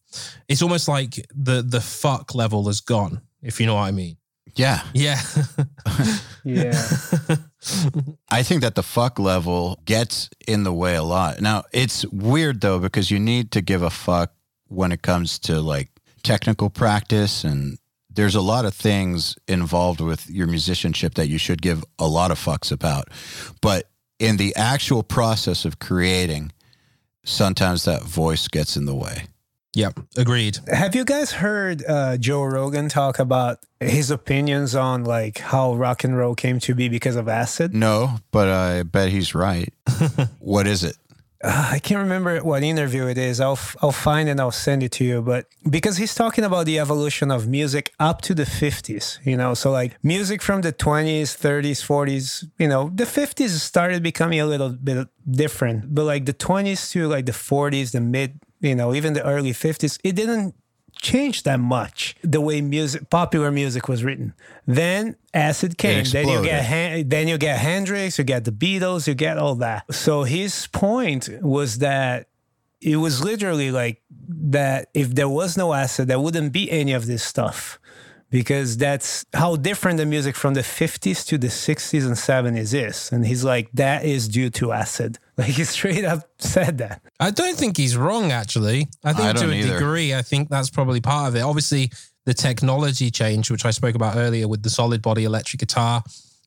It's almost like the the fuck level is gone, if you know what I mean. Yeah. Yeah. Yeah. I think that the fuck level gets in the way a lot. Now, it's weird though, because you need to give a fuck when it comes to like technical practice and there's a lot of things involved with your musicianship that you should give a lot of fucks about. But in the actual process of creating, sometimes that voice gets in the way. yep. Agreed. Have you guys heard uh, Joe Rogan talk about his opinions on like how rock and roll came to be because of acid? No, but I bet he's right. what is it? Uh, I can't remember what interview it is. I'll I'll find and I'll send it to you. But because he's talking about the evolution of music up to the 50s, you know, so like music from the 20s, 30s, 40s, you know, the 50s started becoming a little bit different, but like the 20s to like the 40s, the mid, you know, even the early 50s, it didn't change that much the way music popular music was written. Then acid came then you get. Han- then you get hendrix you get the beatles you get all that. So his point was that it was literally like that if there was no acid there wouldn't be any of this stuff because that's how different the music from the 50s to the 60s and 70s is and he's like that is due to acid like he straight up said that I don't think he's wrong, actually. I think I to don't a either. degree, I think that's probably part of it. Obviously, the technology change, which I spoke about earlier with the solid body electric guitar,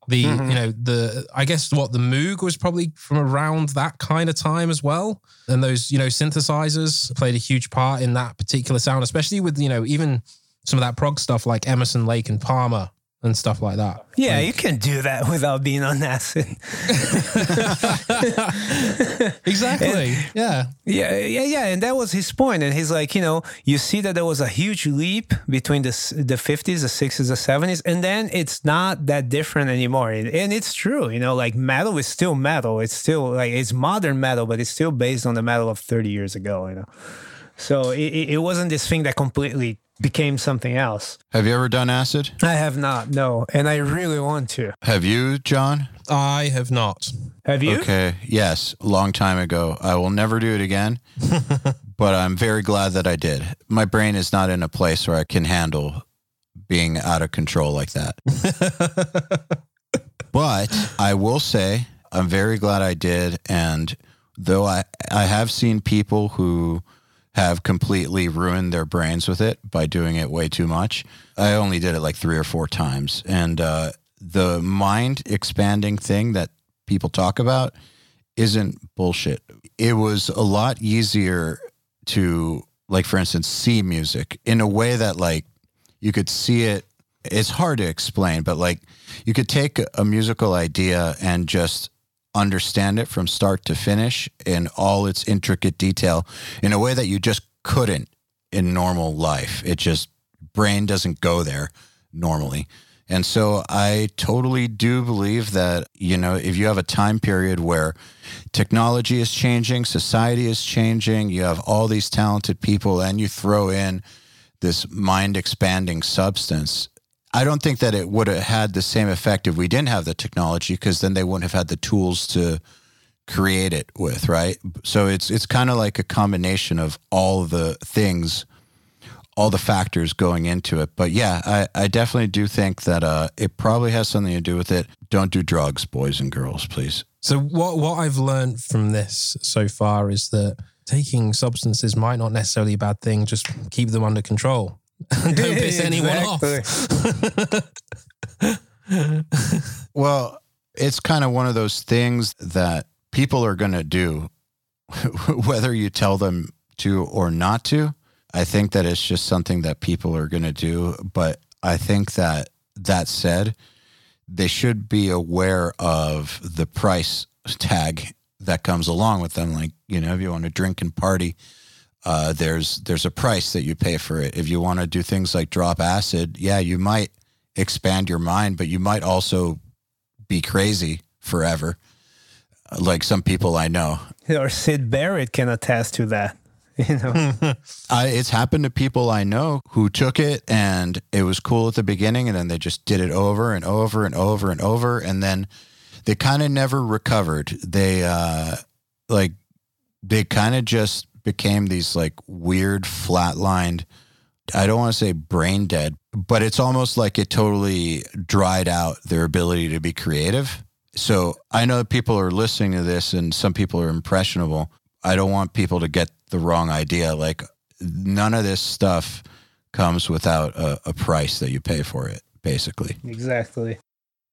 the, Mm-hmm. you know, the, I guess what the Moog was probably from around that kind of time as well. And those, you know, synthesizers played a huge part in that particular sound, especially with, you know, even some of that prog stuff like Emerson, Lake, and Palmer and stuff like that. yeah you can do that without being on acid Exactly. yeah. Yeah, yeah, yeah, and that was his point. And he's like, you know, you see that there was a huge leap between the the fifties, the sixties, the seventies, and then it's not that different anymore. And, and it's true, you know, like metal is still metal. It's still like it's modern metal, but it's still based on the metal of thirty years ago. You know, so it it wasn't this thing that completely became something else. Have you ever done acid? I have not, no, and I really want to. Have you, Jon? I have not. Have you? Okay. Yes, a long time ago. I will never do it again, but I'm very glad that I did. My brain is not in a place where I can handle being out of control like that. but I will say I'm very glad I did. And though I, I have seen people who have completely ruined their brains with it by doing it way too much, I only did it like three or four times. And uh, the mind expanding thing that people talk about isn't bullshit. It was a lot easier to, like, for instance, see music in a way that, like, you could see it. It's hard to explain, but like, you could take a musical idea and just understand it from start to finish in all its intricate detail in a way that you just couldn't in normal life. It just, brain doesn't go there normally. And so I totally do believe that, you know, if you have a time period where technology is changing, society is changing, you have all these talented people, and you throw in this mind expanding substance, I don't think that it would have had the same effect if we didn't have the technology because then they wouldn't have had the tools to create it with, right? So it's it's kind of like a combination of all the things all the factors going into it. But yeah, I, I definitely do think that uh, it probably has something to do with it. Don't do drugs, boys and girls, please. So what what I've learned from this so far is that taking substances might not necessarily be a bad thing. Just keep them under control. Don't piss anyone off. Well, it's kind of one of those things that people are going to do, whether you tell them to or not to. I think that it's just something that people are going to do. But I think that that said, they should be aware of the price tag that comes along with them. Like, you know, if you want to drink and party, uh, there's there's a price that you pay for it. If you want to do things like drop acid, yeah, you might expand your mind, but you might also be crazy forever. Like some people I know. or Syd Barrett can attest to that. You know, I, it's happened to people I know who took it and it was cool at the beginning and then they just did it over and over and over and over. And then they kind of never recovered. They, uh, like, they kind of just became these like weird flatlined, I don't want to say brain dead, but it's almost like it totally dried out their ability to be creative. So I know that people are listening to this and some people are impressionable. I don't want people to get the wrong idea. Like none of this stuff comes without a, a price that you pay for it, basically. exactly.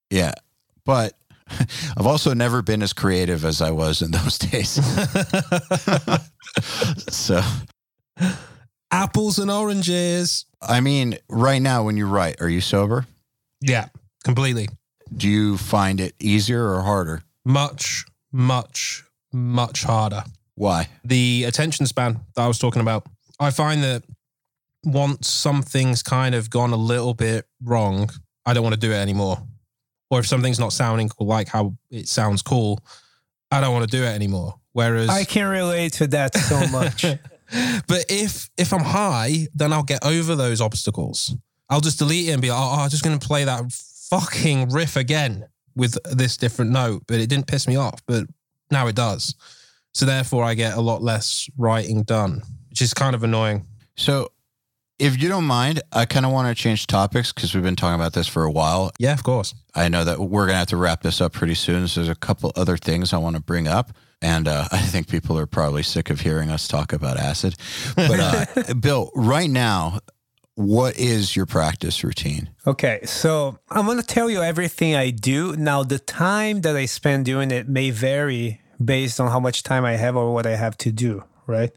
Yeah. But I've also never been as creative as I was in those days. so, Apples and oranges. I mean, right now when you write, are you sober? Yeah, completely. Do you find it easier or harder? Much, much, much harder. Why? the attention span that I was talking about. I find that once something's kind of gone a little bit wrong, I don't want to do it anymore. Or if something's not sounding cool, like how it sounds cool, I don't want to do it anymore. Whereas, I can relate to that so much. but if if I'm high, then I'll get over those obstacles. I'll just delete it and be like, oh, oh I'm just going to play that fucking riff again with this different note. But it didn't piss me off, but now it does. So therefore, I get a lot less writing done, which is kind of annoying. So, if you don't mind, I kind of want to change topics because we've been talking about this for a while. Yeah, of course. I know that we're going to have to wrap this up pretty soon. So, there's a couple other things I want to bring up. And uh, I think people are probably sick of hearing us talk about acid. But, uh, Bill, right now, what is your practice routine? Okay, so I'm gonna tell you everything I do. Now, the time that I spend doing it may vary based on how much time I have or what I have to do, right?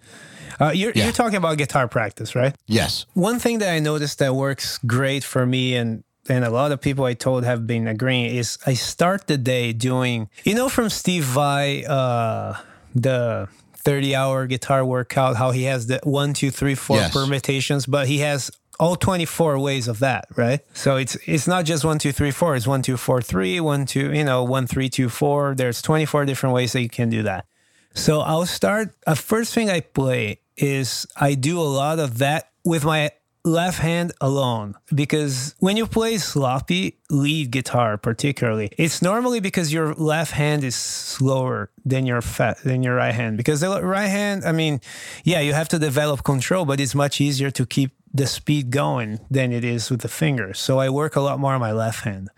Uh, you're, Yeah. you're talking about guitar practice, right? Yes. One thing that I noticed that works great for me and and a lot of people I told have been agreeing is I start the day doing you know from Steve Vai uh the 30 hour guitar workout how he has the one two three four Yes. permutations but he has all 24 ways of that right so it's it's not just one two three four it's one two four three one two you know one three two four there's 24 different ways that you can do that so I'll start. A first thing I play is I do a lot of that with my left hand alone. Because when you play sloppy lead guitar particularly it's normally because your left hand is slower than your than your right hand. Because the right hand i mean yeah you have to develop control but it's much easier to keep the speed going than it is with the fingers so i work a lot more on my left hand.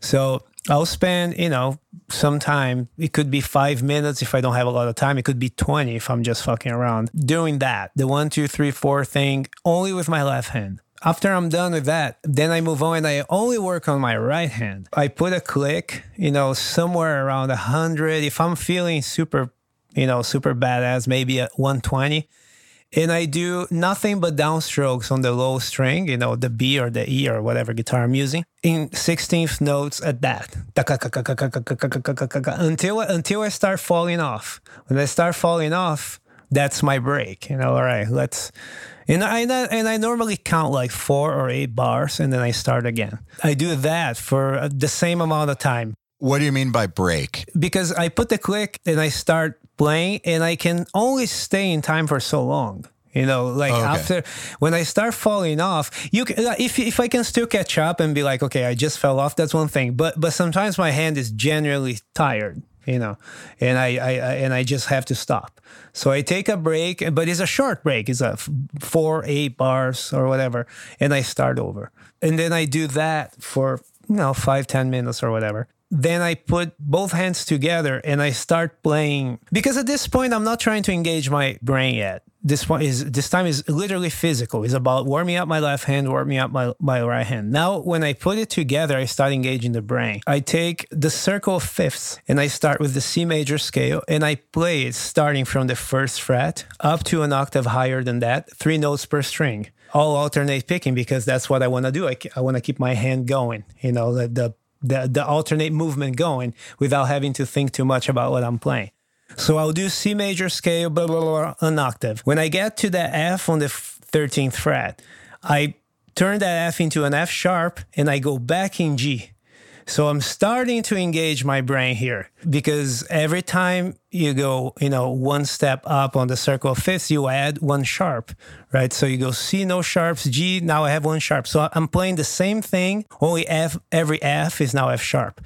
So I'll spend, you know, some time. It could be five minutes if I don't have a lot of time. It could be 20 if I'm just fucking around doing that. The one, two, three, four thing only with my left hand. After I'm done with that, then I move on and I only work on my right hand. I put a click, you know, somewhere around 100. If I'm feeling super, you know, super badass, maybe at 120 and I do nothing but downstrokes on the low string, you know, the B or the E or whatever guitar I'm using, in 16th notes at that, until until I start falling off. When I start falling off, that's my break. You know, all right, let's. And I and I normally count like four or eight bars, and then I start again. I do that for the same amount of time What do you mean by break? because I put the click and I start playing, and I can only stay in time for so long. You know, like oh, Okay. after when I start falling off, you can, uh, if if I can still catch up and be like, okay, I just fell off. That's one thing. But but sometimes my hand is genuinely tired. You know, and I, I, I and I just have to stop. So I take a break, but it's a short break. It's a four, eight bars or whatever, and I start over. And then I do that for you know five, ten minutes or whatever. Then I put both hands together and I start playing because at this point I'm not trying to engage my brain yet. This point is this time is literally physical. It's about warming up my left hand, warming up my, my right hand. Now when I put it together, I start engaging the brain. I take the circle of fifths and I start with the C major scale and I play it starting from the first fret up to an octave higher than that, three notes per string. All alternate picking because that's what I want to do. I, I want to keep my hand going, you know, the, the the, the alternate movement going without having to think too much about what I'm playing. So I'll do C major scale, blah, blah, blah, an octave. When I get to the F on the 13th fret, I turn that F into an F sharp and I go back in G. So I'm starting to engage my brain here because every time you go, you know, one step up on the circle of fifths, you add one sharp, right? So you go C, no sharps, G, now I have one sharp. So I'm playing the same thing, only F, every F is now F sharp.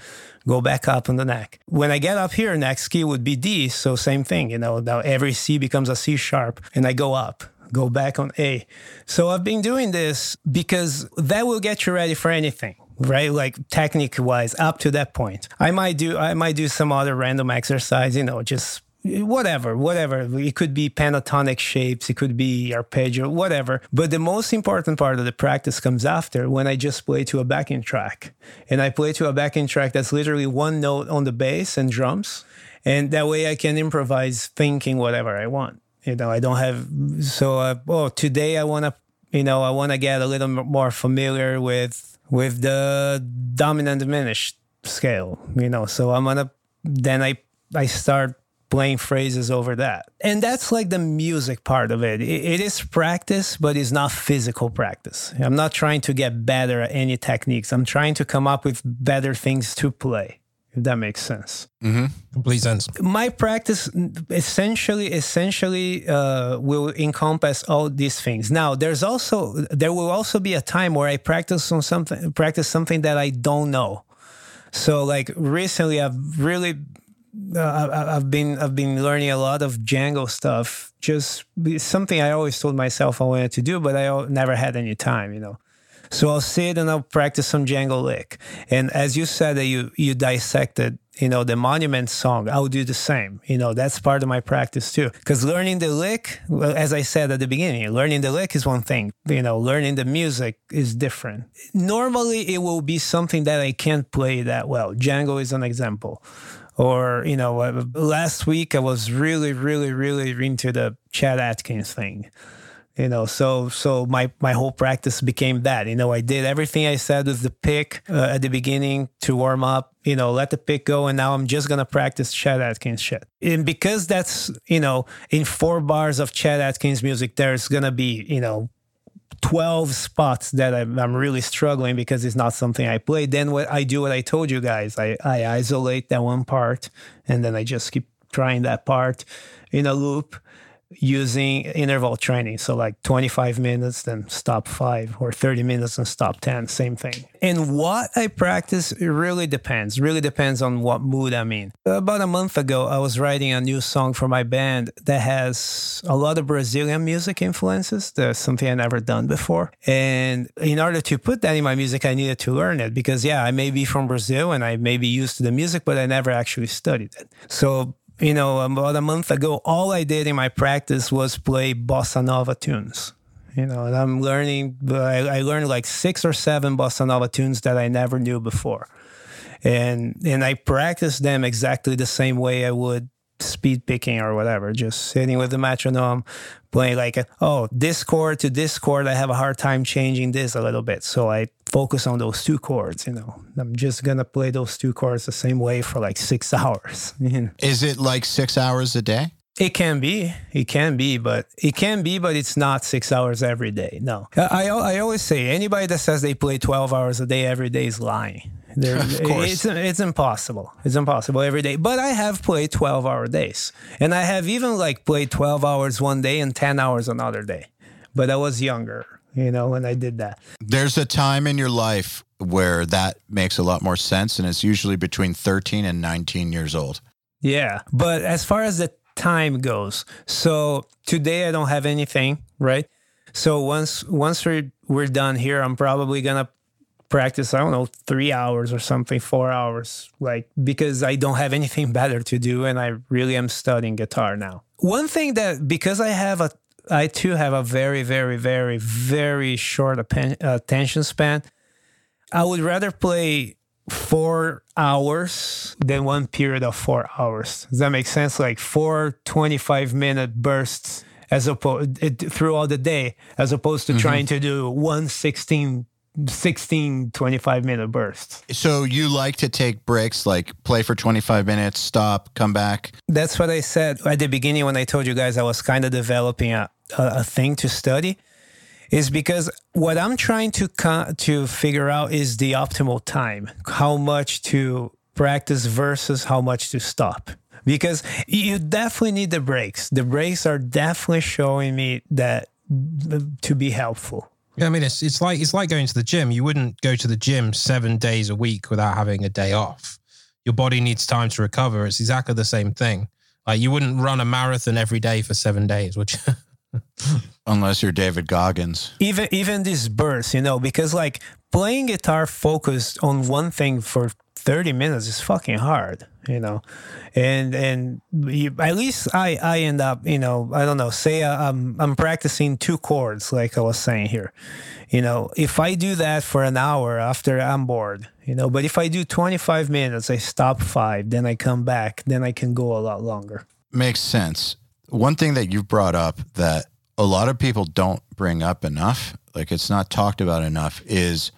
Go back up on the neck. When I get up here, next key would be D. So same thing, you know, now every C becomes a C sharp and I go up go back on A. So I've been doing this because that will get you ready for anything right? Like technique wise up to that point. I might do i might do some other random exercise you know just whatever whatever. It could be pentatonic shapes it could be arpeggio whatever. But the most important part of the practice comes after when i just play to a backing track. And i play to a backing track that's literally one note on the bass and drums. And that way i can improvise thinking whatever i want. You know i don't have so uh, oh today i want to you know i want to get a little more familiar with with the dominant diminished scale, you know. So I'm gonna then I I start playing phrases over that. And that's like the music part of it. it. It is practice, but it's not physical practice. I'm not trying to get better at any techniques. I'm trying to come up with better things to play if that makes sense. Mm-hmm. Complete sense. My practice essentially essentially uh, will encompass all these things. Now, there's also there will also be a time where I practice on something practice something that I don't know. So, like recently, I've really uh, I've been I've been learning a lot of Django stuff. Just something I always told myself I wanted to do, but I never had any time. You know. So I'll sit and I'll practice some Django lick. And as you said that you you dissected, you know, the monument song, I'll do the same. You know, that's part of my practice too. Because learning the lick, well, as I said at the beginning, learning the lick is one thing. You know, learning the music is different. Normally it will be something that I can't play that well. Django is an example or you know uh, last week i was really really really into the Chet Atkins thing you know so so my my whole practice became that. You know i did everything i said with the pick uh, at the beginning to warm up you know let the pick go and now i'm just gonna practice Chet Atkins shit. And because that's you know in four bars of Chet Atkins music there's gonna be you know 12 spots that I'm, I'm really struggling because it's not something I play. Then what I do, what I told you guys, I, I isolate that one part and then I just keep trying that part in a loop using interval training. So like 25 minutes, then stop five, or 30 minutes and stop 10, same thing. And what I practice really depends, really depends on what mood I'm in. About a month ago, I was writing a new song for my band that has a lot of Brazilian music influences. That's something I never done before. And in order to put that in my music, I needed to learn it because, yeah, I may be from Brazil and I may be used to the music, but I never actually studied it. So you know, about a month ago, all I did in my practice was play bossa nova tunes. You know, and I'm learning, I, learned like six or seven bossa nova tunes that I never knew before. And, and I practice them exactly the same way I would speed picking or whatever, just sitting with the metronome, playing like, oh, this chord to this chord, I have a hard time changing this a little bit. So I focus on those two chords, you know. I'm just to play those two chords the same way for like six hours. Is it like six hours a day? It can be, it can be, but it can be, but it's not six hours every day. No, I, I always say anybody that says they play 12 hours a day every day is lying there, of course. It's, it's impossible. It's impossible every day. But I have played 12 hour days. And I have even like played 12 hours one day and 10 hours another day. But I was younger, you know, when I did that. There's a time in your life where that makes a lot more sense. And it's usually between 13 and 19 years old. Yeah. But as far as the time goes, so today I don't have anything, right? So once once we're we're done here, I'm probably gonna practice, I don't know, three hours or something, four hours, like because I don't have anything better to do and I really am studying guitar now. One thing that because I have a I too have a very, very, very, very short attention span. I would rather play four hours than one period of four hours. Does that make sense? Like four 25 minute bursts as opposed throughout the day, as opposed to mm-hmm. trying to do one 16 16 25 minute bursts so you like to take breaks like play for 25 minutes stop come back that's what i said at the beginning when i told you guys i was kind of developing a, a, a thing to study is because what i'm trying to to figure out is the optimal time how much to practice versus how much to stop because you definitely need the breaks the breaks are definitely showing me that to be helpful yeah, I mean, it's it's like it's like going to the gym. You wouldn't go to the gym seven days a week without having a day off. Your body needs time to recover. It's exactly the same thing. Like you wouldn't run a marathon every day for seven days, which unless you're David Goggins. Even even these bursts, you know, because like playing guitar focused on one thing for 30 minutes is fucking hard you know? And and you, at least i i end up you know i don't know say uh, i'm i'm practicing two chords like i was saying here. You know if i do that for an hour after i'm bored you know but if i do 25 minutes i stop five then i come back then i can go a lot longer. Makes sense one thing that you've brought up that a lot of people don't bring up enough like it's not talked about enough is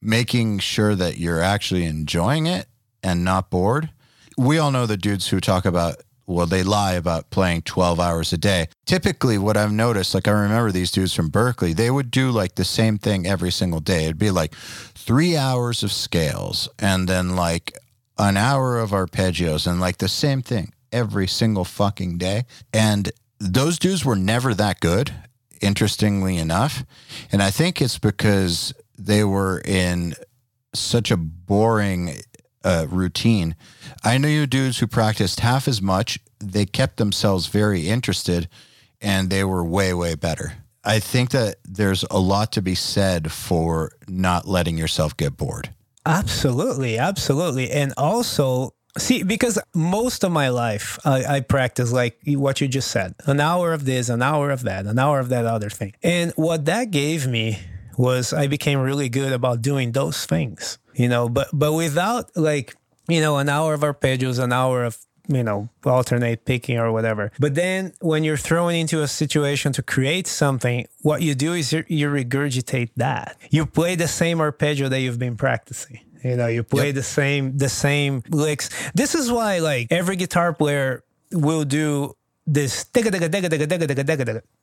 making sure that you're actually enjoying it and not bored. We all know the dudes who talk about, well, they lie about playing 12 hours a day. Typically, what I've noticed, like I remember these dudes from Berklee, they would do like the same thing every single day. It'd be like three hours of scales and then like an hour of arpeggios and like the same thing every single fucking day. And those dudes were never that good, interestingly enough. And I think it's because they were in such a boring uh, routine. I knew you dudes who practiced half as much. They kept themselves very interested and they were way, way better. I think that there's a lot to be said for not letting yourself get bored. Absolutely. Absolutely. And also, see, because most of my life I, I practice like what you just said an hour of this, an hour of that, an hour of that other thing. And what that gave me was I became really good about doing those things, you know, but but without like, you know, an hour of arpeggios, an hour of you know, alternate picking or whatever. But then when you're thrown into a situation to create something, what you do is you, you regurgitate that. You play the same arpeggio that you've been practicing. You know, you play yep. the same the same licks. This is why like every guitar player will do this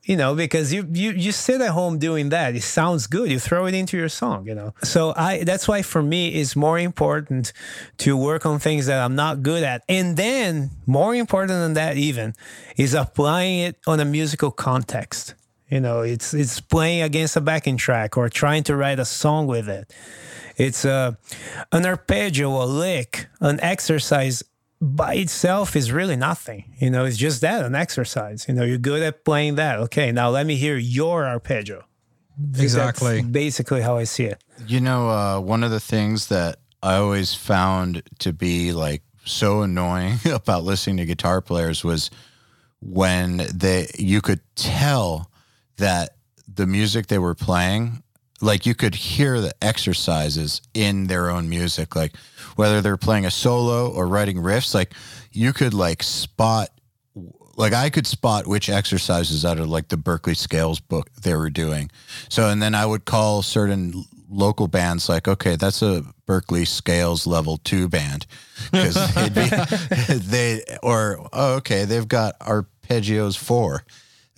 you know because you you you sit at home doing that. It sounds good. You throw it into your song you know. So i that's why for me it's more important to work on things that i'm not good at. And then more important than that even is applying it on a musical context. You know it's it's playing against a backing track or trying to write a song with it it's a uh, an arpeggio a lick an exercise by itself is really nothing. You know, it's just that an exercise. You know, you're good at playing that. Okay, now let me hear your arpeggio. Exactly. That's basically how I see it. You know, uh, one of the things that I always found to be like so annoying about listening to guitar players was when they you could tell that the music they were playing like you could hear the exercises in their own music like whether they're playing a solo or writing riffs like you could like spot like I could spot which exercises out of like the Berklee Scales book they were doing. So and then I would call certain local bands like, okay, that's a Berklee Scales level two band because they or oh, okay, they've got arpeggios four.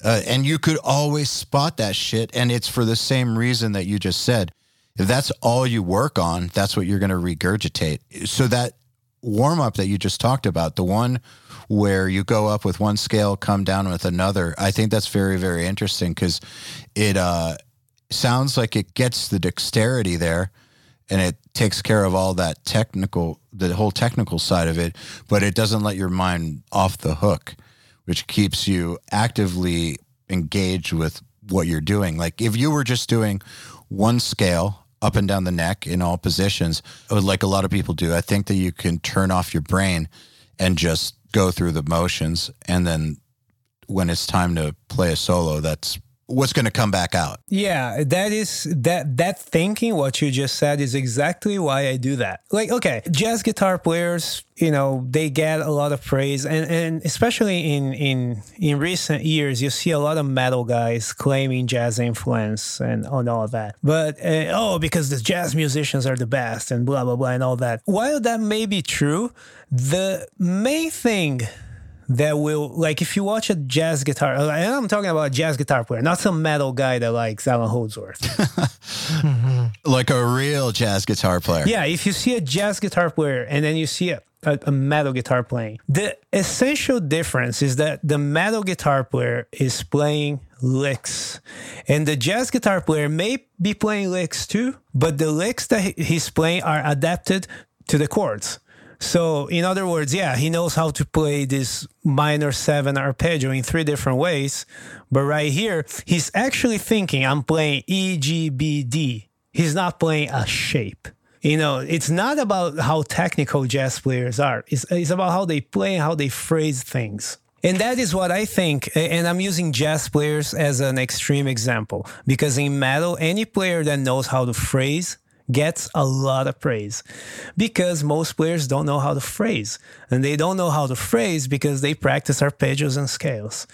Uh, and you could always spot that shit. And it's for the same reason that you just said. If that's all you work on, that's what you're going to regurgitate. So that warm up that you just talked about, the one where you go up with one scale, come down with another, I think that's very, very interesting because it uh, sounds like it gets the dexterity there and it takes care of all that technical, the whole technical side of it, but it doesn't let your mind off the hook which keeps you actively engaged with what you're doing. Like if you were just doing one scale up and down the neck in all positions, uh, like a lot of people do. I think that you can turn off your brain and just go through the motions. And then when it's time to play a solo, that's what's going to come back out. Yeah, that is that that thinking what you just said is exactly why I do that. Like, okay, jazz guitar players, you know, they get a lot of praise and, and especially in in in recent years you see a lot of metal guys claiming jazz influence and on all of that. But uh, oh, because the jazz musicians are the best and blah blah blah and all that. While that may be true, the main thing that will like if you watch a jazz guitar and i'm talking about a jazz guitar player not some metal guy that likes Allan Holdsworth. Mm-hmm. Like a real jazz guitar player. yeah if you see a jazz guitar player and then you see a, a, a metal guitar playing the essential difference is that the metal guitar player is playing licks. And the jazz guitar player may be playing licks too but the licks that he's playing are adapted to the chords so, in other words, yeah, he knows how to play this minor seven arpeggio in three different ways. But right here, he's actually thinking, I'm playing E, G, B, D. He's not playing a shape. You know, it's not about how technical jazz players are, it's, it's about how they play and how they phrase things. And that is what I think. And I'm using jazz players as an extreme example because in metal, any player that knows how to phrase gets a lot of praise because most players don't know how to phrase. And they don't know how to phrase because they practice arpeggios and scales.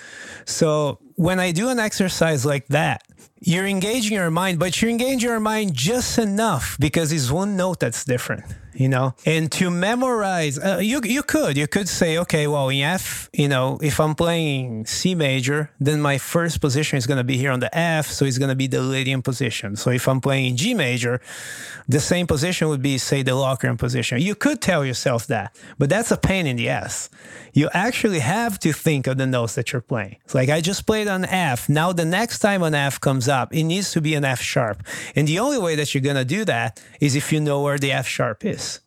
So when i do an exercise like that you're engaging your mind but you're engaging your mind just enough because it's one note that's different you know? And to memorize uh, you you could you could say okay well in f you know if i'm playing c major then my first position is to be here on the f so it's to be the lydian position. So if i'm playing g major the same position would be say the Locrian position. You could tell yourself that but that's a pain in the ass. You actually have to think of the notes that you're playing. It's like i just played on f. Now the next time an f comes up it needs to be an f sharp. And the only way that you're going to do that is if you know where the f sharp is.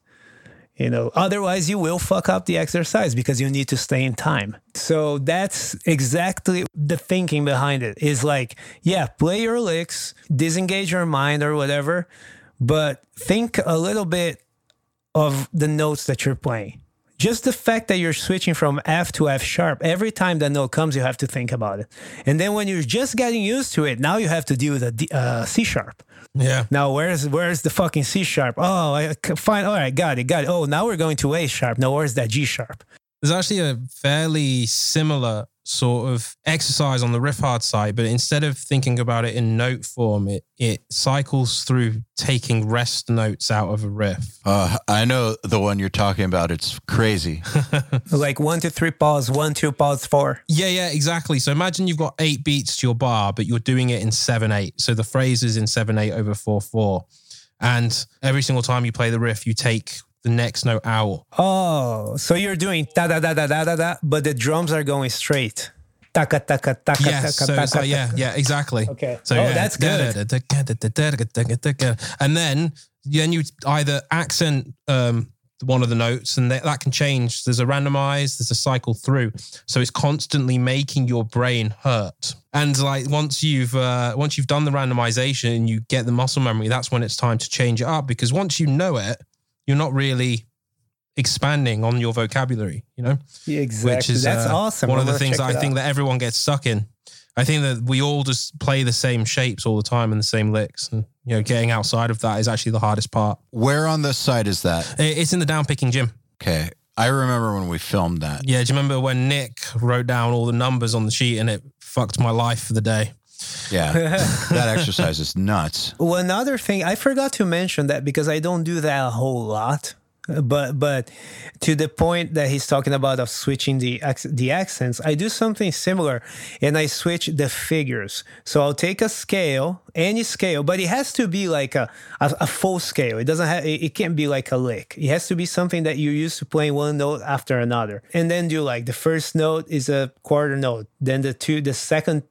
You know otherwise you will fuck up the exercise because you need to stay in time. So that's exactly the thinking behind it. Is like yeah play your licks disengage your mind or whatever but think a little bit of the notes that you're playing just the fact that you're switching from F to F sharp, every time that note comes, you have to think about it. And then when you're just getting used to it, now you have to deal with a D, uh, C sharp. Yeah. Now where's where's the fucking C sharp? Oh, I fine. All right, got it, got it. Oh, now we're going to A sharp. Now where's that G sharp? There's actually a fairly similar sort of exercise on the Riffhard side, but instead of thinking about it in note form, it it cycles through taking rest notes out of a riff. Uh, I know the one you're talking about. It's crazy. Like one, two, three, pause, one, two, pause, four. Yeah, yeah, exactly. So imagine you've got eight beats to your bar, but you're doing it in seven eight. So the phrase is in seven eight over four four, and every single time you play the riff, you take the next note out. Oh, so you're doing da da da da da da da, but the drums are going straight. Taka taka taka Yes, taka so it's taka. like, yeah, yeah, exactly. Okay. So Oh, yeah, that's good. And then then you either accent um, one of the notes, and that, that can change. There's a randomize, there's a cycle through, so it's constantly making your brain hurt. And like once you've uh, once you've done the randomization and you get the muscle memory, that's when it's time to change it up because once you know it, you're not really expanding on your vocabulary. You know Yeah, exactly. which is that's uh, awesome. One I'm of the things that I it think out. that everyone gets stuck in. I think that we all just play the same shapes all the time and the same licks, and you know, getting outside of that is actually the hardest part. Where on the site is that? It's in the down picking gym. Okay. I remember when we filmed that. Yeah, do you remember when Nick wrote down all the numbers on the sheet and it fucked my life for the day? Yeah. that exercise is nuts. One other thing, I forgot to mention that because I don't do that a whole lot. But but to the point that he's talking about of switching the the accents, I do something similar, and I switch the figures. So I'll take a scale, any scale, but it has to be like a a, a full scale. It doesn't have it, it can't be like a lick. It has to be something that you're used to playing one note after another, and then do like the first note is a quarter note, then the two the second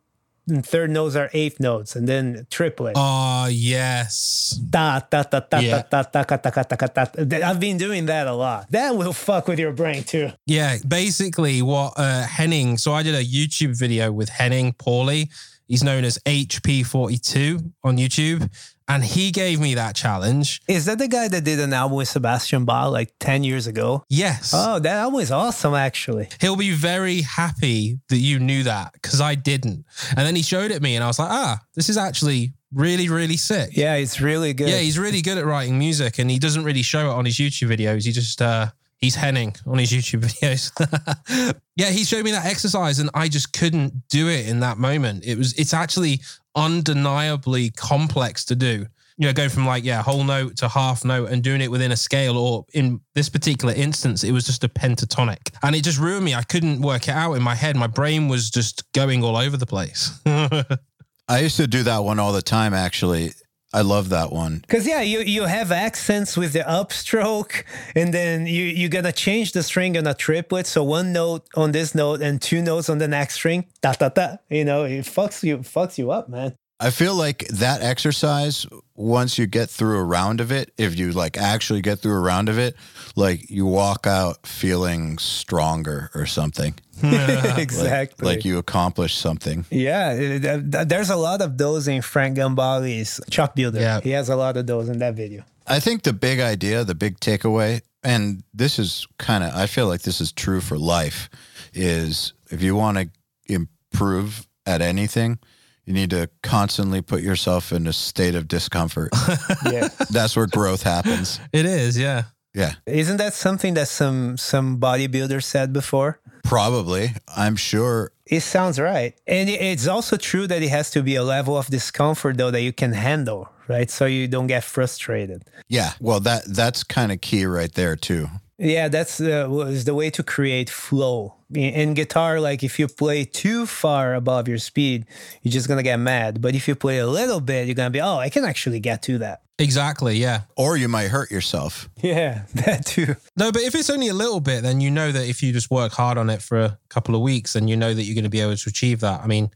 Mm, third notes are eighth notes, and then triplet. Oh yes. Da da da da da da da da da da da. I've been doing that a lot. That will fuck with your brain too. Yeah, basically what uh, Henning. So I did a YouTube video with Henning Pauly. He's known as HP42 on YouTube, And he gave me that challenge. Is that the guy that did an album with Sebastian Bach like 10 years ago? Yes. Oh, that album is awesome, actually. He'll be very happy that you knew that because I didn't. And then he showed it to me and I was like, ah, this is actually really, really sick. Yeah, it's really good. Yeah, he's really good at writing music and he doesn't really show it on his YouTube videos. He just, uh, he's henning on his YouTube videos. yeah, he showed me that exercise and I just couldn't do it in that moment. It was, it's actually undeniably complex to do. You know, going from like, yeah, whole note to half note and doing it within a scale, or in this particular instance, it was just a pentatonic. And it just ruined me. I couldn't work it out in my head. My brain was just going all over the place. I used to do that one all the time, actually. I love that one. Because yeah, you you have accents with the upstroke, and then you you're gonna change the string on a triplet. So one note on this note and two notes on the next string. Da da da. You know, it fucks you fucks you up, man. I feel like that exercise, once you get through a round of it, if you like actually get through a round of it, like you walk out feeling stronger or something. exactly. Like, like you accomplished something. Yeah, there's a lot of those in Frank Gambale's Chop Builder. Yeah. He has a lot of those in that video. I think the big idea, the big takeaway, and this is kind of, I feel like this is true for life, is if you want to improve at anything, you need to constantly put yourself in a state of discomfort. Yeah. That's where growth happens. it is, yeah. Yeah, Isn't that something that some some bodybuilder said before? probably. I'm sure. It sounds right. And it's also true that it has to be a level of discomfort though that you can handle, right? So you don't get frustrated. Yeah. Well, that that's kind of key right there too. Yeah, that's uh, was the way to create flow. In, in guitar, like if you play too far above your speed, you're just gonna get mad. But if you play a little bit, you're gonna be, oh, I can actually get to that. Exactly, yeah. Or you might hurt yourself. Yeah, that too. No, but if it's only a little bit, then you know that if you just work hard on it for a couple of weeks, then you know that you're going to be able to achieve that. I mean,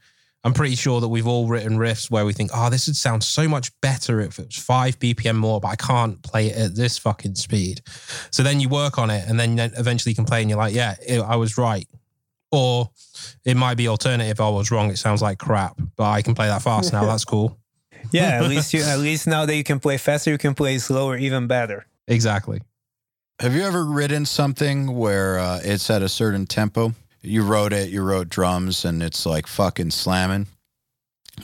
I'm pretty sure that we've all written riffs where we think, oh, this would sound so much better if it was five BPM more, but I can't play it at this fucking speed. So then you work on it and then eventually you can play and you're like, yeah, it, I was right. Or it might be alternative. I was wrong. It sounds like crap, but I can play that fast now. That's cool. Yeah, at least you at least now that you can play faster, you can play slower even better. Exactly. Have you ever written something where uh, it's at a certain tempo? You wrote it, you wrote drums, and it's like fucking slamming.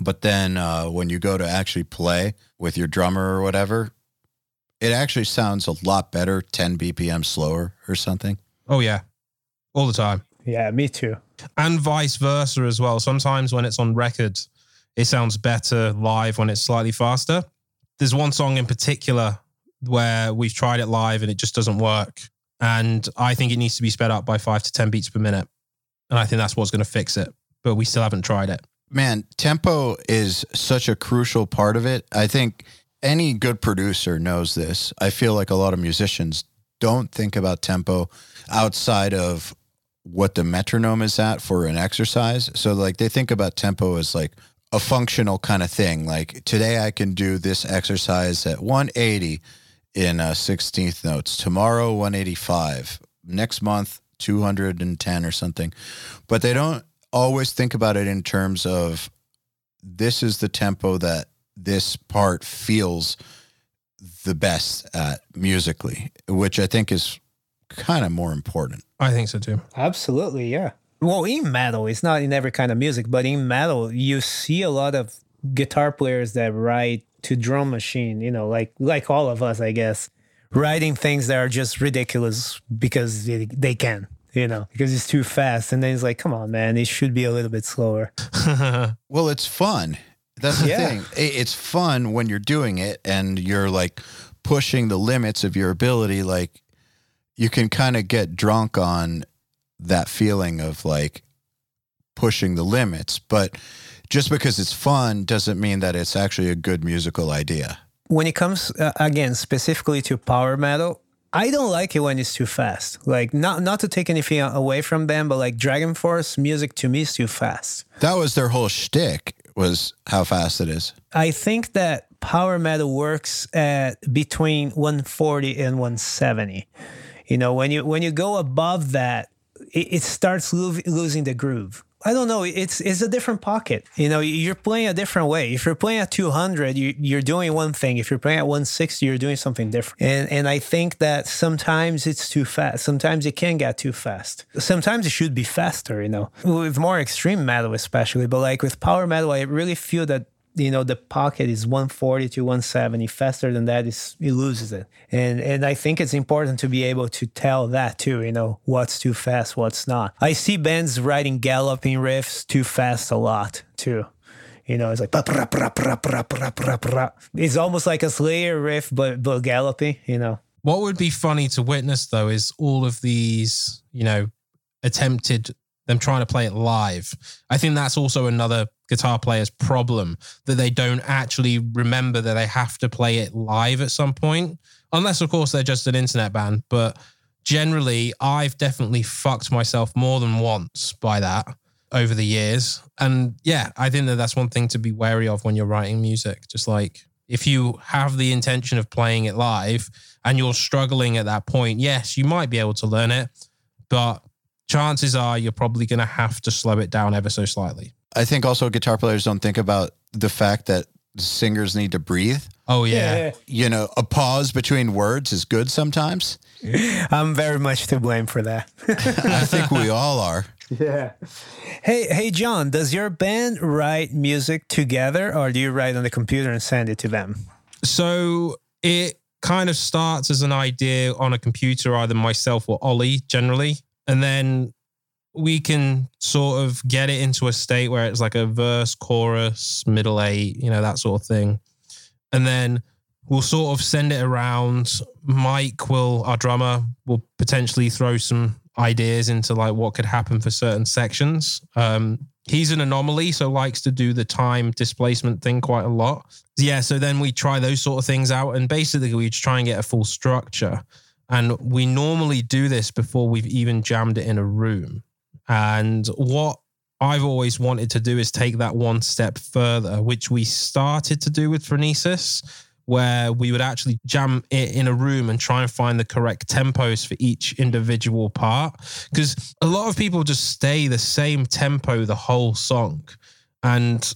But then uh, when you go to actually play with your drummer or whatever, it actually sounds a lot better, 10 BPM slower or something. Oh, yeah. All the time. Yeah, me too. and vice versa as well. Sometimes when it's on record, it sounds better live when it's slightly faster. There's one song in particular where we've tried it live and it just doesn't work. And I think it needs to be sped up by five to 10 beats per minute. And I think that's what's going to fix it. But we still haven't tried it. Man, tempo is such a crucial part of it. I think any good producer knows this. I feel like a lot of musicians don't think about tempo outside of what the metronome is at for an exercise. So like they think about tempo as like a functional kind of thing. Like today I can do this exercise at 180 in uh, 16th notes. Tomorrow 185. Next month 210 or something. But they don't always think about it in terms of this is the tempo that this part feels the best at musically, which I think is kind of more important. I think so too. Absolutely, yeah. Well, in metal, it's not in every kind of music, but in metal, you see a lot of guitar players that write to drum machine, you know, like like all of us, I guess, writing things that are just ridiculous because they, they can, you know, because it's too fast. And then it's like, come on, man, it should be a little bit slower. Well, it's fun. That's the Yeah. thing. It's fun when you're doing it and you're like pushing the limits of your ability. Like you can kind of get drunk on that feeling of like pushing the limits. But just because it's fun doesn't mean that it's actually a good musical idea. when it comes uh, again specifically to power metal i don't like it when it's too fast. Like not not to take anything away from them but like DragonForce music to me is too fast. That was their whole shtick was how fast it is. i think that power metal works at between 140 and 170 you know when you when you go above that it, it starts lo- losing the groove I don't know. It's it's a different pocket. You know, you're playing a different way. If you're playing at 200, you, you're doing one thing. If you're playing at 160, you're doing something different. And and I think that sometimes it's too fast. Sometimes it can get too fast. Sometimes it should be faster. You know, with more extreme metal especially. But like with power metal, I really feel that you know the pocket is 140 to 170 faster than that is he loses it. And and i think it's important to be able to tell that too you know what's too fast what's not. I see bands writing galloping riffs too fast a lot too. You know, it's like it's almost like a Slayer riff, but but galloping. You know, what would be funny to witness though is all of these, you know, attempted them trying to play it live. I think that's also another guitar player's problem that they don't actually remember that they have to play it live at some point. Unless, of course, they're just an internet band. But generally, I've definitely fucked myself more than once by that over the years. And yeah, I think that that's one thing to be wary of when you're writing music. Just like if you have the intention of playing it live and you're struggling at that point, yes, you might be able to learn it, but chances are you're probably going to have to slow it down ever so slightly. I think also guitar players don't think about the fact that singers need to breathe. Oh yeah. yeah. You know, a pause between words is good sometimes. I'm very much to blame for that. I think we all are. Yeah. Hey, hey Jon, does your band write music together or do you write on the computer and send it to them? So it kind of starts as an idea on a computer, either myself or Ollie generally. And then we can sort of get it into a state where it's like a verse, chorus, middle eight, you know, that sort of thing. And then we'll sort of send it around. Mike will, our drummer, will potentially throw some ideas into like what could happen for certain sections. Um, he's an anomaly, so likes to do the time displacement thing quite a lot. Yeah, so then we try those sort of things out, and basically we just try and get a full structure. And we normally do this before we've even jammed it in a room. And what I've always wanted to do is take that one step further, which we started to do with Phronesis, where we would actually jam it in a room and try and find the correct tempos for each individual part. Because a lot of people just stay the same tempo the whole song. And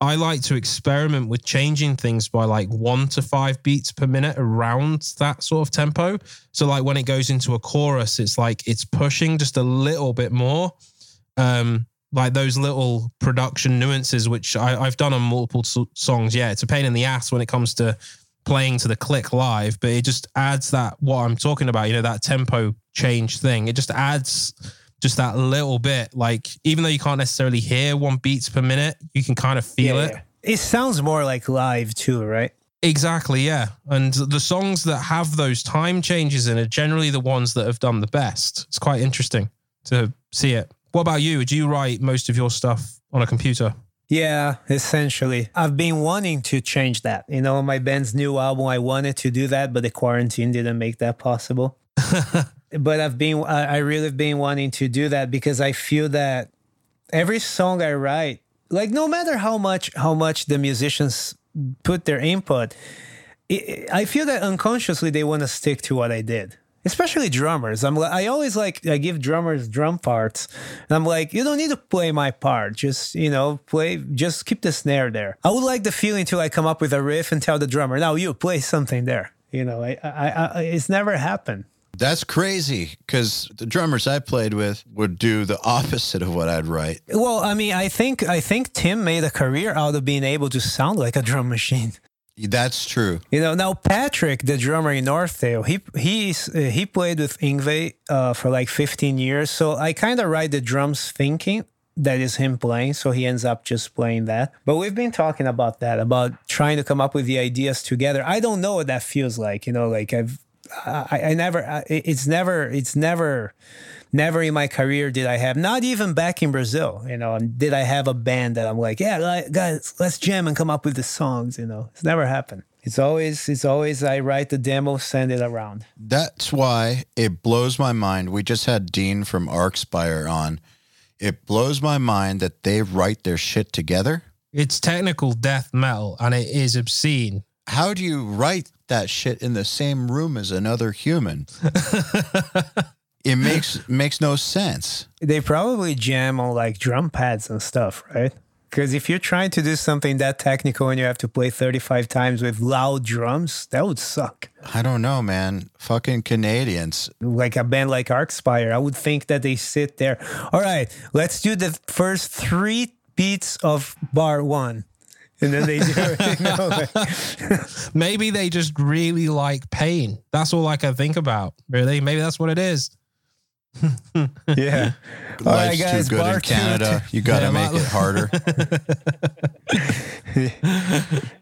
I like to experiment with changing things by like one to five beats per minute around that sort of tempo. So like when it goes into a chorus, it's like it's pushing just a little bit more. Um, like those little production nuances, which I, have done on multiple so- songs. Yeah, it's a pain in the ass when it comes to playing to the click live, but it just adds that what I'm talking about. You know, that tempo change thing. It just adds just that little bit. Like even though you can't necessarily hear one beats per minute, you can kind of feel yeah, it. Yeah. It sounds more like live too, right? Exactly, yeah. And the songs that have those time changes in are generally the ones that have done the best. It's quite interesting to see it. What about you? Do you write most of your stuff on a computer? Yeah, essentially. I've been wanting to change that. You know, my band's new album, I wanted to do that, but the quarantine didn't make that possible. but I've been I really have been wanting to do that because I feel that every song I write, like no matter how much how much the musicians put their input, I feel that unconsciously they want to stick to what I did. Especially drummers. I'm I always like I give drummers drum parts. And I'm like, you don't need to play my part. Just, you know, play just keep the snare there. I would like the feeling to like come up with a riff and tell the drummer, now you play something there. You know, I, I, I it's never happened. That's crazy because the drummers I played with would do the opposite of what I'd write. Well, I mean, I think I think Tim made a career out of being able to sound like a drum machine. That's true. You know, now Patrick, the drummer in NorthTale, he he's uh, he played with Yngwie uh, for like 15 years. So I kind of write the drums thinking that is him playing. So he ends up just playing that. But we've been talking about that, about trying to come up with the ideas together. I don't know what that feels like. You know, like I've I, I never, it's never, it's never, never in my career did I have, not even back in Brazil, you know, did I have a band that I'm like, yeah, guys, let's jam and come up with the songs, you know, it's never happened. It's always, it's always, I write the demo, send it around. That's why it blows my mind. We just had Dean from Archspire on. It blows my mind that they write their shit together. It's technical death metal and it is obscene. How do you write that shit in the same room as another human. it makes makes no sense. They probably jam on like drum pads and stuff, right? Because if you're trying to do something that technical and you have to play 35 times with loud drums, that would suck. I don't know, man. Fucking Canadians. Like a band like Archspire, I would think that they sit there. All right, let's do the first three beats of bar one. And then they do it. you know, like- Maybe they just really like pain. That's all I can think about. Really, maybe that's what it is. yeah. All right, Life's guys, too good in two. Canada. You got to Yeah, make it harder.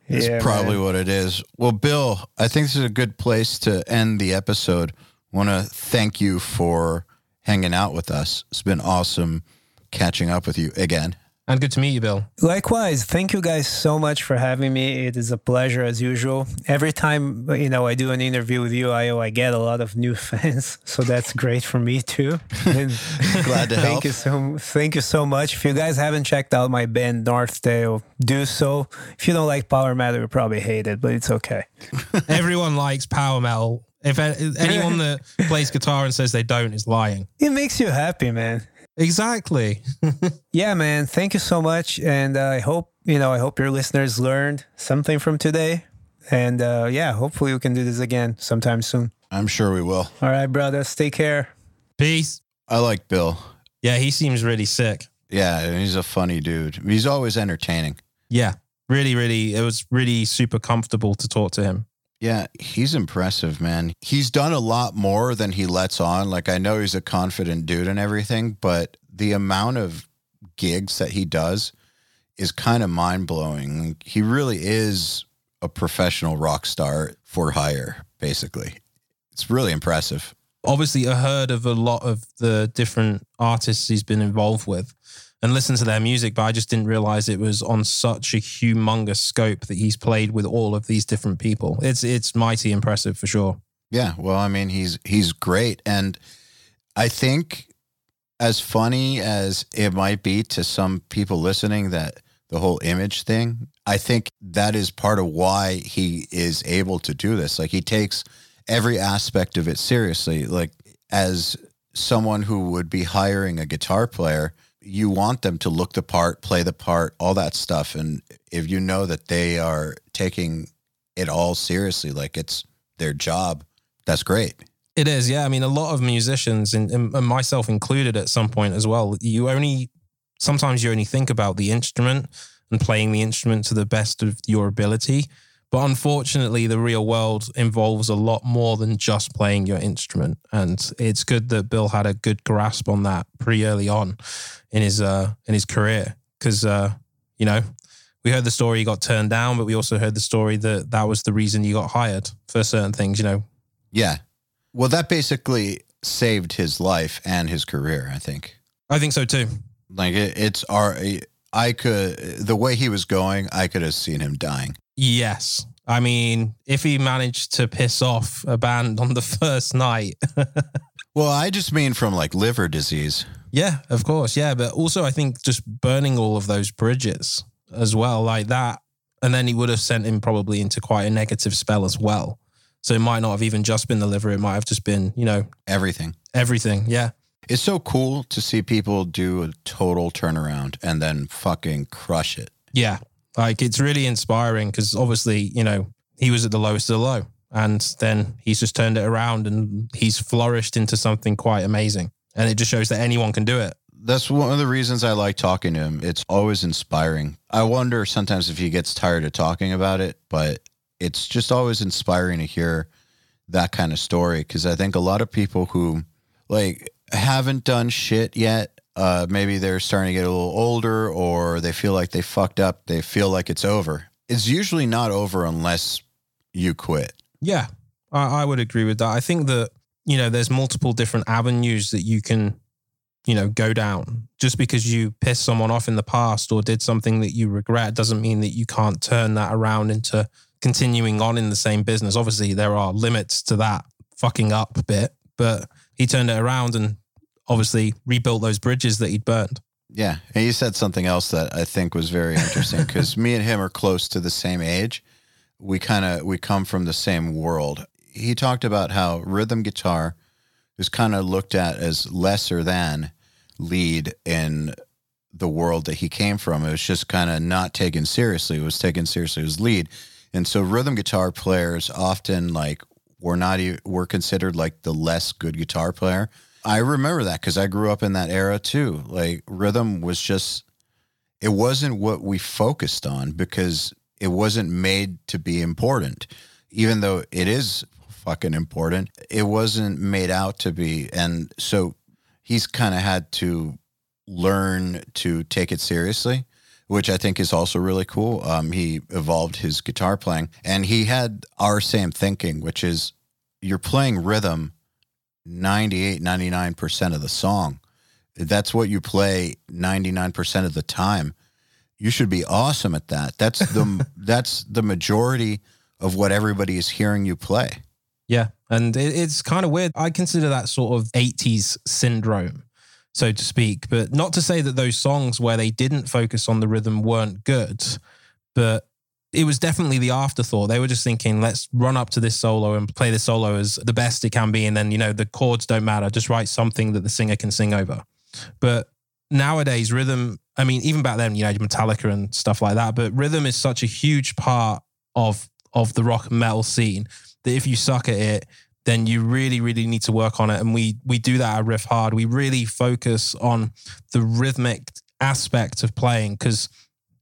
It's Yeah, probably man. what it is. Well, Bill, I think this is a good place to end the episode. Want to thank you for hanging out with us. It's been awesome catching up with you again. And good to meet you, Bill. Likewise, thank you guys so much for having me. It is a pleasure as usual. Every time you know I do an interview with you, I I get a lot of new fans, so that's great for me too. And Glad to help. thank you so thank you so much. If you guys haven't checked out my band NorthTale, do so. If you don't like power metal, you probably hate it, but it's okay. Everyone likes power metal. If anyone that plays guitar and says they don't is lying. It makes you happy, man. Exactly. Yeah, man. Thank you so much, and uh, I hope you know. I hope your listeners learned something from today. And uh, yeah, hopefully we can do this again sometime soon. I'm sure we will. All right, brothers. Take care. Peace. I like Bill. Yeah, he seems really sick. Yeah, he's a funny dude. He's always entertaining. Yeah, really, really. It was really super comfortable to talk to him. Yeah, he's impressive, man. He's done a lot more than he lets on. Like, I know he's a confident dude and everything, but the amount of gigs that he does is kind of mind blowing. He really is a professional rock star for hire, basically. It's really impressive. Obviously, I heard of a lot of the different artists he's been involved with and listened to their music, but I just didn't realize it was on such a humongous scope that he's played with all of these different people. It's it's mighty impressive for sure. Yeah, well, I mean, he's he's great, and I think as funny as it might be to some people listening that the whole image thing, I think that is part of why he is able to do this. Like he takes every aspect of it seriously. Like as someone who would be hiring a guitar player, you want them to look the part, play the part, all that stuff, and if you know that they are taking it all seriously, like it's their job, that's great. It is, yeah. I mean, a lot of musicians, and, and myself included at some point as well, you only, sometimes you only think about the instrument and playing the instrument to the best of your ability. But unfortunately, the real world involves a lot more than just playing your instrument. And it's good that Bill had a good grasp on that pretty early on in his uh in his career. Because uh, you know, we heard the story he got turned down, but we also heard the story that that was the reason you got hired for certain things, you know, Yeah. Well, that basically saved his life and his career, I think. I think so too. Like it, it's our, I could, the way he was going, I could have seen him dying. Yes. I mean, if he managed to piss off a band on the first night, Well, I just mean from like liver disease. yeah, of course. Yeah. But also, I think just burning all of those bridges as well, like that. And then he would have sent him probably into quite a negative spell as well. So it might not have even just been the liver. It might have just been, you know, Everything. everything. Yeah. It's so cool to see people do a total turnaround and then fucking crush it. Yeah. Like it's really inspiring because obviously, you know, he was at the lowest of the low and then he's just turned it around and he's flourished into something quite amazing. And it just shows that anyone can do it. That's one of the reasons I like talking to him. It's always inspiring. I wonder sometimes if he gets tired of talking about it, but it's just always inspiring to hear that kind of story because I think a lot of people who like haven't done shit yet, uh, maybe they're starting to get a little older or they feel like they fucked up, they feel like it's over. It's usually not over unless you quit. Yeah, I, I would agree with that. I think that, you know, there's multiple different avenues that you can, you know, go down. Just because you pissed someone off in the past or did something that you regret doesn't mean that you can't turn that around into continuing on in the same business. Obviously, there are limits to that fucking up bit, but he turned it around and obviously rebuilt those bridges that he'd burned. Yeah. And you said something else that I think was very interesting because me and him are close to the same age. We kind of we come from the same world. He talked about how rhythm guitar was kind of looked at as lesser than lead in the world that he came from. It was just kind of not taken seriously. It was taken seriously as lead. And so rhythm guitar players often like were not e- were considered like the less good guitar player. I remember that because I grew up in that era too. Like rhythm was just it wasn't what we focused on because it wasn't made to be important. Even though it is fucking important, it wasn't made out to be. And so he's kind of had to learn to take it seriously, which I think is also really cool. Um, he evolved his guitar playing and he had our same thinking, which is you're playing rhythm 98, 99% of the song. That's what you play 99% of the time. You should be awesome at that. That's the that's the majority of what everybody is hearing you play. Yeah. And it, it's kind of weird. I consider that sort of 80s syndrome, so to speak. But not to say that those songs where they didn't focus on the rhythm weren't good, but it was definitely the afterthought. They were just thinking, let's run up to this solo and play the solo as the best it can be. And then, you know, the chords don't matter. Just write something that the singer can sing over. But nowadays, rhythm, I mean, even back then, you know, Metallica and stuff like that, but rhythm is such a huge part of of the rock and metal scene that if you suck at it, then you really, really need to work on it. And we we do that at Riffhard. We really focus on the rhythmic aspect of playing because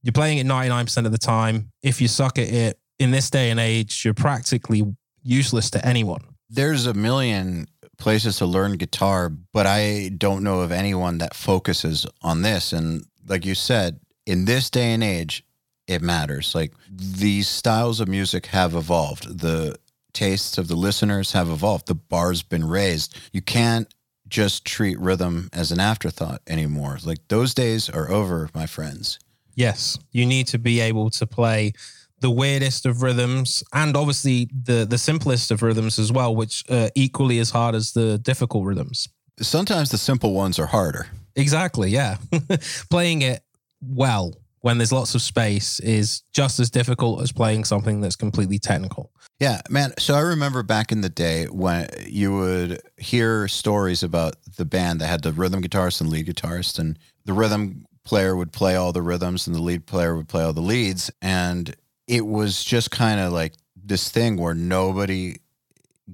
you're playing it 99% of the time. If you suck at it in this day and age, you're practically useless to anyone. There's a million places to learn guitar, but I don't know of anyone that focuses on this. And like you said, in this day and age, it matters. Like these styles of music have evolved. The tastes of the listeners have evolved. The bar's been raised. You can't just treat rhythm as an afterthought anymore. Like those days are over, my friends. Yes, you need to be able to play the weirdest of rhythms and obviously the the simplest of rhythms as well, which are equally as hard as the difficult rhythms. Sometimes the simple ones are harder. Exactly, yeah. playing it well when there's lots of space is just as difficult as playing something that's completely technical. Yeah, man. So I remember back in the day when you would hear stories about the band that had the rhythm guitarist and lead guitarist, and the rhythm player would play all the rhythms and the lead player would play all the leads. And it was just kind of like this thing where nobody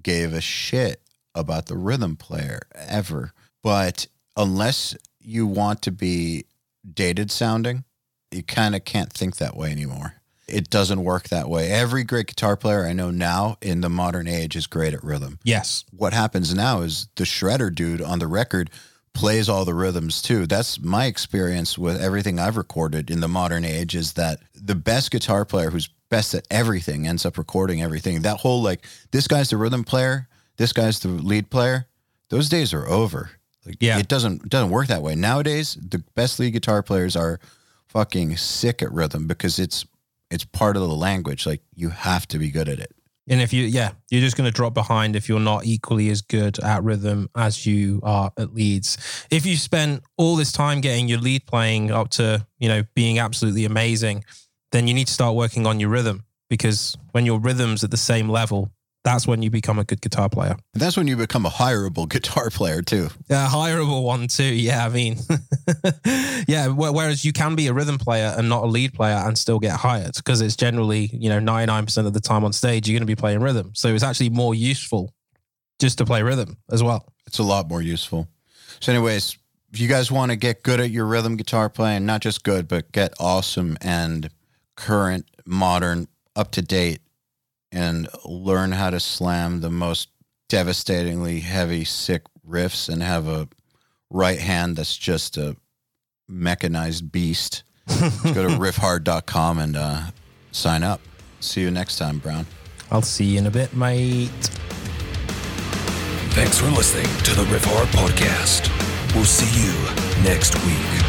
gave a shit about the rhythm player ever. But unless you want to be dated sounding, you kind of can't think that way anymore. It doesn't work that way. Every great guitar player I know now in the modern age is great at rhythm. Yes. What happens now is the shredder dude on the record plays all the rhythms too. That's my experience with everything I've recorded in the modern age is that the best guitar player who's best at everything ends up recording everything. That whole like this guy's the rhythm player, this guy's the lead player, those days are over. Like Yeah. it doesn't it doesn't work that way. Nowadays, the best lead guitar players are fucking sick at rhythm because it's it's part of the language. Like you have to be good at it. And if you, yeah, you're just going to drop behind if you're not equally as good at rhythm as you are at leads. If you spend all this time getting your lead playing up to, you know, being absolutely amazing, then you need to start working on your rhythm because when your rhythm's at the same level, that's when you become a good guitar player. And that's when you become a hireable guitar player too. A hireable one too. Yeah, I mean, yeah. wh- Whereas you can be a rhythm player and not a lead player and still get hired because it's generally, you know, 99% of the time on stage, you're going to be playing rhythm. So it's actually more useful just to play rhythm as well. It's a lot more useful. So, anyways, if you guys want to get good at your rhythm guitar playing, not just good, but get awesome and current, modern, up to date, and learn how to slam the most devastatingly heavy, sick riffs and have a right hand that's just a mechanized beast, go to riffhard.com and uh, sign up. See you next time, Browne. I'll see you in a bit, mate. Thanks for listening to the Riffhard Podcast. We'll see you next week.